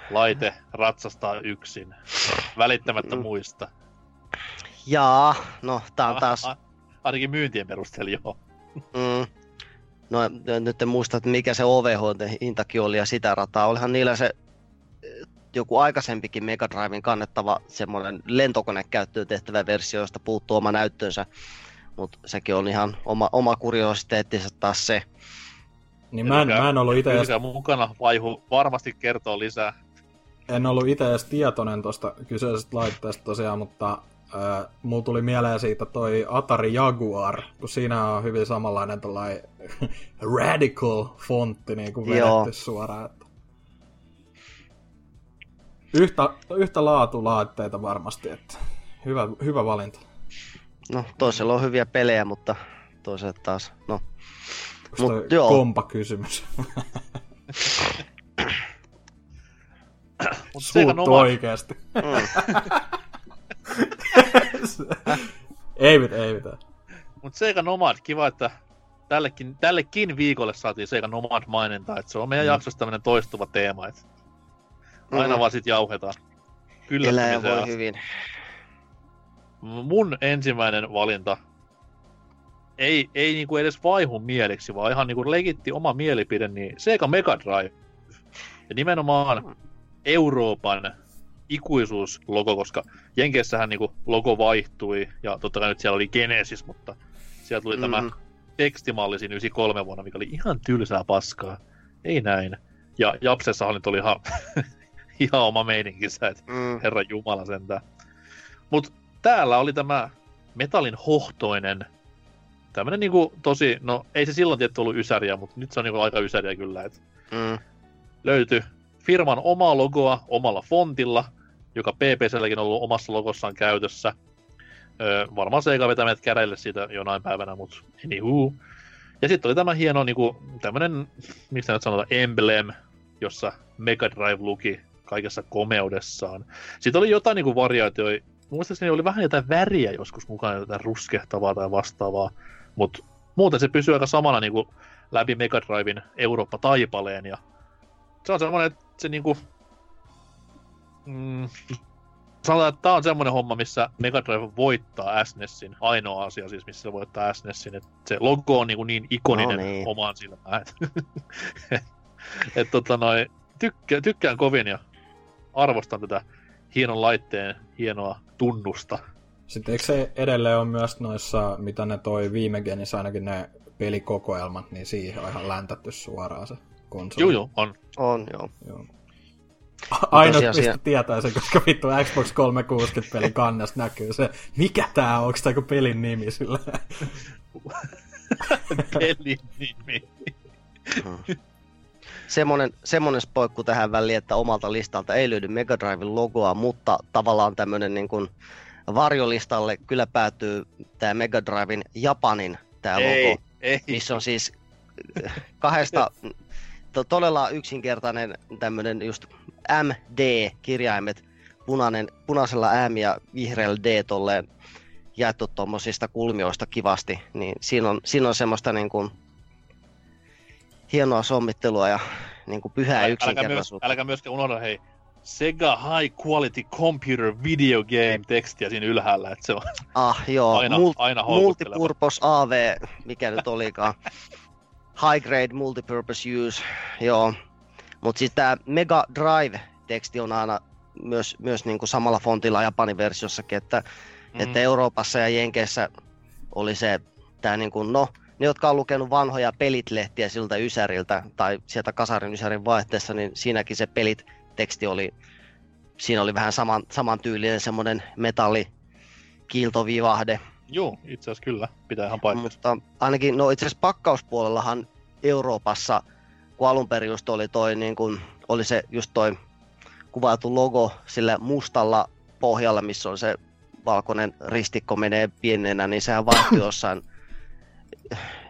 laite ratsastaa yksin, välittämättä Mm. muista? Jaa, no tää on taas... A- ainakin myyntien perusteella joo. Mm. No nyt en muista, että mikä se OVH-hintakin oli ja sitä rataa. Olihan niillä se joku aikaisempikin Mega Driven kannettava semmoinen lentokonekäyttöön tehtävä versio, josta puuttuu oma näyttönsä. Mutta sekin on ihan oma, oma kuriositeettinsa taas se. Niin mä en, mä en ollut itse Pysykää mukana, vaihu varmasti kertoo lisää. en ollut itse edes tietoinen tuosta kyseisestä laitteesta tosiaan, mutta äh, mulla tuli mieleen siitä toi Atari Jaguar, kun siinä on hyvin samanlainen tällainen (laughs) radical fontti niin kuin Joo. suoraan. Yhtä, yhtä laatulaitteita varmasti, että hyvä, hyvä valinta. No toisella on hyviä pelejä, mutta toisella taas, no. Mut joo. kompa kysymys. Mut Suuttu Nomad, oikeesti. Mm. ei mitään, ei mitään. mut Sega Nomad, kiva, että tällekin, tällekin viikolle saatiin Sega Nomad maininta, että se on meidän Mm. jaksossa tämmönen toistuva teema, että aina Mm. vaan sit jauhetaan. Kyllästymiseen voi asti. hyvin. mun ensimmäinen valinta ei, ei niinku edes vaihun mieleksi, vaan ihan niinku legitti oma mielipide, niin Sega Mega Drive. Ja nimenomaan Euroopan ikuisuuslogo, koska Jenkeissähän niinku logo vaihtui, ja totta kai nyt siellä oli Genesis, mutta sieltä tuli mm. tämä Mm. tekstimalli siinä 93 vuonna, mikä oli ihan tylsää paskaa. Ei näin. Ja Japsessahan nyt oli ihan, (laughs) (laughs) ihan oma meininkinsä, että Mm. Herran Jumala sentään. Mut täällä oli tämä metallin hohtoinen, tämmönen niinku tosi, no ei se silloin tietty ollut ysäriä, mutta nyt se on niinku aika ysäriä kyllä, että Mm. löytyi firman omaa logoa omalla fontilla, joka PPClläkin on ollut omassa logossaan käytössä. Öö, varmaan Sega vetää meidät käreille siitä jonain päivänä, mutta anywho. Ja sitten oli tämä hieno niinku, tämmönen, miksi nyt sanotaan, emblem, jossa Mega Drive luki kaikessa komeudessaan. Sitten oli jotain niinku variaatioita, muistaakseni oli vähän jotain väriä joskus mukana, jotain ruskehtavaa tai vastaavaa, mutta muuten se pysyy aika samana niinku läpi Mega Driven Eurooppa-taipaleen, ja se on semmoinen, että se niinku, mm, sanotaan, että tämä on semmoinen homma, missä Mega Drive voittaa SNESin, ainoa asia siis, missä se voittaa SNESin, että se logo on niin, niin ikoninen No niin. omaan silmään. (laughs) Et, et, tota noi, tykkään, tykkään kovin ja arvostan tätä hienon laitteen hienoa tunnusta. Sitten eikö se edelleen on myös noissa, mitä ne toi viime genissä ainakin ne pelikokoelmat, niin siihen on ihan läntätty suoraan se konsoli. Joo, joo, on. On, joo. Joo. Tosiaan mistä siellä- tietää se, koska vittu Xbox 360 pelin kannasta näkyy se, mikä tää on, onko tää joku pelin nimi sillä? (laughs) Pelin nimi. Semmoinen, semmoinen spoikku tähän väliin, että omalta listalta ei löydy Mega Driven logoa, mutta tavallaan tämmöinen niin kuin varjolistalle kyllä päätyy tämä Mega Driven Japanin tämä logo, ei. missä on siis kahdesta to, todella yksinkertainen tämmöinen just MD-kirjaimet, punainen, punaisella M ja vihreällä D tolleen jaettu tuommoisista kulmioista kivasti, niin siinä on, siinä on semmoista niin kuin hienoa sommittelua ja niin kuin pyhää Älä- älkää, yksinkertaisuutta. älkää myöskään unohda, hei, Sega High Quality Computer Video Game tekstiä siinä ylhäällä, että se on Ah, joo. aina, Mul- aina multipurpose AV, mikä nyt olikaan. High grade multipurpose use, joo. Mutta siis tämä Mega Drive-teksti on aina myös, myös niinku samalla fontilla Japanin versiossakin, että, mm. että Euroopassa ja Jenkeissä oli se, tämä niinku, no, ne, jotka on lukenut vanhoja pelit-lehtiä siltä Ysäriltä tai sieltä Kasarin Ysärin vaihteessa, niin siinäkin se pelit-teksti oli, siinä oli vähän saman, samantyylinen semmoinen metalli kiiltovivahde, Joo, itse asiassa kyllä, pitää ihan paikkansa. mutta ainakin, no itse asiassa pakkauspuolellahan Euroopassa, kun alun perin just oli toi, niin kun, oli se just toi kuvailtu logo sillä mustalla pohjalla, missä on se valkoinen ristikko menee pienenä, niin sehän vaihtui (coughs) jossain,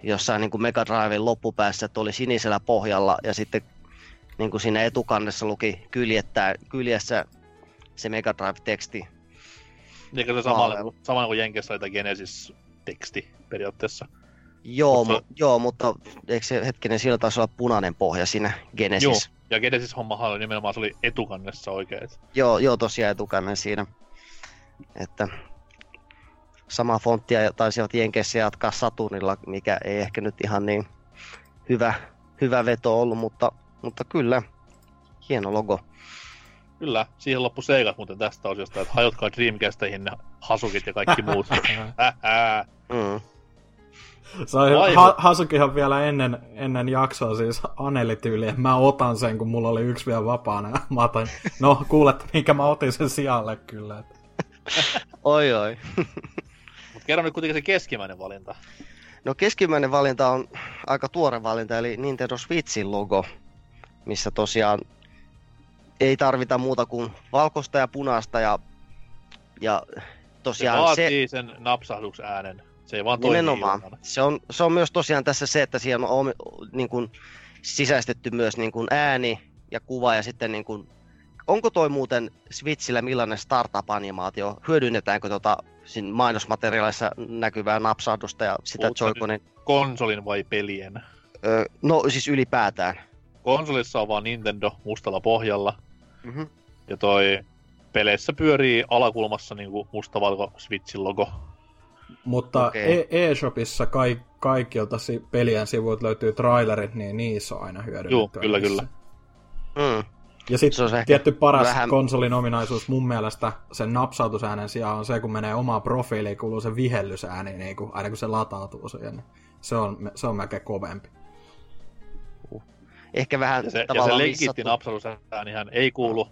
jossain niin kuin Mega Driven loppupäässä, että oli sinisellä pohjalla ja sitten niin kuin siinä etukannessa luki kyljettää, kyljessä se Mega Drive-teksti. Eikä se sama, sama kuin Jenkessä oli Genesis-teksti periaatteessa. Joo, Mutta- mu- joo, mutta eikö se hetkinen, sillä taisi olla punainen pohja siinä Genesis. Joo, ja Genesis-hommahan oli nimenomaan, se oli etukannessa oikein. joo, joo tosiaan etukannen siinä. Että sama fonttia taisivat Jenkeissä jatkaa Saturnilla, mikä ei ehkä nyt ihan niin hyvä, hyvä veto ollut, mutta, mutta kyllä, hieno logo. Kyllä, siihen loppu seikat muuten tästä osiosta, että hajotkaa Dreamcastihin ne hasukit ja kaikki muut. (laughs) Mm. Se on ha- Hasukihan vielä ennen, ennen jaksoa siis Aneli-tyyli, että mä otan sen, kun mulla oli yksi vielä vapaana. (laughs) Mä otan, no kuulet, minkä mä otin sen sijalle kyllä. Että. Oi oi. Kerro nyt kuitenkin se keskimmäinen valinta. No keskimmäinen valinta on aika tuore valinta, eli Nintendo Switchin logo, missä tosiaan ei tarvita muuta kuin valkoista ja punaista ja, ja Se tosiaan vaatii se... sen napsahdusäänen. Se ei vaan toimi nimenomaan. ilman. Se on, se on myös tosiaan tässä se, että siihen on niin kuin, sisäistetty myös niin kuin ääni ja kuva ja sitten niin kuin, onko toi muuten Switchillä millainen startup-animaatio? Hyödynnetäänkö tota siinä mainosmateriaalissa näkyvää napsahdusta ja sitä Joy-Conin? Konsolin vai pelien? Ö, no siis ylipäätään. Konsolissa on vaan Nintendo mustalla pohjalla. Mhm. Ja toi peleissä pyörii alakulmassa niinku mustavalko Switchin logo. Mutta Okei. e- eShopissa kaik, kaikilta si- pelien sivuilta löytyy trailerit, niin niissä on aina hyödynnetty. Juu, kyllä, kyllä. Mm. Ja sitten tietty paras vähän- konsolin ominaisuus mun mielestä sen napsautusäänen sijaan on se, kun menee omaan profiiliin, kuuluu se vihellysääni, niin kun, aina kun se latautuu siihen. niin Se on, se on melkein kovempi. Ehkä vähän Ja se, ja se legitti missattu. napsahdusäänihän ei kuulu.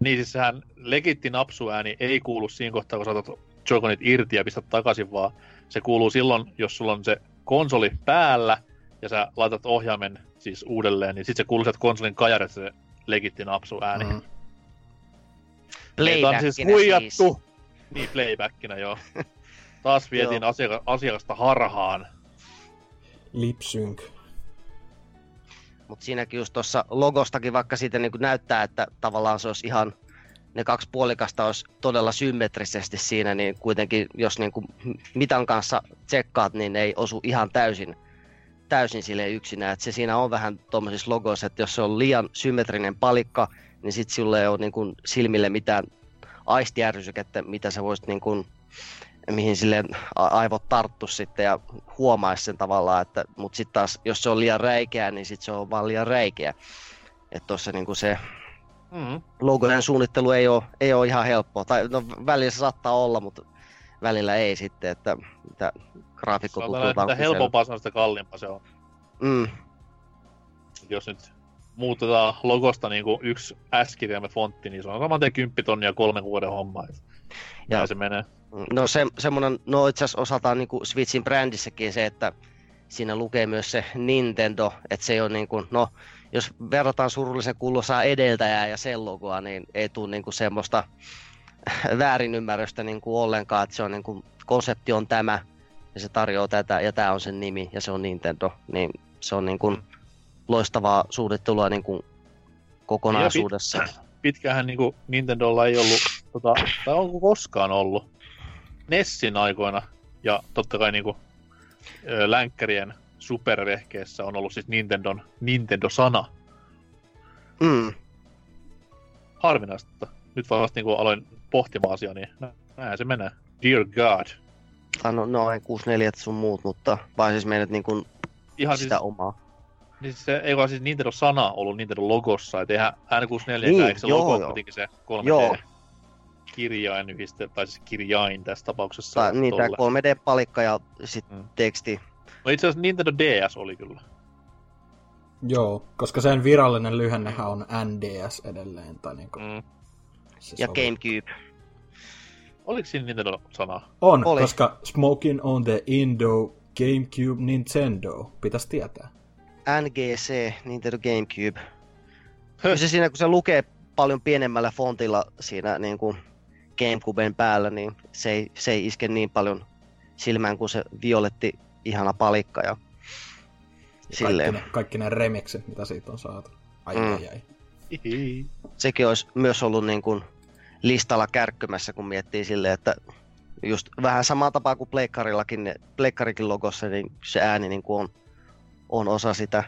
Niin siis sehän legitti napsuääni ei kuulu siinä kohtaa, kun saatat Joy-Conit irti ja pistät takaisin, vaan se kuuluu silloin, jos sulla on se konsoli päällä ja sä laitat ohjaimen siis uudelleen, niin sitten se kuuluu sieltä konsolin kajarista se legitti napsuääni. Mm. Mm. On siis Playbackinä huijattu. Niin, playbackinä joo. (laughs) Taas vietiin asiaka- asiakasta harhaan. Lipsync. Mutta siinäkin just tuossa logostakin, vaikka siitä niin näyttää, että tavallaan se olisi ihan ne kaksi puolikasta olisi todella symmetrisesti siinä, niin kuitenkin jos niin kuin mitan kanssa tsekkaat, niin ei osu ihan täysin, täysin sille yksinään. Et se siinä on vähän tuommoisissa logoissa, että jos se on liian symmetrinen palikka, niin sitten sulle ei ole niin kuin silmille mitään aistiärsykettä, mitä sä voisit niin kuin, mihin sille aivot tarttu sitten ja huomaisi sen tavallaan, että, mutta sitten taas, jos se on liian räikeä, niin sitten se on vaan liian räikeä. Että tuossa niin se Mm. logojen suunnittelu ei ole, ei ole ihan helppoa. Tai no, välillä se saattaa olla, mutta välillä ei sitten, että mitä graafikko että mitä helpompaa on, sitä kalliimpaa se on. Mm, Jos nyt muutetaan logosta niin kuin yksi S-kirjaimen fontti, niin se on saman tien 10 tonnia kolmen vuoden homma. Ja- se menee. No se, semmoinen, no itse asiassa osaltaan niin kuin Switchin brändissäkin se, että siinä lukee myös se Nintendo, että se ei ole niin kuin, no jos verrataan surullisen kuuluisaa edeltäjää ja sen logoa, niin ei tule niin kuin semmoista väärinymmärrystä niin kuin ollenkaan, että se on niin kuin, konsepti on tämä ja se tarjoaa tätä ja tämä on sen nimi ja se on Nintendo, niin se on niin kuin loistavaa suunnittelua niin kuin kokonaisuudessa. Pitkähän niin kuin Nintendolla ei ollut, tota, tai onko koskaan ollut, Nessin aikoina, ja totta kai niin kuin, ö, länkkärien supervehkeessä on ollut siis Nintendon Nintendo-sana. Mm. Harvinaista. Nyt vaan vasta niin kuin aloin pohtimaan asiaa, niin nä- näin se menee. Dear God. Tai no, no ei 64 sun muut, mutta vai siis meidät niin kuin Ihan sitä siis, omaa. niin se, ei vaan siis Nintendo-sana ollut Nintendo-logossa, et eihän N64, Niin, eikö se joo, logo joo. kuitenkin se 3D Joo. kirjain yhdiste, tai siis kirjain tässä tapauksessa. Tai, niin, tämä tolle. 3D-palikka ja sitten Mm. teksti. No itse asiassa Nintendo DS oli kyllä. Joo, koska sen virallinen lyhennehän on NDS edelleen. Tai niinku, Mm. se Ja sopii. Gamecube. Oliko siinä Nintendo-sana? On, Oli. koska Smoking on the Indo Gamecube Nintendo. Pitäisi tietää. NGC, Nintendo Gamecube. Kyllä se siinä, kun se lukee paljon pienemmällä fontilla siinä niin kuin Gamecuben päällä, niin se ei, se ei iske niin paljon silmään kuin se violetti ihana palikka. Ja Kaikki silleen. ne, kaikki ne remixit, mitä siitä on saatu. Ai, Mm. ai, ai. Hihi. Sekin olisi myös ollut niin kuin listalla kärkkymässä, kun miettii silleen, että just vähän samaa tapaa kuin Pleikkarillakin, Pleikkarikin logossa, niin se ääni niin kuin on, on osa sitä.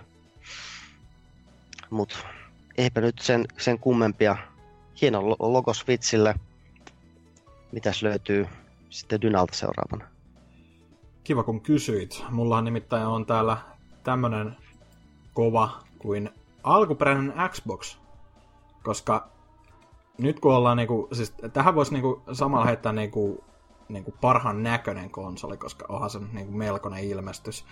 Mutta eipä nyt sen, sen kummempia. Hieno lo- logo Switchille. Mitäs löytyy sitten Dynalta seuraavana? Kiva kun kysyit. Mullahan nimittäin on täällä tämmönen kova kuin alkuperäinen Xbox. Koska nyt kun ollaan niinku, siis tähän voisi niinku samalla heittää niinku, niinku parhaan näköinen konsoli, koska onhan se niinku melkoinen ilmestys.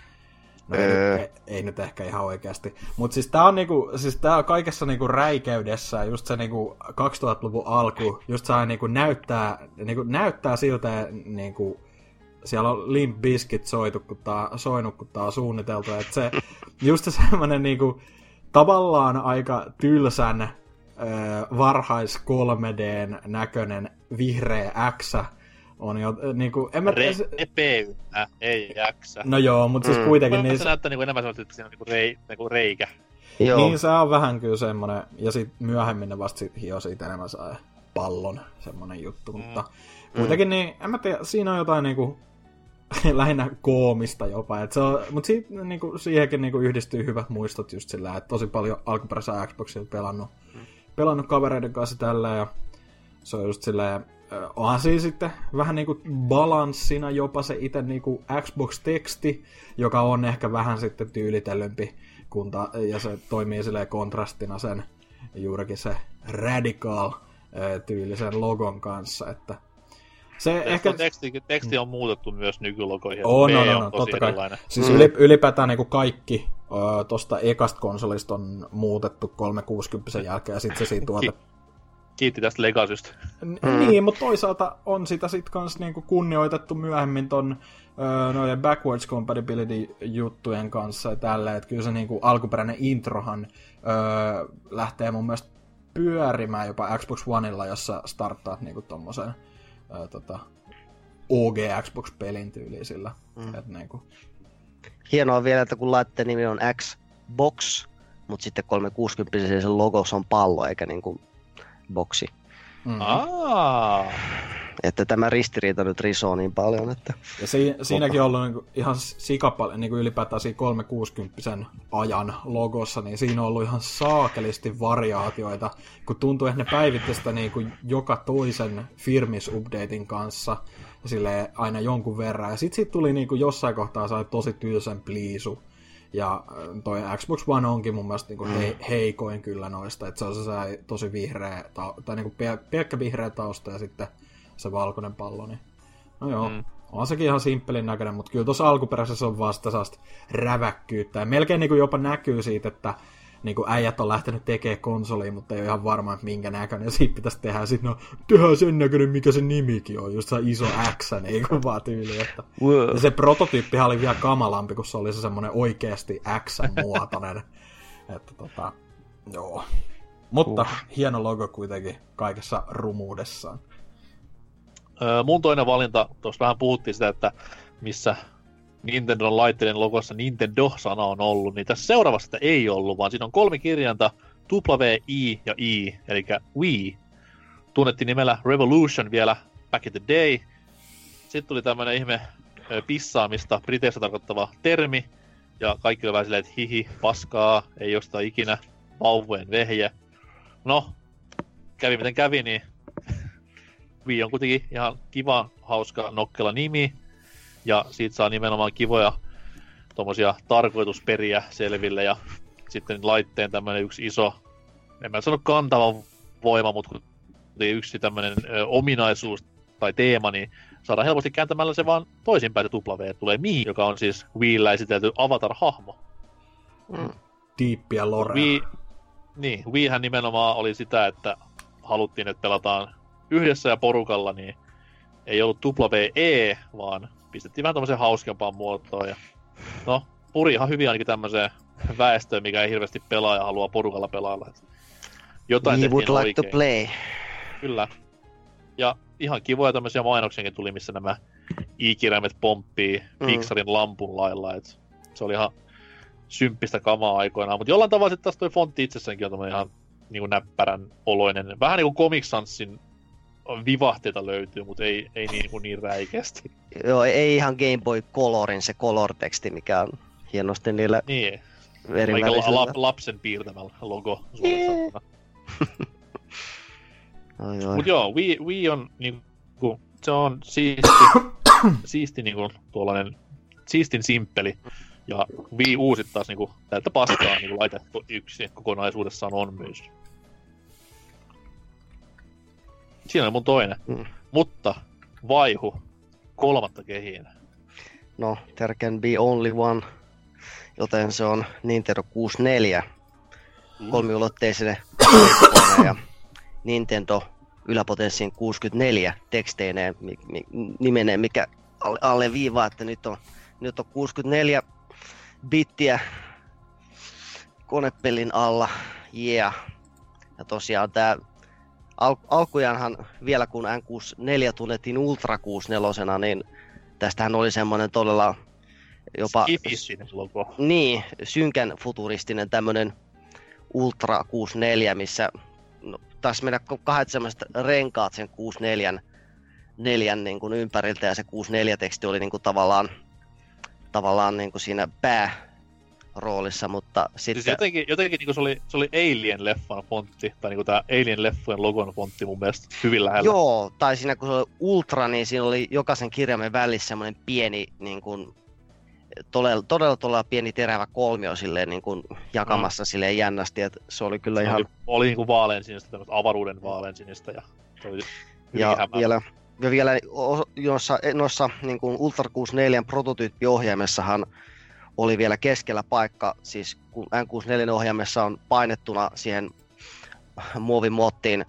No ei, Öö. ei, ei, nyt ehkä ihan oikeasti. Mutta siis tää on niinku, siis tää on kaikessa niinku räikeydessä, just se niinku 2000-luvun alku, just saa niinku näyttää, niinku näyttää siltä niinku, siellä on Limp Bizkit soitu, kun tää, soinut, kun tää on suunniteltu. Että se, just se semmonen niinku, tavallaan aika tylsän varhais 3Dn näköinen vihreä X on jo, ö, niinku, en mä tiedä, se- Repeyynä, ei jaksa. No joo, mutta siis Mm. kuitenkin niin niin, se näyttää niinku enemmän sellaiset, että siinä on niinku, rei, niinku reikä. Joo, niin se on vähän kyllä semmonen, ja sit myöhemmin ne vasta sit hio siitä enemmän saa pallon semmonen juttu, mutta kuitenkin niin, en mä tiedä, siinä on jotain niinku (laughs) lähinnä koomista jopa, et se on, mut siitä, niinku, siihenkin niinku yhdistyy hyvät muistot just sillä, että tosi paljon alkuperäisellä Xboxilla pelannut, pelannut kavereiden kanssa tällä ja se on just silleen, onhan siinä sitten vähän niinku balanssina jopa se itse niinku Xbox-teksti, joka on ehkä vähän sitten tyylitellympi, kun ta- ja se toimii silleen kontrastina sen juurikin se radical tyylisen logon kanssa, että se Ehkä... ehkä... Teksti, teksti on muutettu myös nykylogoihin. On, on, on, on, tosi totta kai. Siis mm. ylipäätään niin kuin kaikki ö, tosta ekasta konsolista on muutettu 360 jälkeen ja sitten se siinä tuote... Kiitti tästä Legacysta. Mm. Niin, mutta toisaalta on sitä sitten kans niinku kunnioitettu myöhemmin ton noiden backwards compatibility juttujen kanssa ja tälleen, että kyllä se niinku alkuperäinen introhan ö, lähtee mun mielestä pyörimään jopa Xbox Oneilla, jossa starttaat niinku tommosen ö, tota, OG Xbox-pelin tyyliin sillä. Mm. Et niinku, hienoa vielä, että kun laitteen nimi on Xbox, mutta sitten 360 sen logossa on pallo eikä niinku boksi. Mm. Aa, Että tämä ristiriita nyt risoo niin paljon, että Ja si- siinäkin on ollut niinku ihan sikapaljon niinku ylipäätään siinä 360 ajan logossa, niin siinä on ollut ihan saakelisti variaatioita, kun tuntuu, että ne päivitti sitä niinku joka toisen firmis-updatein kanssa, ja silleen aina jonkun verran. Ja sit siitä tuli niinku jossain kohtaa sai tosi tylsän pliisu. Ja äh, toi Xbox One onkin mun mielestä niinku he- heikoin kyllä noista, että se on se tosi vihreä, ta- tai niinku pe- pelkkä vihreä tausta ja sitten se valkoinen pallo, niin no joo, mm. On sekin ihan simppelin näköinen, mutta kyllä tuossa alkuperäisessä on vasta sellaista räväkkyyttä, ja melkein niinku jopa näkyy siitä, että niinku äijät on lähtenyt tekemään konsoliin, mutta ei ole ihan varma, että minkä näköinen ja (laughs) siitä pitäisi tehdä. Sitten no, tehdään sen näköinen, mikä se nimikin on, just se iso X, niin kuin vaan tyyli. Että... wow. Ja se prototyyppihän oli vielä kamalampi, kun se oli se semmoinen oikeasti X-muotoinen. (laughs) että tota, joo. Mutta hieno logo kuitenkin kaikessa rumuudessaan. Mun toinen valinta, tuossa vähän puhuttiin sitä, että missä Nintendo laitteiden logossa Nintendo-sana on ollut, niin tässä seuraavassa sitä ei ollut, vaan siinä on kolme kirjainta, W, I ja I, eli Wii. Tunnettiin nimellä Revolution vielä back in the day. Sitten tuli tämmönen ihme pissaamista Briteissä tarkoittava termi, ja kaikki oli vähän silleen, että hihi, paskaa, ei jostain ikinä, vauvojen vehje. No, kävi miten kävi, niin Wii on kuitenkin ihan kiva, hauska, nokkela nimi. Ja siitä saa nimenomaan kivoja tommosia tarkoitusperiä selville. Ja sitten laitteen tämmönen yksi iso, en mä sano kantava voima, mutta yksi tämmönen ö, ominaisuus tai teema, niin saadaan helposti kääntämällä se vaan toisinpäin se W tulee Mii, joka on siis Wiillä esitelty Avatar-hahmo. Mm. Diippiä lorea. Wii, niin, Wiihän nimenomaan oli sitä, että haluttiin, että pelataan yhdessä ja porukalla, niin ei ollut WE, vaan pistettiin vähän tämmöiseen hauskempaan muotoon. Ja, no, puri ihan hyvin ainakin tämmöiseen väestöön, mikä ei hirveästi pelaa ja haluaa porukalla pelailla. Jotain We would like to oikein. play. Kyllä. Ja ihan kivoja tämmöisiä mainoksiakin tuli, missä nämä i-kirjaimet pomppii Mm. Pixarin lampun lailla. Et se oli ihan symppistä kamaa aikoinaan. Mutta jollain tavalla sitten taas toi fontti itsessäänkin on ihan niin kuin näppärän oloinen. Vähän niin kuin Comic Sansin vivahteita löytyy, mutta ei, ei niin, kuin niin räikeästi. Joo, ei ihan Game Boy Colorin se color-teksti, mikä on hienosti niillä Niin, eri aika la, lapsen piirtämällä logo suoraan sanottuna. Oi, (laughs) oi. Mut joo, Wii, Wii on niinku, se on siisti, (coughs) siisti niinku tuollainen, siistin simppeli. Ja Wii U taas niinku täyttä paskaa niinku laitettu yksi kokonaisuudessaan on myös. Siinä on mun toinen. Mm. Mutta vaihu kolmatta kehiin. No, there can be only one, joten se on Nintendo 64 kolmiulotteiselle kone (coughs) ja Nintendo yläpotenssiin 64 teksteineen mi, mi, nimeneen, mikä alle, alle viivaa, että nyt on, nyt on 64 bittiä konepelin alla, yeah. Ja tosiaan tämä al, alkujaanhan vielä kun N64 tunnettiin Ultra 64, niin tästähän oli semmoinen todella jopa logo. niin, synkän futuristinen tämmönen Ultra 64, missä no, taas mennä kahdet semmoiset renkaat sen 64 neljän niin kuin ympäriltä ja se 64-teksti oli niin kuin tavallaan, tavallaan niin kuin siinä pääroolissa, mutta Siis sitten... jotenkin, jotenkin niinku se, oli, se oli Alien-leffan fontti, tai niinku tää Alien-leffojen logon fontti mun mielestä hyvin lähellä. Joo, tai siinä kun se oli Ultra, niin siinä oli jokaisen kirjaimen välissä semmoinen pieni, niin kuin, todella, todella, todella pieni terävä kolmio silleen, niin kuin, jakamassa silleen jännästi, että se oli kyllä Se ihan... oli, oli niinku vaaleansinistä, tämmöistä avaruuden vaaleansinistä, ja se oli Ja hämäävä. vielä, ja vielä jossa, noissa niin kuin Ultra 64 prototyyppiohjaimessahan oli vielä keskellä paikka, siis kun N64-ohjaimessa on painettuna siihen muovimottiin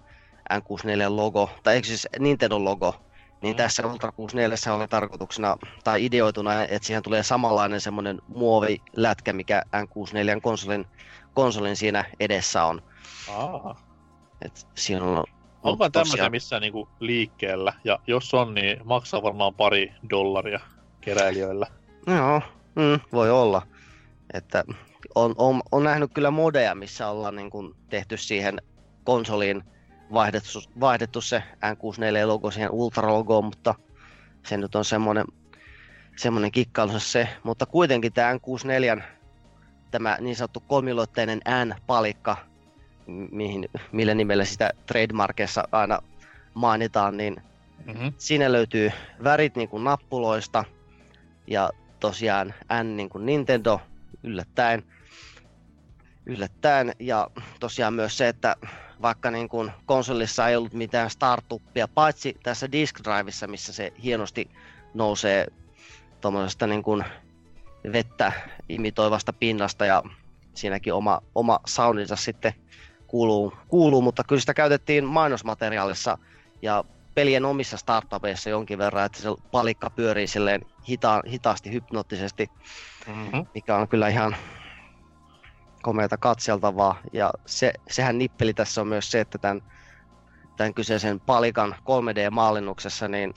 N64-logo, tai eikö siis Nintendo-logo, niin Mm. tässä Ultra 64 oli tarkoituksena, tai ideoituna, että siihen tulee samanlainen semmoinen muovilätkä, mikä N64 konsolin, konsolin siinä edessä on. Aa. Et siinä on Onko tämmöisiä missään niinku liikkeellä? Ja jos on, niin maksaa varmaan pari dollaria keräilijöillä. Joo, Mm, voi olla. Että on, on, on nähnyt kyllä modeja, missä ollaan niin kuin tehty siihen konsoliin vaihdettu, vaihdettu se N64-logo siihen Ultra-logoon, mutta se nyt on semmoinen, semmoinen kikkailunsa se. Mutta kuitenkin tämä N64, tämä niin sanottu kolmiloitteinen N-palikka, mihin, millä nimellä sitä trademarkissa aina mainitaan, niin mm-hmm. siinä löytyy värit niin kuin nappuloista ja tosiaan N niin kuin Nintendo yllättäen. yllättäen. Ja tosiaan myös se, että vaikka niin kuin konsolissa ei ollut mitään startuppia, paitsi tässä disk drivessa, missä se hienosti nousee tuommoisesta niin kuin vettä imitoivasta pinnasta ja siinäkin oma, oma soundinsa sitten kuuluu, kuuluu, mutta kyllä sitä käytettiin mainosmateriaalissa ja pelien omissa startupeissa jonkin verran, että se palikka pyörii silleen hita, hitaasti, hypnoottisesti, mm-hmm. mikä on kyllä ihan komeita katseltavaa. Ja se, sehän nippeli tässä on myös se, että tämän, tämän kyseisen palikan 3D-mallinnuksessa, niin,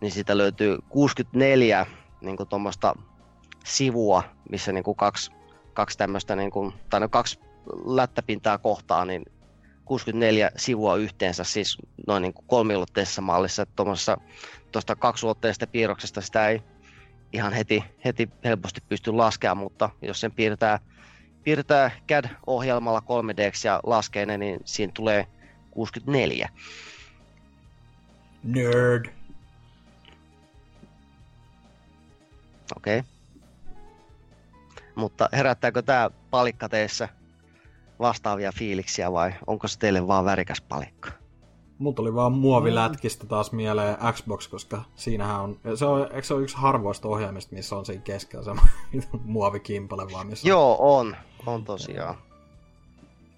niin siitä löytyy 64 niin kuin sivua, missä niin kuin kaksi, kaksi tämmöistä, niin kuin, tai no kaksi lättäpintaa kohtaa, niin 64 sivua yhteensä, siis noin niin kolmiulotteisessa mallissa. Tuosta kaksulotteisesta piirroksesta sitä ei ihan heti, heti helposti pysty laskemaan, mutta jos sen piirtää, piirtää CAD-ohjelmalla 3 d ja laskee ne, niin siinä tulee 64. Nerd. Okei. Okay. Mutta herättääkö tämä palikka teissä vastaavia fiiliksiä vai onko se teille vaan värikäs palikka? Mulla tuli vaan muovilätkistä taas mieleen Xbox, koska siinähän on, se on, eikö se ole yksi harvoista ohjaimista, missä on siinä keskellä se (laughs) muovikimpale vaan, missä Joo, on, on tosiaan.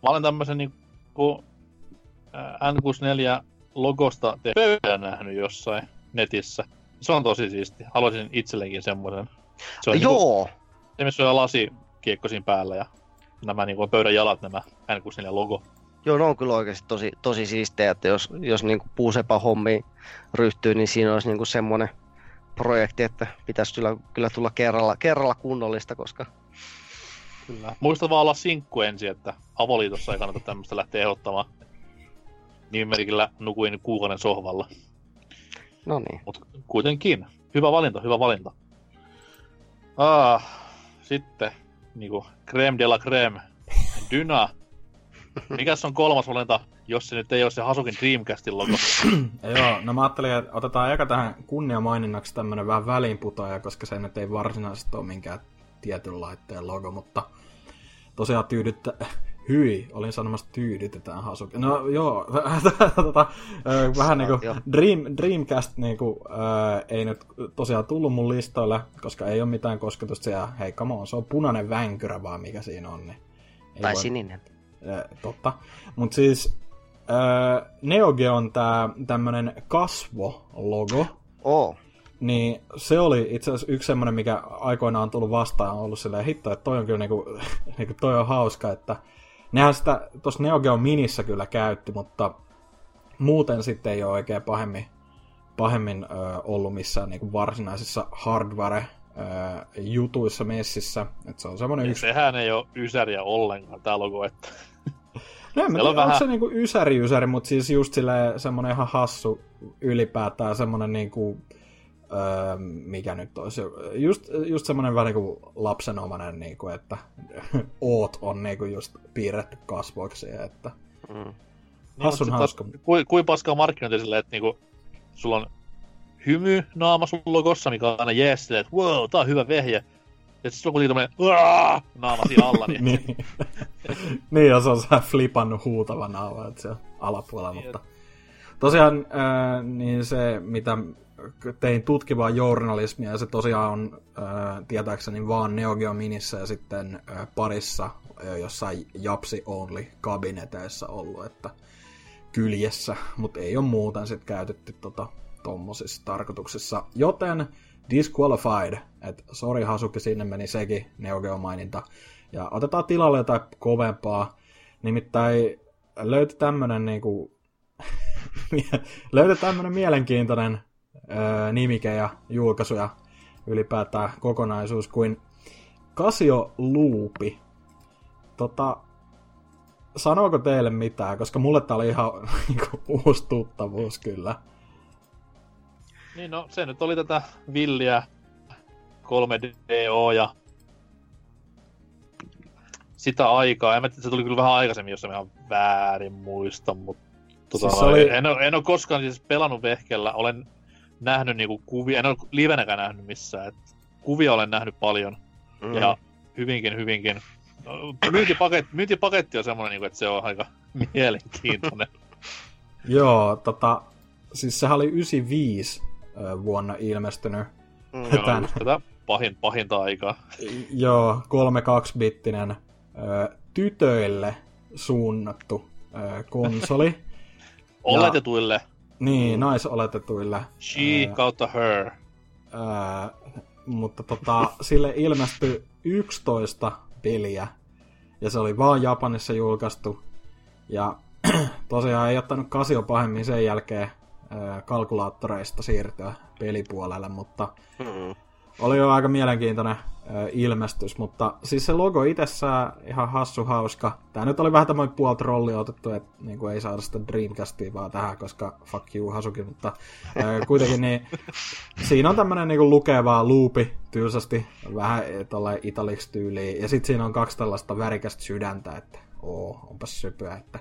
Mä olen tämmöisen niin kuin N64 logosta pöydän nähnyt jossain netissä. Se on tosi siisti. Haluaisin itsellekin semmoisen. Se on Joo. Niin kuin, se on lasikiekko siinä päällä ja nämä niin kuin pöydän jalat, nämä N64-logo. Joo, ne on kyllä oikeasti tosi, tosi siistejä, että jos, jos niin puusepa hommi ryhtyy, niin siinä olisi niin semmoinen projekti, että pitäisi kyllä, kyllä tulla kerralla, kerralla kunnollista, koska... Kyllä. Muista vaan olla sinkku ensin, että avoliitossa ei kannata tämmöistä lähteä ehdottamaan. Nimimerkillä nukuin kuukauden sohvalla. No niin. Mutta kuitenkin, hyvä valinta, hyvä valinta. Ah, sitten niinku creme de la creme, Dyna. Mikäs on kolmas valinta, jos se nyt ei ole se Hasukin Dreamcastin logo? (clears throat) Joo, no mä ajattelin, että otetaan eka tähän kunniamaininnaksi tämmönen vähän väliinputoaja, koska se nyt ei varsinaisesti ole minkään tietyn laitteen logo, mutta tosiaan tyydyttä, Hyi, olin sanomassa tyydytetään Hasuki. No joo, (laughs) tota, vähän niinku Dream, Dreamcast niinku, äh, ei nyt tosiaan tullut mun listoille, koska ei ole mitään kosketusta siellä. Hei, come on, se on punainen vänkyrä vaan mikä siinä on. Niin tai voi... sininen. Äh, totta. Mutta siis äh, Neo Geo on tää tämmönen kasvo-logo. Oh. Niin se oli itse asiassa yksi semmoinen, mikä aikoinaan on tullut vastaan, on ollut silleen hitto, että toi on kyllä niinku, (laughs) niinku toi on hauska, että Nehän sitä tuossa Neo Geo Minissä kyllä käytti, mutta muuten sitten ei ole oikein pahemmin, pahemmin ö, ollut missään niin varsinaisissa hardware jutuissa messissä. Et se on semmoinen yksi... Sehän ei ole ysäriä ollenkaan, tämä logo, että... No en tiedä, onko vähän... se niinku ysäri ysäri, mutta siis just semmoinen ihan hassu ylipäätään semmoinen niinku, öö, mikä nyt olisi, just, just semmoinen vähän niin kuin lapsenomainen, niin kuin, että (laughs) oot on niin kuin just piirretty kasvoiksi, että mm. hassun niin, hauska. Kuinka kui paskaa markkinointi silleen, että niinku, sulla on hymy naama sun logossa, mikä on aina jees, että wow, tää on hyvä vehje. Ja sitten sulla on kuitenkin tämmönen naama siinä alla. Niin, (laughs) niin. niin, ja se on se flipannut huutava naama, että se on alapuolella, mutta... Tosiaan, äh, niin se, mitä tein tutkivaa journalismia ja se tosiaan on äh, tietääkseni vaan Neo Geo Minissä ja sitten äh, parissa äh, jossain Japsi Only kabineteissa ollut, että kyljessä, mutta ei ole muuten sitten käytetty tota, tommosissa tarkoituksissa. Joten disqualified, että sori Hasuki, sinne meni sekin Neo Geo maininta. Ja otetaan tilalle jotain kovempaa. Nimittäin löytyi tämmönen niinku, (laughs) löytyi tämmönen mielenkiintoinen nimike ja julkaisuja ylipäätään kokonaisuus kuin Casio Loopi. Tota, sanooko teille mitään, koska mulle tää oli ihan (laughs) niinku, uusi tuttavuus kyllä. Niin no, se nyt oli tätä villiä 3DO ja sitä aikaa. En mä tiedä, se tuli kyllä vähän aikaisemmin, jos mä ihan väärin muista, mutta tota, Siis oli- en, ole, en ole koskaan siis pelannut vehkellä. Olen nähnyt niinku kuvia, en ole livenäkään nähnyt missään. Et kuvia olen nähnyt paljon Mm. ja hyvinkin, hyvinkin. no, Myyntipaketti, myyntipaketti on semmoinen, niinku, että se on aika (laughs) mielenkiintoinen. (laughs) Joo, tota, siis sehän oli 95 ö, vuonna ilmestynyt. Mm. Tän- just tätä pahin, pahinta aikaa. Joo, 32-bittinen ö, tytöille suunnattu konsoli. (laughs) Oletetuille Niin, naisoletetuille. she Ää. kautta her. Ää, mutta tota, sille ilmestyi 11 peliä. Ja se oli vaan Japanissa julkaistu. Ja (clears throat) tosiaan ei ottanut Casio pahemmin sen jälkeen ää, kalkulaattoreista siirtyä pelipuolelle, mutta Mm. Oli jo aika mielenkiintoinen ilmestys, mutta siis se logo itsessään ihan hassu hauska. Tää nyt oli vähän tämmöinen puol trolli otettu, että niinku ei saada sitä Dreamcastia vaan tähän, koska fuck you Hasuki, mutta ö, kuitenkin niin siinä on tämmönen niinku lukeva loopi tylsästi, vähän tolle italiksi tyyliin, ja sitten siinä on kaksi tällaista värikästä sydäntä, että oo, onpas söpöä, että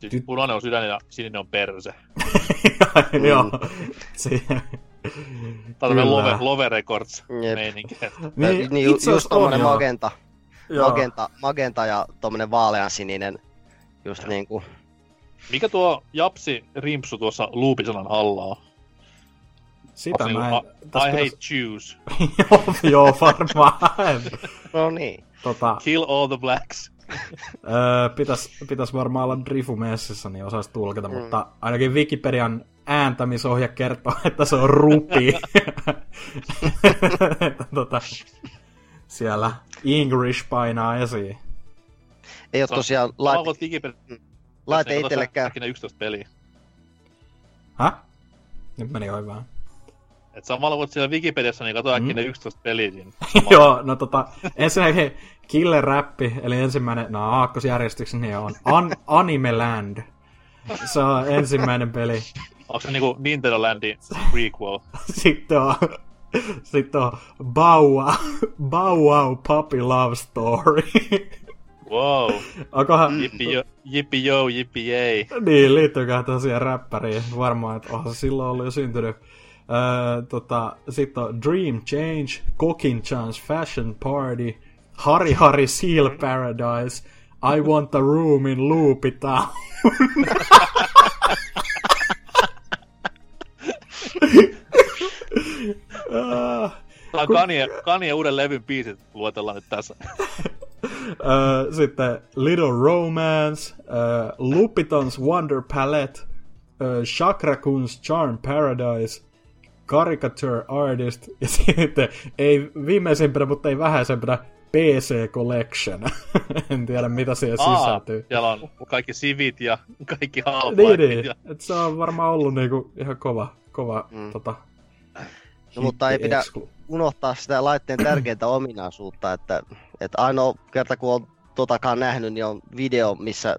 Siis Ty- punainen on sydän ja sininen on perse. (laughs) joo, si- Tämä on Kyllä. Love, Love Records meininki. (laughs) Niin, niin ju, itse just tommonen joo. magenta, Joo. magenta, magenta ja tommonen vaaleansininen. Just niinku, Mikä tuo Japsi rimpsu tuossa luupisanan alla on? Sitä Onko mä se en... niinku, I hate Jews. joo, (laughs) joo, varmaan. no niin. tota, Kill all the blacks. öö, pitäis, pitäis varmaan olla Drifu messissä, niin osaisi tulkita, mm. mutta ainakin Wikipedian ääntämisohje kertoo, että se on rupi. (laughs) Että tota, siellä English painaa esiin. Ei on- tosiaan laite, laite itsellekään. Ikinä 11 peliä. Häh? Nyt meni ihan hyvää. Et samalla voit siellä Wikipediassa, niin katso äkkiä ne 11 peliä siinä. (laughs) Joo, no tota, ensinnäkin Killer Rappi, eli ensimmäinen, no aakkosjärjestyksessä niin on An- Anime Land. Se on ensimmäinen peli. Onko se niinku Nintendo Landin (laughs) prequel? Sitten on, sitten on Bow Wow, Bow Wow Puppy Love Story. Wow. Onkohan, Jippi jo, jippi jo, jippi ei. niin, liittyykään tosiaan räppäriin. Varmaan, että onhan silloin ollut jo syntynyt. Öö, tota, sitten on Dream Change, Cooking Chance Fashion Party, Hari Hari Seal Paradise, I Want a Room in Loopy (laughs) On Kanye, Kanye uuden levyn biisit luetellaan nyt tässä. Sitten Little Romance, Lupitons Wonder Palette, Chakra Kun's Charm Paradise, Caricature Artist ja (laughs) sitten ei viimeisimpänä, mutta ei vähäisempänä PC Collection. (laughs) en tiedä mitä siihen Aa, sisältyy. siellä on kaikki sivit ja kaikki halpait. Niin, niin. Ja... Et se on varmaan ollut niinku ihan kova, kova Mm. tota, No, mutta ei pidä unohtaa sitä laitteen tärkeintä ominaisuutta, että, että ainoa kerta kun on totakaan nähnyt, niin on video, missä,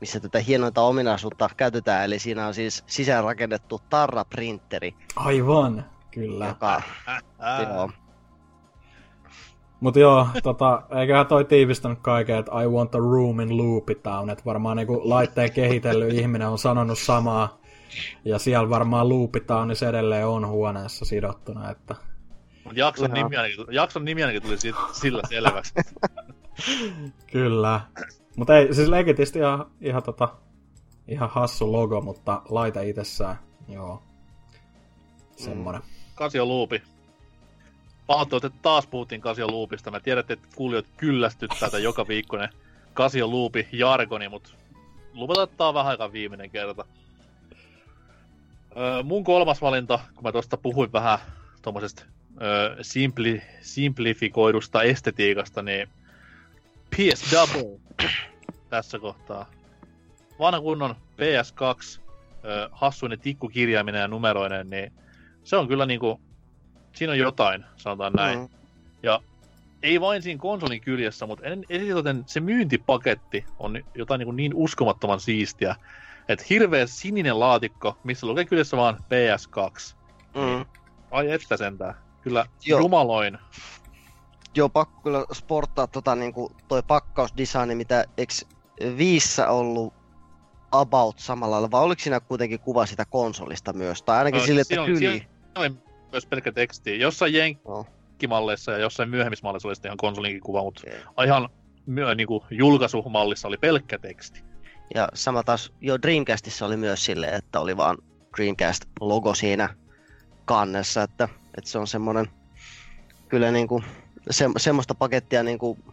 missä tätä hienointa ominaisuutta käytetään, eli siinä on siis sisäänrakennettu tarraprinteri, Aivan, kyllä. joka, (laughs) joo, Mut joo, tota, eiköhän toi tiivistänyt kaiken, että I want a room in Loopy Town, että varmaan niinku laitteen kehitellyt ihminen on sanonut samaa, ja siellä varmaan Loopy Townissa edelleen on huoneessa sidottuna, että Mut jakson, nimi ainakin, jakson nimi ainakin tuli siitä, sillä selväksi. (laughs) kyllä. Mutta ei, siis legitisti ihan, ihan, tota, ihan hassu logo, mutta laite itsessään, joo. Semmonen. Kasio Luupi. Pahoittelut, että taas puhuttiin Kasio Luupista. Mä tiedän, että kuulijat kyllästyttää tätä joka viikkoinen Kasio Luupi jargoni, mutta lupataan, että tää on vähän aikaa viimeinen kerta. Öö, mun kolmas valinta, kun mä tuosta puhuin vähän tuommoisesta öö, simpli, simplifikoidusta estetiikasta, niin PS Double (coughs) tässä kohtaa. Vanha kunnon PS2, öö, hassuinen tikkukirjaaminen ja numeroinen, niin se on kyllä niinku siinä on jotain, sanotaan näin. Mm. Ja ei vain siinä konsolin kyljessä, mutta en, eritoten se myyntipaketti on jotain niin, niin uskomattoman siistiä. Että hirveä sininen laatikko, missä lukee kyljessä vaan PS2. Mm. Ai että sentään. Kyllä Joo. jumaloin. Joo, pakko kyllä sporttaa tota, niin kuin toi pakkausdesigni, mitä eks viissä ollut about samalla lailla, vai oliko siinä kuitenkin kuva sitä konsolista myös? Tai ainakin No, sille, että on- kyli. siinä oli myös pelkkä teksti. Jossain jenkkimalleissa ja jossain myöhemmissä malleissa oli sitten ihan konsolinkin kuva, mutta Okei. ihan myö, niin kuin julkaisumallissa oli pelkkä teksti. Ja sama taas jo Dreamcastissa oli myös silleen, että oli vaan Dreamcast-logo siinä kannessa, että, että se on semmoinen kyllä niin kuin, se, semmoista pakettia niin kuin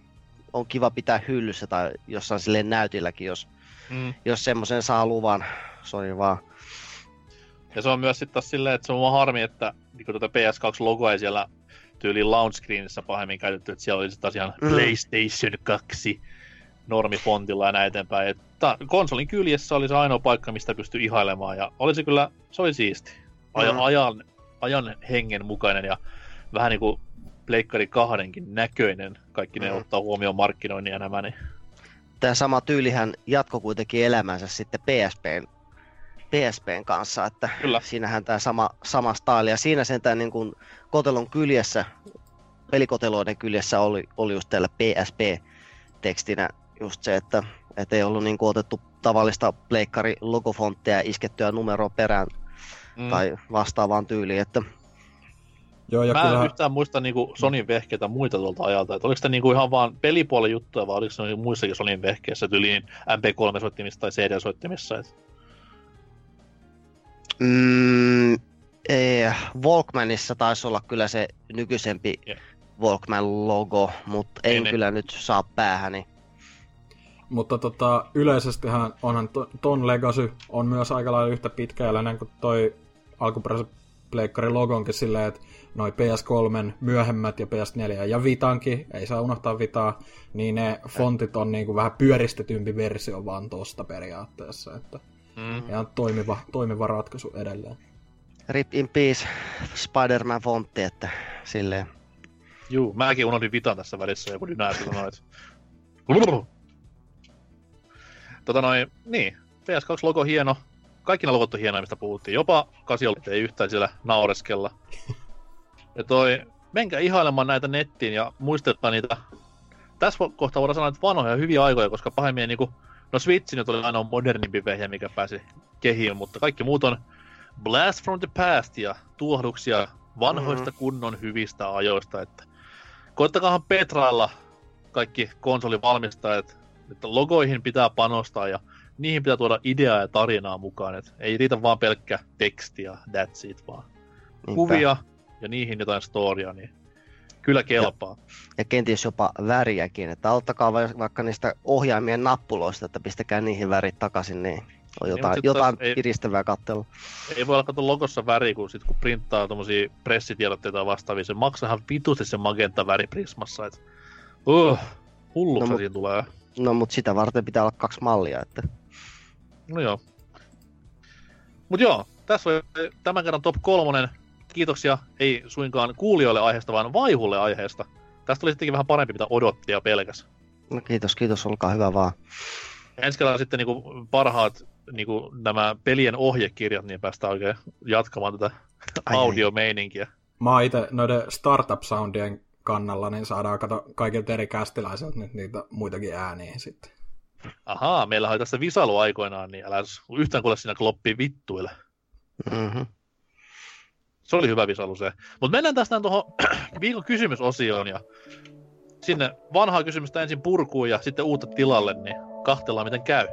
on kiva pitää hyllyssä tai jossain silleen näytilläkin, jos, Mm. jos semmoisen saa luvan. Sori vaan. Ja se on myös sitten taas silleen, että se on vaan harmi, että niin tuota PS2-logoa ei siellä tyyliin launch screenissä pahemmin käytetty, että siellä oli sitten taas ihan Mm. PlayStation 2 normifontilla ja näin eteenpäin. Että konsolin kyljessä oli se ainoa paikka, mistä pystyi ihailemaan ja oli se kyllä, se oli siisti. Ajan, Mm. ajan, ajan hengen mukainen ja vähän niin kuin Pleikkari kahdenkin näköinen, kaikki ne Mm. ottaa huomioon markkinoinnin ja nämä, niin Tämä sama tyylihän jatko kuitenkin elämänsä sitten PSPn, PSPn kanssa, että Kyllä. siinähän tämä sama, sama staili. Ja siinä sentään niin kuin kotelon kyljessä, pelikoteloiden kyljessä oli, oli just täällä PSP-tekstinä just se, että, että ei ollut niin kuin otettu tavallista pleikkari logofonttia iskettyä numeroa perään mm. tai vastaavaan tyyliin, että Joo, ja Mä en kyllähän, yhtään muista niinku Sonin vehkeitä muita tuolta ajalta. Et oliko se niinku ihan vaan pelipuolen juttuja, vai oliko se niinku muissakin Sonin vehkeissä, tyyliin MP3-soittimissa tai CD-soittimissa? Et... Mm, ei, Walkmanissa taisi olla kyllä se nykyisempi Joo. Walkman-logo, mutta en Niin, niin. kyllä nyt saa päähäni. Mutta tota, yleisestihän onhan to, ton Legacy on myös aika lailla yhtä pitkäjäläinen kuin toi alkuperäisen pleikkarin logonkin silleen, että noi PS3 myöhemmät ja PS4 ja Vitankin, ei saa unohtaa Vitaa, niin ne fontit on niinku vähän pyöristetympi versio vaan tosta periaatteessa, että Mm. ihan toimiva, toimiva ratkaisu edelleen. Rip in peace, Spider-Man fontti, että silleen. Juu, mäkin unohdin Vitan tässä välissä, joku dynääsi sanoi, että... Tota noin, niin, PS2-logo hieno. Kaikki ne logot on hienoja, mistä puhuttiin. Jopa 8 ei yhtään siellä naureskella. Ja toi, menkää ihailemaan näitä nettiin ja muistelkaa niitä. Tässä kohtaa voidaan sanoa, että vanhoja hyviä aikoja, koska pahemmin niinku, no Switch nyt oli ainoa modernimpi vehje, mikä pääsi kehiin, mutta kaikki muut on Blast from the Past ja tuohduksia vanhoista kunnon hyvistä ajoista, että koittakaahan petrailla kaikki konsolivalmistajat, että logoihin pitää panostaa ja niihin pitää tuoda ideaa ja tarinaa mukaan, että ei riitä vaan pelkkä teksti ja that's it, vaan Niinpä. kuvia ja niihin jotain storia, niin kyllä kelpaa. Ja kenties jopa väriäkin, että auttakaa va- vaikka niistä ohjaimien nappuloista, että pistäkää niihin värit takaisin, niin on Niin, jotain, sit jotain ei- piristävää katsella. Ei voi olla katsoa logossa väri, kun sit kun printtaa tommosia pressitiedotteita ja vastaavia, se maksaa ihan vitusti se magenta väri Prismassa, et uh, hulluksi No, siinä tulee. No mutta sitä varten pitää olla kaksi mallia, että No joo. Mut joo, tässä oli tämän kerran top kolmonen. Kiitoksia ei suinkaan kuulijoille aiheesta, vaan vaihulle aiheesta. Tästä oli sittenkin vähän parempi, mitä odotti ja pelkäs. no kiitos, kiitos, olkaa hyvä vaan. Ensi kerralla sitten niinku parhaat niinku nämä pelien ohjekirjat, niin päästään oikein jatkamaan tätä Ai, ai. audiomeininkiä. Mä oon itse noiden startup-soundien kannalla, niin saadaan kato kaikilta eri kästiläisiltä nyt niitä muitakin ääniä sitten. Ahaa, meillä oli tässä visailu aikoinaan, niin älä yhtään kuule siinä kloppii vittuille. Mm-hmm. Se oli hyvä visailu se. Mutta mennään tästä tuohon (clears throat) viikon kysymysosioon ja sinne vanhaa kysymystä ensin purkuun ja sitten uutta tilalle, niin kahtellaan miten käy.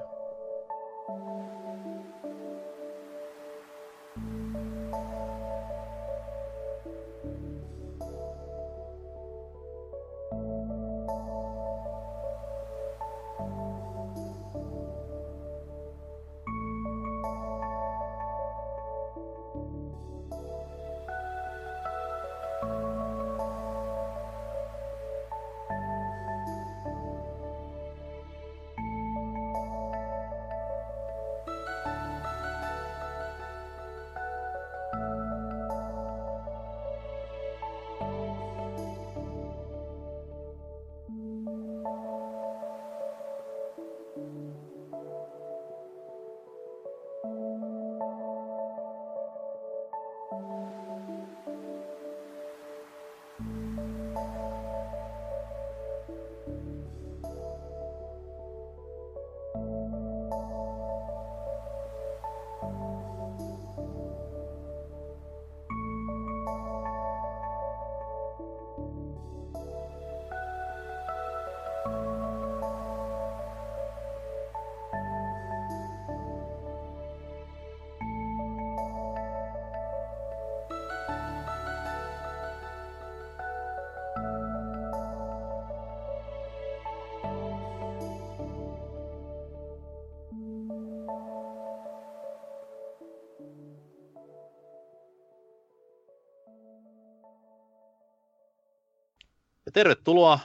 Tervetuloa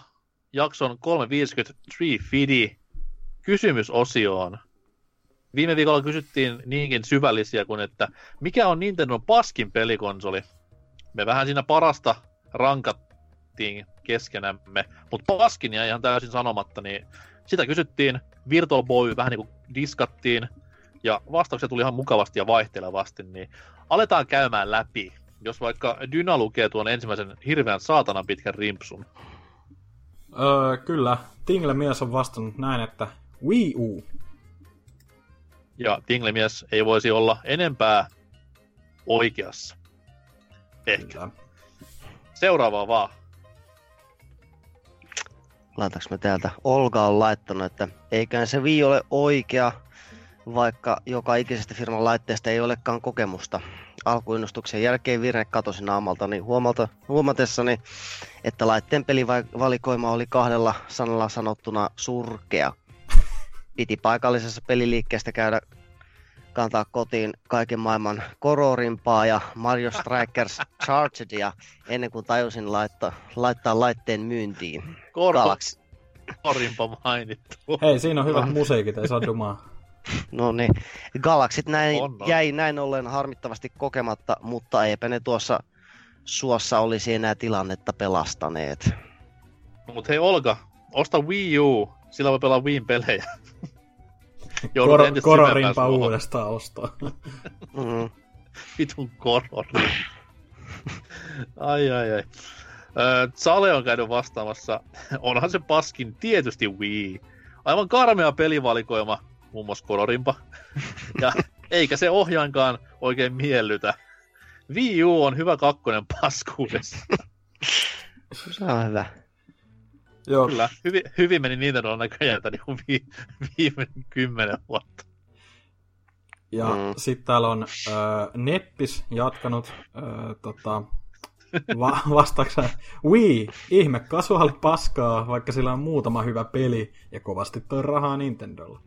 jakson 350 Tree Fidi kysymysosioon. Viime viikolla kysyttiin niinkin syvällisiä kuin, että mikä on Nintendo paskin pelikonsoli? Me vähän siinä parasta rankattiin keskenämme, mutta paskin jäi ihan täysin sanomatta, niin sitä kysyttiin, Virtual Boy vähän niin kuin diskattiin, ja vastauksia tuli ihan mukavasti ja vaihtelevasti, niin aletaan käymään läpi. Jos vaikka Dyna lukee tuon ensimmäisen hirveän saatanan pitkän rimpsun. Öö, kyllä. Tingle mies on vastannut näin, että Wii U. Ja Tingle-mies ei voisi olla enempää oikeassa. Ehkä. Kyllä. Seuraavaa vaan. Laitaks me täältä? Olga on laittanut, että eiköhän se Wii ole oikea, vaikka joka ikisestä firman laitteesta ei olekaan kokemusta. Alkuinnostuksen jälkeen virne katosi naamaltani huomalta, huomatessani, että laitteen pelivalikoima oli kahdella sanalla sanottuna surkea. Piti paikallisessa peliliikkeestä käydä kantaa kotiin kaiken maailman kororimpaa ja Mario Strikers Chargedia ennen kuin tajusin laittaa, laittaa laitteen myyntiin. Korko, Galaxy. korimpa mainittu. Hei, siinä on hyvät musiikit, ei saa dumaa. No niin, Galaxit näin, On, on. jäi näin ollen harmittavasti kokematta, mutta eipä ne tuossa suossa olisi enää tilannetta pelastaneet. Mut hei Olga, osta Wii U, sillä voi pelaa Wiin pelejä. (laughs) Kor- kororimpa uudestaan ostaa. (laughs) Mm. Vitun korori. ai ai ai. Öö, Sale on käynyt vastaamassa. Onhan se paskin tietysti Wii. Aivan karmea pelivalikoima, muun muassa kororimpa. (laughs) ja eikä se ohjaankaan oikein miellytä. Wii U on hyvä kakkonen paskuudessa. (laughs) Se on hyvä. Joo, Kyllä, hyvin, hyvin meni Nintendo näköjään tämän niin vi, viimeinen kymmenen vuotta. Ja Mm. mm. sitten täällä on äh, Neppis jatkanut äh, tota, va- (laughs) vastaakseen Wii, ihme kasuaali paskaa, vaikka sillä on muutama hyvä peli ja kovasti toi rahaa Nintendolla.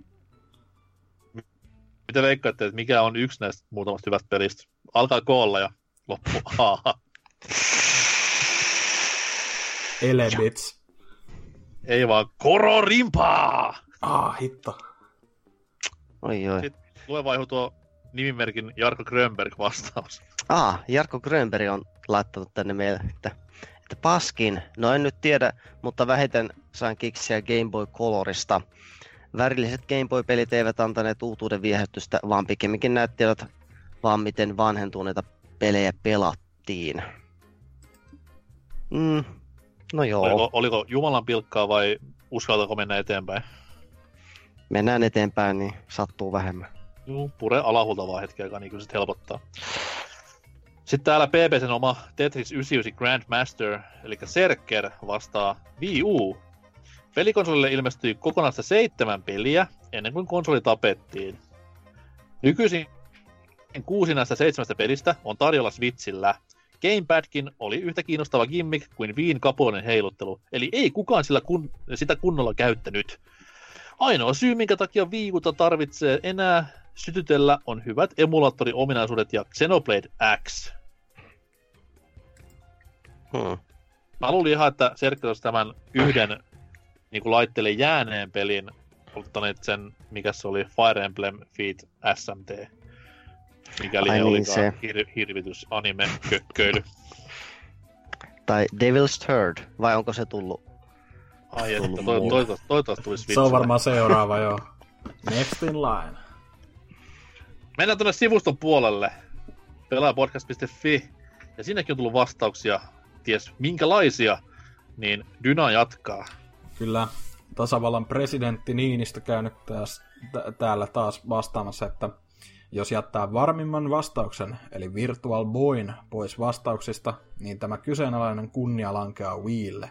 Mitä veikkaatte, että mikä on yksi näistä muutamasta hyvästä pelistä? Alkaa koolla ja loppu (laughs) A. Elebits. Ei vaan kororimpaa! Ah, hitto. Oi oi. Sitten lue vaihu tuo nimimerkin Jarkko Grönberg vastaus. Ah, Jarkko Grönberg on laittanut tänne meille, että, että paskin. No en nyt tiedä, mutta vähiten sain kiksiä Game Boy Colorista. Värilliset Game Boy-pelit eivät antaneet uutuuden viehätystä, vaan pikemminkin näyttivät vaan miten vanhentuneita pelejä pelattiin. Mm, no joo, Oliko, oliko Jumalan pilkkaa vai uskaltako mennä eteenpäin? mennään eteenpäin, niin sattuu vähemmän. Juu, pure alahulta vaan hetken aikaa, niin kyllä se helpottaa. Sitten täällä PPCn oma Tetris 99 Grandmaster, eli Serker, vastaa Wii U. Pelikonsolille ilmestyi kokonaista seitsemän peliä ennen kuin konsoli tapettiin. Nykyisin kuusi näistä seitsemästä pelistä on tarjolla Switchillä. Gamepadkin oli yhtä kiinnostava gimmick kuin Viin kapuonen heiluttelu, eli ei kukaan sillä kun, sitä kunnolla käyttänyt. Ainoa syy, minkä takia Viikuta tarvitsee enää sytytellä, on hyvät emulaattoriominaisuudet ja Xenoblade X. Hmm. Mä luulin ihan, että Serkki tämän yhden niin kuin laitteelle jääneen pelin ottaneet sen, mikä se oli, Fire Emblem Feat SMT. Mikäli Ai he niin, olikaan se. hir- hirvitys anime kökköily. Tai Devil's Third, vai onko se tullut? Ai että, Tullut to, muu. toivottavasti, toivottavasti tulisi Se on varmaan seuraava, joo. Next in line. Mennään tuonne sivuston puolelle. Pelaajapodcast.fi. Ja sinnekin on tullut vastauksia, ties minkälaisia, niin Dyna jatkaa. Kyllä tasavallan presidentti Niinistö käynyt taas, t- täällä taas vastaamassa, että jos jättää varmimman vastauksen, eli Virtual Boyn, pois vastauksista, niin tämä kyseenalainen kunnia lankeaa Wiille.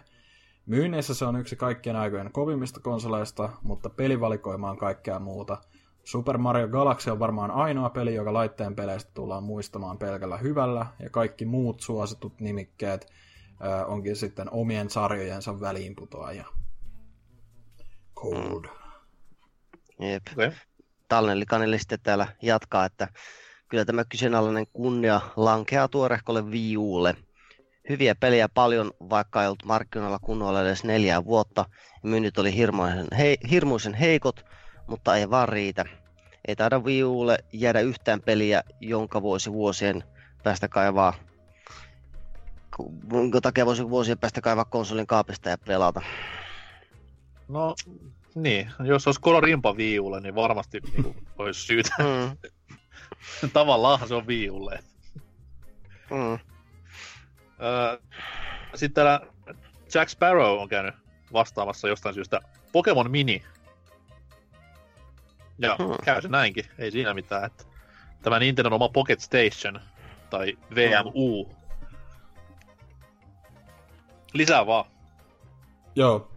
Myynneissä se on yksi kaikkien aikojen kovimmista konsoleista, mutta pelivalikoima on kaikkea muuta. Super Mario Galaxy on varmaan ainoa peli, joka laitteen peleistä tullaan muistamaan pelkällä hyvällä, ja kaikki muut suositut nimikkeet ö, onkin sitten omien sarjojensa väliinputoajia. Cold. Jep. Okay. Tallinen Likaneli sitten täällä jatkaa, että kyllä tämä kyseenalainen kunnia lankeaa tuorehkolle Wii Ulle. hyviä pelejä paljon, vaikka ei ollut markkinoilla kunnolla edes neljää vuotta. Myynnit oli hirmuisen, hei, hirmuisen heikot, mutta ei vaan riitä. Ei taida Wii Ulle jäädä yhtään peliä, jonka voisi vuosien päästä kaivaa jonka takia voisi vuosien päästä kaivaa konsolin kaapista ja pelata. No, niin. Jos olisi kolorimpa viiulle, niin varmasti niin olisi syytä. Mm. (laughs) Tavallaan se on viiulle. Mm. Sitten täällä Jack Sparrow on käynyt vastaamassa jostain syystä Pokemon Mini. Ja hmm. käy se näinkin, ei siinä mitään. Että tämä Nintendo oma Pocket Station, tai VMU. Hmm. Lisää vaan. Joo,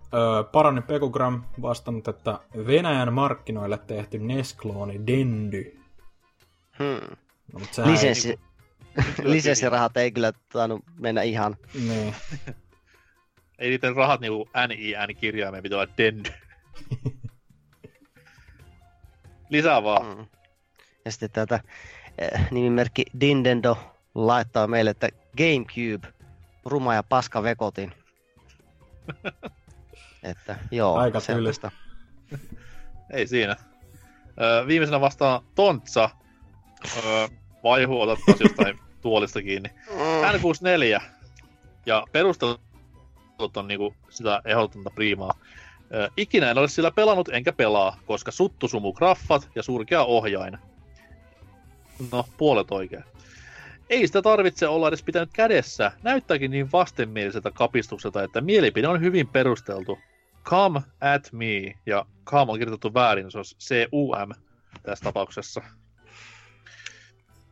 Parani Pekugram vastannut, että Venäjän markkinoille tehty Nesklooni Dendy. Hmm. No, Lisenssi, ei, (laughs) lisenssirahat ei kyllä tainnut mennä ihan. Niin. (laughs) ei niiden rahat niinku NIN-kirjaimeen pitää olla Dendy. (laughs) Lisää vaan. Hmm. Ja sitten tätä äh, nimimerkki Dindendo laittaa meille, että Gamecube, ruma ja paska vekotin. Että joo, Aika sellaista. (laughs) Ei siinä. Öö, viimeisenä vastaan Tontsa. Öö, vaihu otettaisiin jostain (laughs) tuolista kiinni. N64. Ja perustelut on niinku sitä ehdottomata priimaa. Öö, ikinä en ole sillä pelannut enkä pelaa, koska suttusumu graffat ja surkea ohjain. No, puolet oikein. Ei sitä tarvitse olla edes pitänyt kädessä. Näyttääkin niin vastenmieliseltä kapistukselta, että mielipide on hyvin perusteltu. Come at me. Ja come on kirjoitettu väärin, se on C-U-M tässä tapauksessa.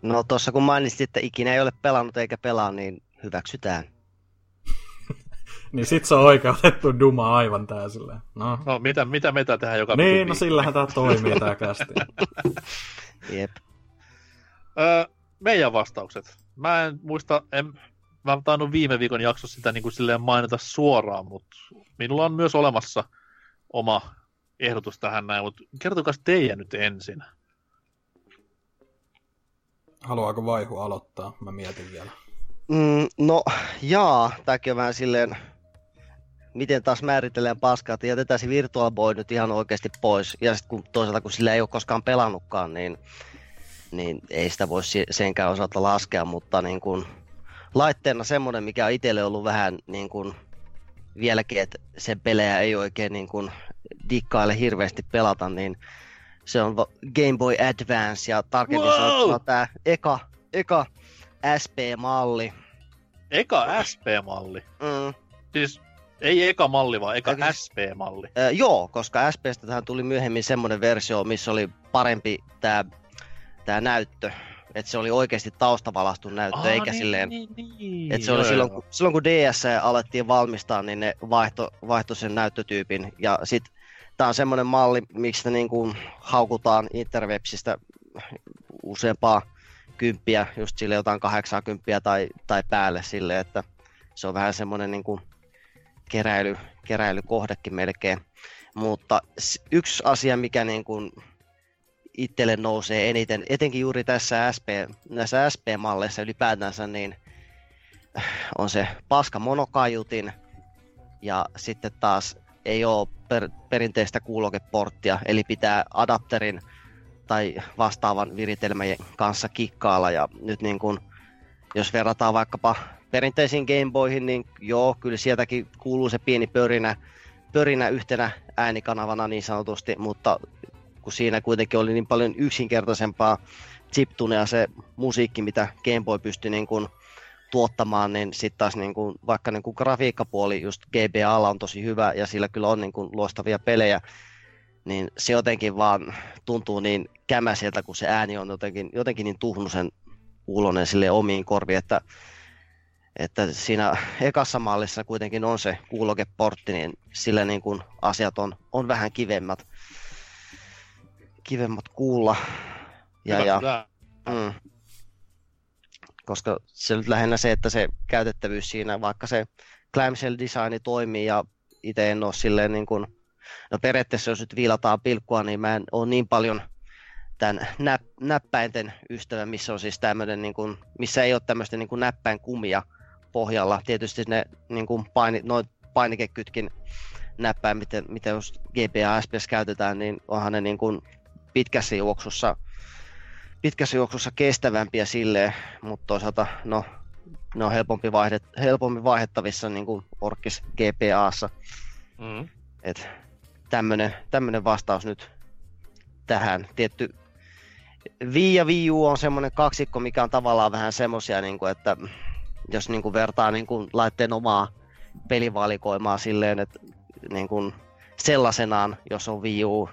No tuossa kun mainitsit, että ikinä ei ole pelannut eikä pelaa, niin hyväksytään. (laughs) niin sit se on oikeutettu duma aivan täysille. No. no mitä, mitä me tehdään joka Niin, no sillähän tää toimii tää kästi. (laughs) Jep. Öö, meidän vastaukset. Mä en muista, en, mä tainnut viime viikon jaksossa sitä niin kuin silleen mainita suoraan, mutta minulla on myös olemassa oma ehdotus tähän näin, mutta kertokaa teidän nyt ensin. Haluaako Vaihu aloittaa? Mä mietin vielä. Mm, no, jaa, tämäkin on vähän silleen, miten taas määritellään paskaa, että jätetään se Virtual Boy nyt ihan oikeasti pois. Ja sitten kun toisaalta, kun sillä ei ole koskaan pelannutkaan, niin, niin ei sitä voi senkään osalta laskea, mutta niin kuin, laitteena semmoinen, mikä on itselle ollut vähän niin kuin, vieläkin, että sen pelejä ei oikein niin kuin dikkaile hirveästi pelata, niin se on Game Boy Advance ja tarkemmin wow! sanottuna tämä eka, eka SP-malli. Eka SP-malli? Mm. Siis ei eka malli, vaan eka Eikä, SP-malli. Äh, joo, koska SPstä tähän tuli myöhemmin semmoinen versio, missä oli parempi tämä tää näyttö että se oli oikeasti taustavalastun näyttö, Aa, eikä niin, silleen, niin, niin. että se oli joo, silloin, joo. Kun, silloin kun DS alettiin valmistaa, niin ne vaihto, vaihto sen näyttötyypin, ja sit tää on semmoinen malli, miksi niin kuin haukutaan interwebsistä useampaa kymppiä, just sille jotain 80 tai, tai päälle sille, että se on vähän semmoinen niin kuin keräily, keräilykohdekin melkein. Mutta yksi asia, mikä niin kuin itselle nousee eniten, etenkin juuri tässä SP, näissä SP-malleissa ylipäätänsä, niin on se paska monokaiutin ja sitten taas ei ole per, perinteistä kuulokeporttia, eli pitää adapterin tai vastaavan viritelmän kanssa kikkailla ja nyt niin kun, jos verrataan vaikkapa perinteisiin Gameboyhin, niin joo, kyllä sieltäkin kuuluu se pieni pörinä, pörinä yhtenä äänikanavana niin sanotusti, mutta kun siinä kuitenkin oli niin paljon yksinkertaisempaa chiptunea se musiikki, mitä Game Boy pystyi niin kuin tuottamaan, niin sitten taas niin kuin, vaikka niin kuin grafiikkapuoli just GBAlla on tosi hyvä ja sillä kyllä on niin kuin loistavia pelejä, niin se jotenkin vaan tuntuu niin kämäseltä, kun se ääni on jotenkin, jotenkin niin tuhnusen ulonen sille omiin korviin, että, että siinä ekassa mallissa kuitenkin on se kuulokeportti, niin sillä niin kuin asiat on, on vähän kivemmät kivemmat kuulla. Ja, ja, mm, koska se on lähinnä se, että se käytettävyys siinä, vaikka se clamshell designi toimii ja itse en ole silleen niin kuin, no periaatteessa jos nyt viilataan pilkkua, niin mä en ole niin paljon tämän näp, näppäinten ystävä, missä on siis tämmöinen, niin kuin, missä ei ole tämmöistä niin kuin näppäin kumia pohjalla. Tietysti ne niin kuin paini, noin painikekytkin näppäin, miten, miten just GPA SPS käytetään, niin onhan ne niin kuin pitkässä juoksussa, pitkässä juoksussa kestävämpiä silleen, mutta toisaalta no, ne on helpompi, vaihdet, helpompi vaihdettavissa niin kuin Orkis GPAssa. Mm. Et tämmönen, tämmönen vastaus nyt tähän. Tietty Wii ja Wii U on semmoinen kaksikko, mikä on tavallaan vähän semmosia, niin kuin, että jos niin kuin vertaa niin kuin laitteen omaa pelivalikoimaa silleen, että niin kuin sellaisenaan, jos on Wii U,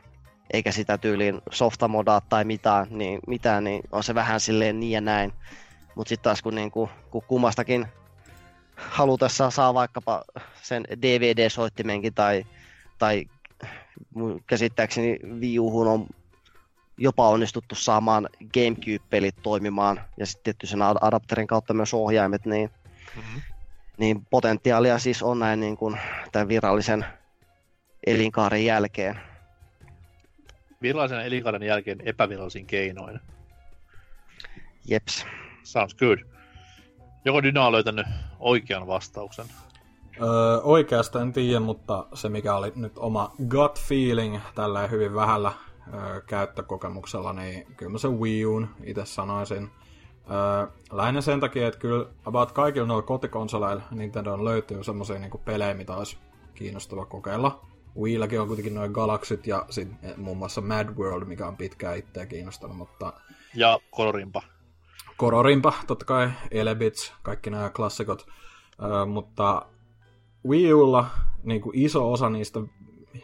eikä sitä tyyliin softamodaa tai mitään, niin, mitään, niin on se vähän silleen niin ja näin. Mutta sitten taas kun, niin kuin, kun kummastakin halutessa saa vaikkapa sen DVD-soittimenkin tai, tai käsittääkseni Wii Uhun on jopa onnistuttu saamaan Gamecube-pelit toimimaan ja sitten tietty sen ad- adapterin kautta myös ohjaimet, niin, Mm-hmm. niin potentiaalia siis on näin niin kuin tämän virallisen elinkaaren jälkeen. Virallisen elinkaaren jälkeen epävirallisin keinoin. Jeps. Sounds good. Joko Dyna on löytänyt oikean vastauksen? Öö, oikeasta en tiedä, mutta se mikä oli nyt oma gut feeling tällä hyvin vähällä öö, käyttökokemuksella, niin kyllä mä sen Wii Uun itse sanoisin. Öö, lähinnä sen takia, että kyllä about kaikilla noilla kotikonsoleilla Nintendo löytyy semmoisia niinku pelejä, mitä olisi kiinnostava kokeilla. Wiilläkin on kuitenkin noin Galaxyt ja sit eh, muun muassa Mad World, mikä on pitkään itseä kiinnostanut, mutta Ja Kororimpa. Kororimpa, totta kai, Elebits, kaikki nämä klassikot, öö, mutta Wii Ulla niin kuin iso osa niistä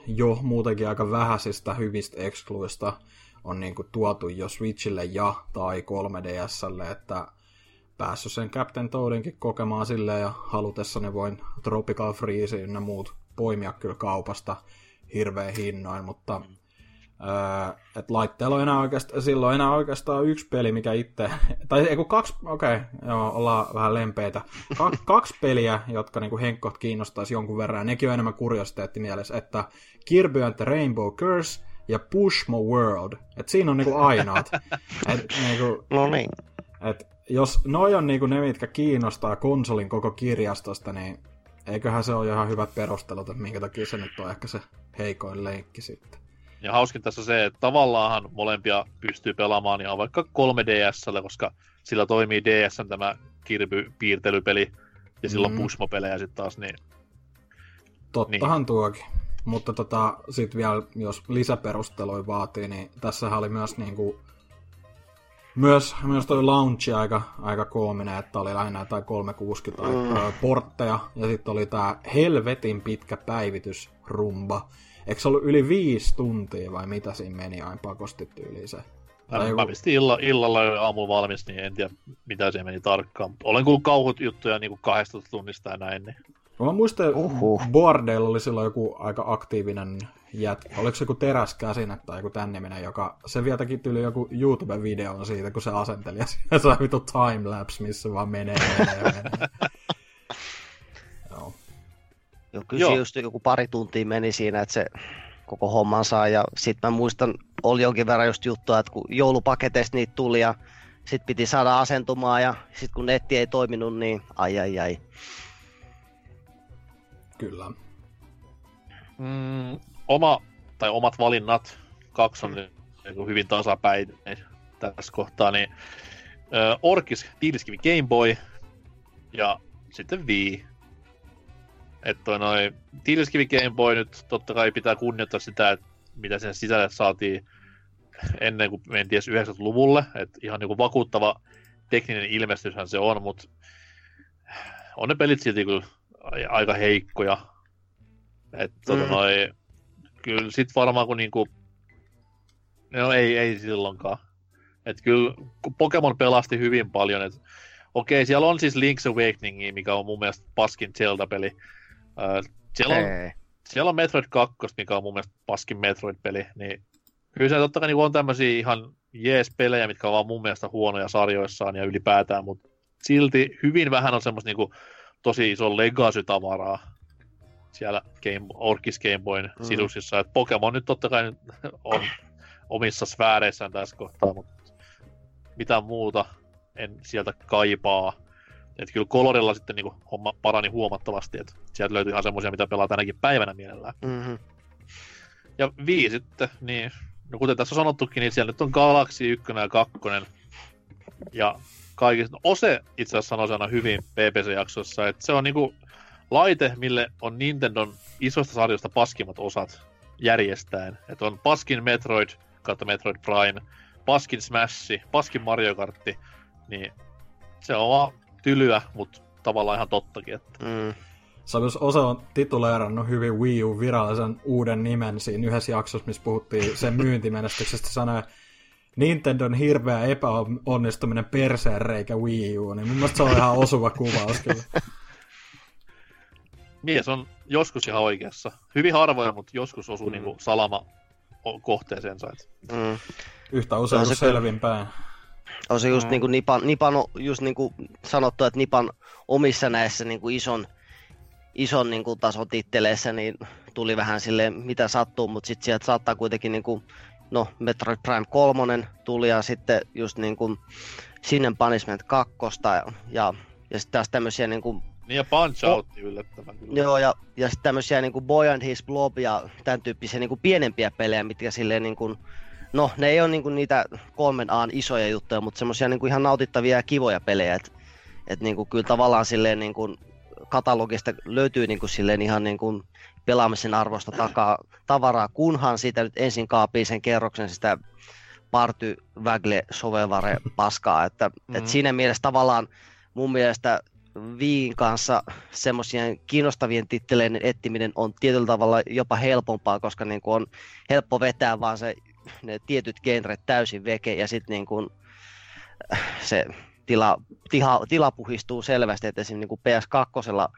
jo muutenkin aika vähäisistä hyvistä excluista on niin kuin tuotu jo Switchille ja tai 3DSlle, että päässyt sen Captain Toadinkin kokemaan silleen ja halutessani voin Tropical Freeze ynnä muut poimia kyllä kaupasta hirveän hinnoin, mutta Öö, et laitteella on enää oikeastaan, silloin enää oikeastaan yksi peli, mikä itse, tai ei kun kaksi, okei, okay, joo, ollaan vähän lempeitä. Ka, (laughs) kaksi peliä, jotka niinku Henkkot kiinnostaisi jonkun verran, ja nekin on enemmän kuriositeetti mielessä, että Kirby and the Rainbow Curse ja Pushmo World. Et siinä on niinku ainoat. (laughs) Et, niinku, No niin. et jos noi on niinku ne, mitkä kiinnostaa konsolin koko kirjastosta, niin eiköhän se ole ihan hyvät perustelut, että minkä takia se nyt on ehkä se heikoin leikki sitten. Ja hauskin tässä on se, että tavallaan molempia pystyy pelaamaan ihan vaikka 3DSlle, koska sillä toimii DS tämä Kirby-piirtelypeli, ja silloin Mm. Pushmo-pelejä sitten taas, niin Tottahan niin. tuokin. Mutta tota, sit vielä, jos lisäperustelui vaatii, niin tässä oli myös niinku, myös, myös toi launchi aika, aika koominen, että oli lähinnä jotain 360 tai mm. portteja, ja sitten oli tää helvetin pitkä päivitysrumba. Eikö se ollut yli viisi tuntia vai mitä siinä meni aina pakosti tyyliin se? Tai Mä, joku- mä pistin illa, illalla jo aamulla valmis, niin en tiedä mitä se meni tarkkaan. Olen kuullut kauhut juttuja niin 12 tunnista ja näin. Niin. Mä muistan, Uhuh. Oli silloin joku aika aktiivinen jätkä. Oliko se joku teräskäsine tai joku tän niminen, joka... Se vielä teki tyyli joku YouTube-videon siitä, kun se asenteli ja (laughs) siinä sai vitu timelapse, missä vaan menee, menee, menee. Joo. Joo, kyllä Joo. se just joku pari tuntia meni siinä, että se koko homman saa. Ja sitten mä muistan, oli jonkin verran just juttua, että kun joulupaketeista niitä tuli ja sitten piti saada asentumaan ja sitten kun netti ei toiminut, niin ai ai ai. Kyllä. Mm, oma, tai omat valinnat, kaksi on kuin hyvin tasapäin tässä kohtaa, niin ö, Orkis, tiiliskivi Game Boy ja sitten Wii. Että toi noi tiiliskivi Game Boy nyt totta kai pitää kunnioittaa sitä, että mitä sen sisälle saatiin ennen kuin mentiin edes 90-luvulle. Että ihan niinku vakuuttava tekninen ilmestyshän se on, mutta on ne pelit silti kyllä aika heikkoja. Että tota Mm. noi, kyllä sit varmaan kun niinku, no ei, ei silloinkaan. Et kyllä Pokemon pelasti hyvin paljon, että okei, siellä on siis Link's Awakening, mikä on mun mielestä paskin Zelda-peli. Öö, siellä, on, Ei. siellä on Metroid 2, mikä on mun mielestä paskin Metroid-peli, niin kyllä se totta kai niin on tämmöisiä ihan jees-pelejä, mitkä on vaan mun mielestä huonoja sarjoissaan ja ylipäätään, mutta silti hyvin vähän on semmoista niinku tosi iso legacy-tavaraa siellä Game, Orkis Game Boyn Mm. sidusissa. Et Pokemon nyt totta kai nyt on omissa sfääreissään tässä kohtaa, mutta mitään muuta en sieltä kaipaa. Et kyllä Colorilla sitten niin homma parani huomattavasti, että sieltä löytyy ihan semmoisia, mitä pelaa tänäkin päivänä mielellään. Mm-hmm. Ja viisi sitten, niin no kuten tässä on sanottukin, niin siellä nyt on Galaxy 1 ja 2. Ja kaikista, no Ose itse asiassa sanoi aina hyvin PPC-jaksossa, että se on niinku laite, mille on Nintendon isosta sarjosta paskimmat osat järjestäen. Että on paskin Metroid kautta Metroid Prime, paskin Smash, paskin Mario Kartti, niin se on vaan tylyä, mutta tavallaan ihan tottakin. Että... Mm. Se myös osa on tituleerannut hyvin Wii U virallisen uuden nimen siinä yhdessä jaksossa, missä puhuttiin sen (laughs) myyntimenestyksestä sanoi, Nintendon hirveä epäonnistuminen perseen reikä Wii U, niin mun mielestä se on ihan osuva kuvaus kyllä. Mies on joskus ihan oikeassa. Hyvin harvoin, mutta joskus osuu mm. niinku salama kohteeseensa. Mm. Yhtä usein kuin selvinpäin. On se just mm. niin kuin Nipan, Nipan, just niin kuin sanottu, että Nipan omissa näissä niin kuin ison, ison niin kuin tason titteleissä niin tuli vähän silleen, mitä sattuu, mutta sitten sieltä saattaa kuitenkin niin kuin, no Metroid Prime 3 tuli ja sitten just niin kuin Sinne Punishment 2 ja, ja, ja sitten taas tämmöisiä niin kuin niin ja Punch Out oh, yllättävän kyllä. Joo, ja, ja sitten tämmöisiä niin kuin Boy and His Blob ja tämän tyyppisiä niin kuin pienempiä pelejä, mitkä silleen niin kuin, no ne ei ole niin kuin niitä kolmen aan isoja juttuja, mutta semmoisia niin kuin ihan nautittavia ja kivoja pelejä, että et niin kuin kyllä tavallaan silleen niin kuin katalogista löytyy niin kuin silleen ihan niin kuin pelaamisen arvosta takaa tavaraa, kunhan siitä nyt ensin kaapii sen kerroksen sitä party vägle sovevare paskaa, että mm. et siinä mielessä tavallaan mun mielestä Viin kanssa semmoisien kiinnostavien titteleiden etsiminen on tietyllä tavalla jopa helpompaa, koska niin kuin on helppo vetää vaan se, ne tietyt genret täysin veke ja sitten niin kuin se tila, tiha, tila puhistuu selvästi, että esimerkiksi niin PS2,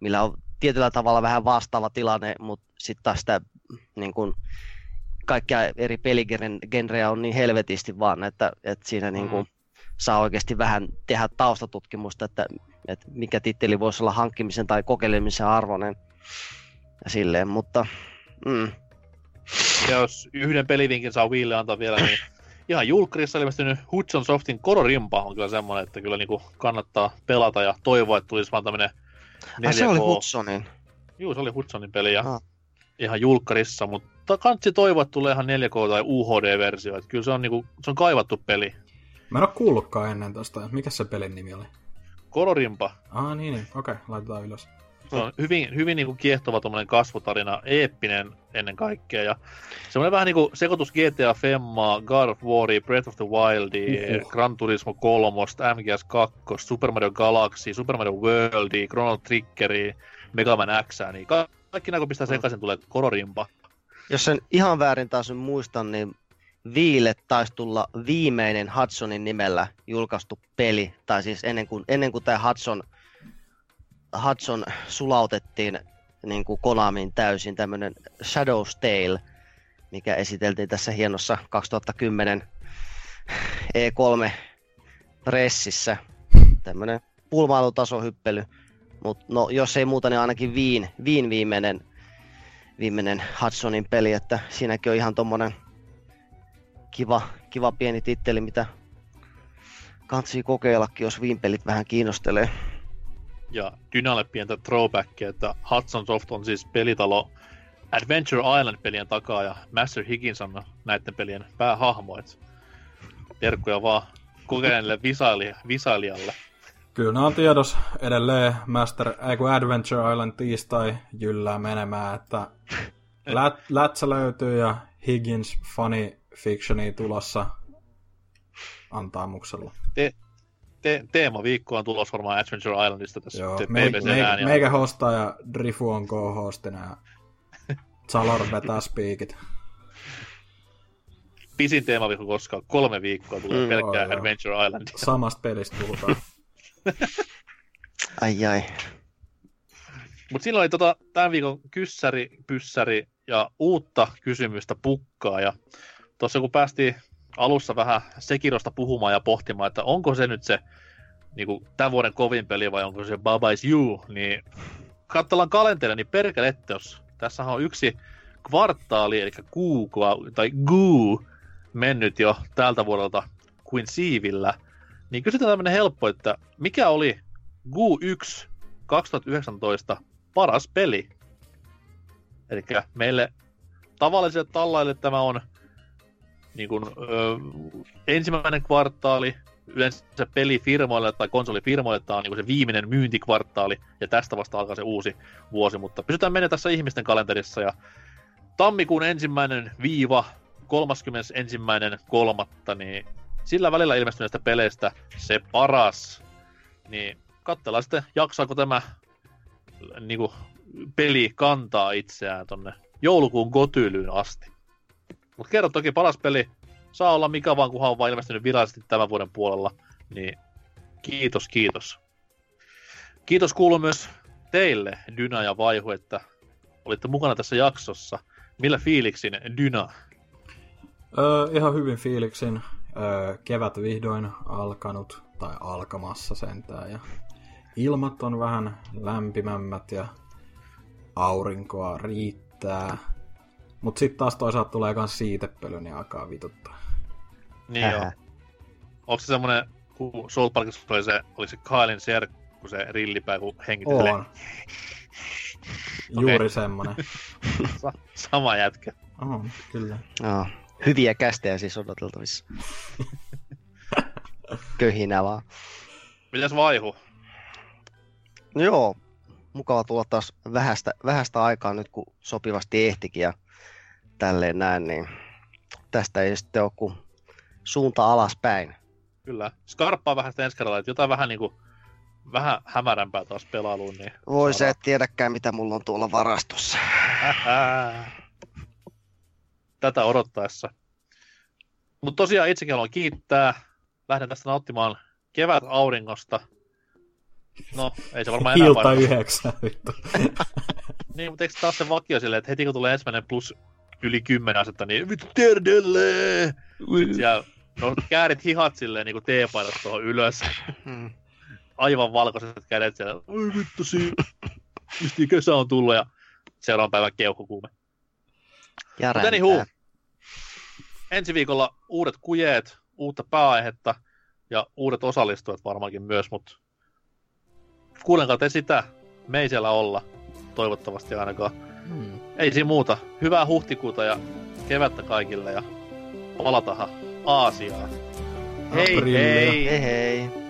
millä on tietyllä tavalla vähän vastaava tilanne, mutta sitten taas sitä niin kuin, kaikkia eri peligenrejä on niin helvetisti vaan, että, että siinä niin kuin, saa oikeasti vähän tehdä taustatutkimusta, että että mikä titteli voisi olla hankkimisen tai kokeilemisen arvoinen ja silleen, mutta mm. Ja jos yhden pelivinkin saa Wiille antaa vielä, niin ihan julkkarissa ilmestynyt Hudson Softin kororimpa on kyllä semmoinen, että kyllä niinku kannattaa pelata ja toivoa, että tulisi vaan tämmönen 4K. Ah, se oli Hudsonin. Juu, se oli Hudsonin peli ja ah. ihan julkkarissa, mutta kansi toivoa, että tulee ihan 4K tai UHD-versio, että kyllä se on, niinku, se on kaivattu peli. Mä en ole kuullutkaan ennen tosta, mikä se pelin nimi oli? Kororimpa. Ah niin, niin. okei, okay, laitetaan ylös. Se on hyvin, hyvin niin kuin kiehtova kasvutarina, eeppinen ennen kaikkea. Ja semmoinen vähän niin kuin sekoitus GTA Femma, God of War, Breath of the Wild, uh-huh. Gran Turismo 3, MGS 2, Super Mario Galaxy, Super Mario World, Chrono Trigger, Mega Man X, niin kaikki nämä kun pistää sekaisin tulee kororimpa. Jos sen ihan väärin taas muistan, niin Viille taisi tulla viimeinen Hudsonin nimellä julkaistu peli, tai siis ennen kuin, ennen kuin tämä Hudson, Hudson sulautettiin niin kuin Konamin täysin, tämmöinen Shadow's Tale, mikä esiteltiin tässä hienossa 2010 E3 pressissä. Tämmöinen pulmailutasohyppely. Mutta no, jos ei muuta, niin ainakin Viin, Viin viimeinen, viimeinen Hudsonin peli, että siinäkin on ihan tommonen kiva, kiva pieni titteli, mitä kansi kokeillakin, jos viimpelit vähän kiinnostelee. Ja Dynalle pientä throwbackia, että Hudson Soft on siis pelitalo Adventure Island-pelien takaa ja Master Higgins on näiden pelien päähahmo. terkkuja vaan kokeneelle visailija, visailijalle. Kyllä nämä on tiedos edelleen Master, ei kun Adventure Island tiistai jyllää menemään, että lät, lätsä löytyy ja Higgins fani fictionia tulossa antaamuksella. Te, te, teemaviikko on tulossa varmaan Adventure Islandista tässä Joo, me, me, meikä hostaa ja Drifu on co-hostina ja Zalor vetää speakit. Pisin teemaviikko koskaan, kolme viikkoa tulee mm, pelkkää joo, Adventure Islandia. Samasta pelistä puhutaan. ai ai. Mutta siinä oli tota, tämän viikon kyssäri, pyssäri ja uutta kysymystä pukkaa. Ja tuossa kun päästiin alussa vähän Sekirosta puhumaan ja pohtimaan, että onko se nyt se niin kuin, tämän vuoden kovin peli vai onko se Baba is You, niin katsellaan kalenteria, niin perkele, jos tässä on yksi kvartaali, eli kuu, tai guu, mennyt jo tältä vuodelta kuin siivillä, niin kysytään tämmöinen helppo, että mikä oli GU1 2019 paras peli. Eli meille tavallisille tallaille tämä on niin kuin, ö, ensimmäinen kvartaali, yleensä pelifirmoille tai konsolifirmoille tämä on niin se viimeinen myyntikvartaali, ja tästä vasta alkaa se uusi vuosi, mutta pysytään menemään tässä ihmisten kalenterissa, ja tammikuun ensimmäinen viiva 31. kolmatta, niin sillä välillä ilmestyneistä peleistä se paras, niin katsellaan sitten, jaksaako tämä niin kuin, peli kantaa itseään tonne joulukuun gotylyyn asti. Mutta kerro toki paras peli, saa olla mikä vaan, kunhan on vaan ilmestynyt virallisesti tämän vuoden puolella, niin kiitos, kiitos. Kiitos kuuluu myös teille, Dyna ja Vaihu, että olitte mukana tässä jaksossa. Millä fiiliksin Dyna? Öö, ihan hyvin fiiliksin. Öö, kevät vihdoin alkanut, tai alkamassa sentään, ja ilmat on vähän lämpimämmät ja aurinkoa riittää. Mut sitten taas toisaalta tulee kans siitepöly, niin alkaa vituttaa. Niin joo. Onko se semmonen, kun Soul Parkissa oli se, oli se Kaelin serkku, se rillipää, kun hengittelee? On. Juuri semmonen. (laughs) Sa- sama jätkä. On, kyllä. Joo. Hyviä kästejä siis odoteltavissa. (laughs) Köhinä vaan. Mitäs vaihu? No joo, mukava tulla taas vähästä, vähästä aikaa nyt, kun sopivasti ehtikin ja tälleen näin, niin tästä ei sitten ole kuin suunta alaspäin. Kyllä. Skarppaa vähän sitä ensi kerralla, että jotain vähän niinku, vähän hämärämpää taas pelailuun, niin... Voi se, et tiedäkään mitä mulla on tuolla varastossa. (laughs) Tätä odottaessa. Mutta tosiaan itsekin haluan kiittää. Lähden tästä nauttimaan kevät auringosta. No, ei se varmaan enää Ilta yhdeksän, vittu. (laughs) Niin, mutta eikö taas se vakio silleen, että heti kun tulee ensimmäinen plus yli 10 asetta, niin vittu terdelle! Siellä, no käärit hihat silleen niin kuin teepaidat tuohon ylös. Hmm. Aivan valkoiset kädet siellä. Oi vittu siinä. (laughs) Mistä kesä on tullut ja seuraavan päivän keuhkokuume. Ja Mutta anywho, ensi viikolla uudet kujeet, uutta pääaihetta ja uudet osallistujat varmaankin myös, mutta kuulenkaa te sitä, me ei siellä olla, toivottavasti ainakaan. Hmm. Ei siinä muuta. Hyvää huhtikuuta ja kevättä kaikille ja palatahan Aasiaan. Hei hei! Hei hei.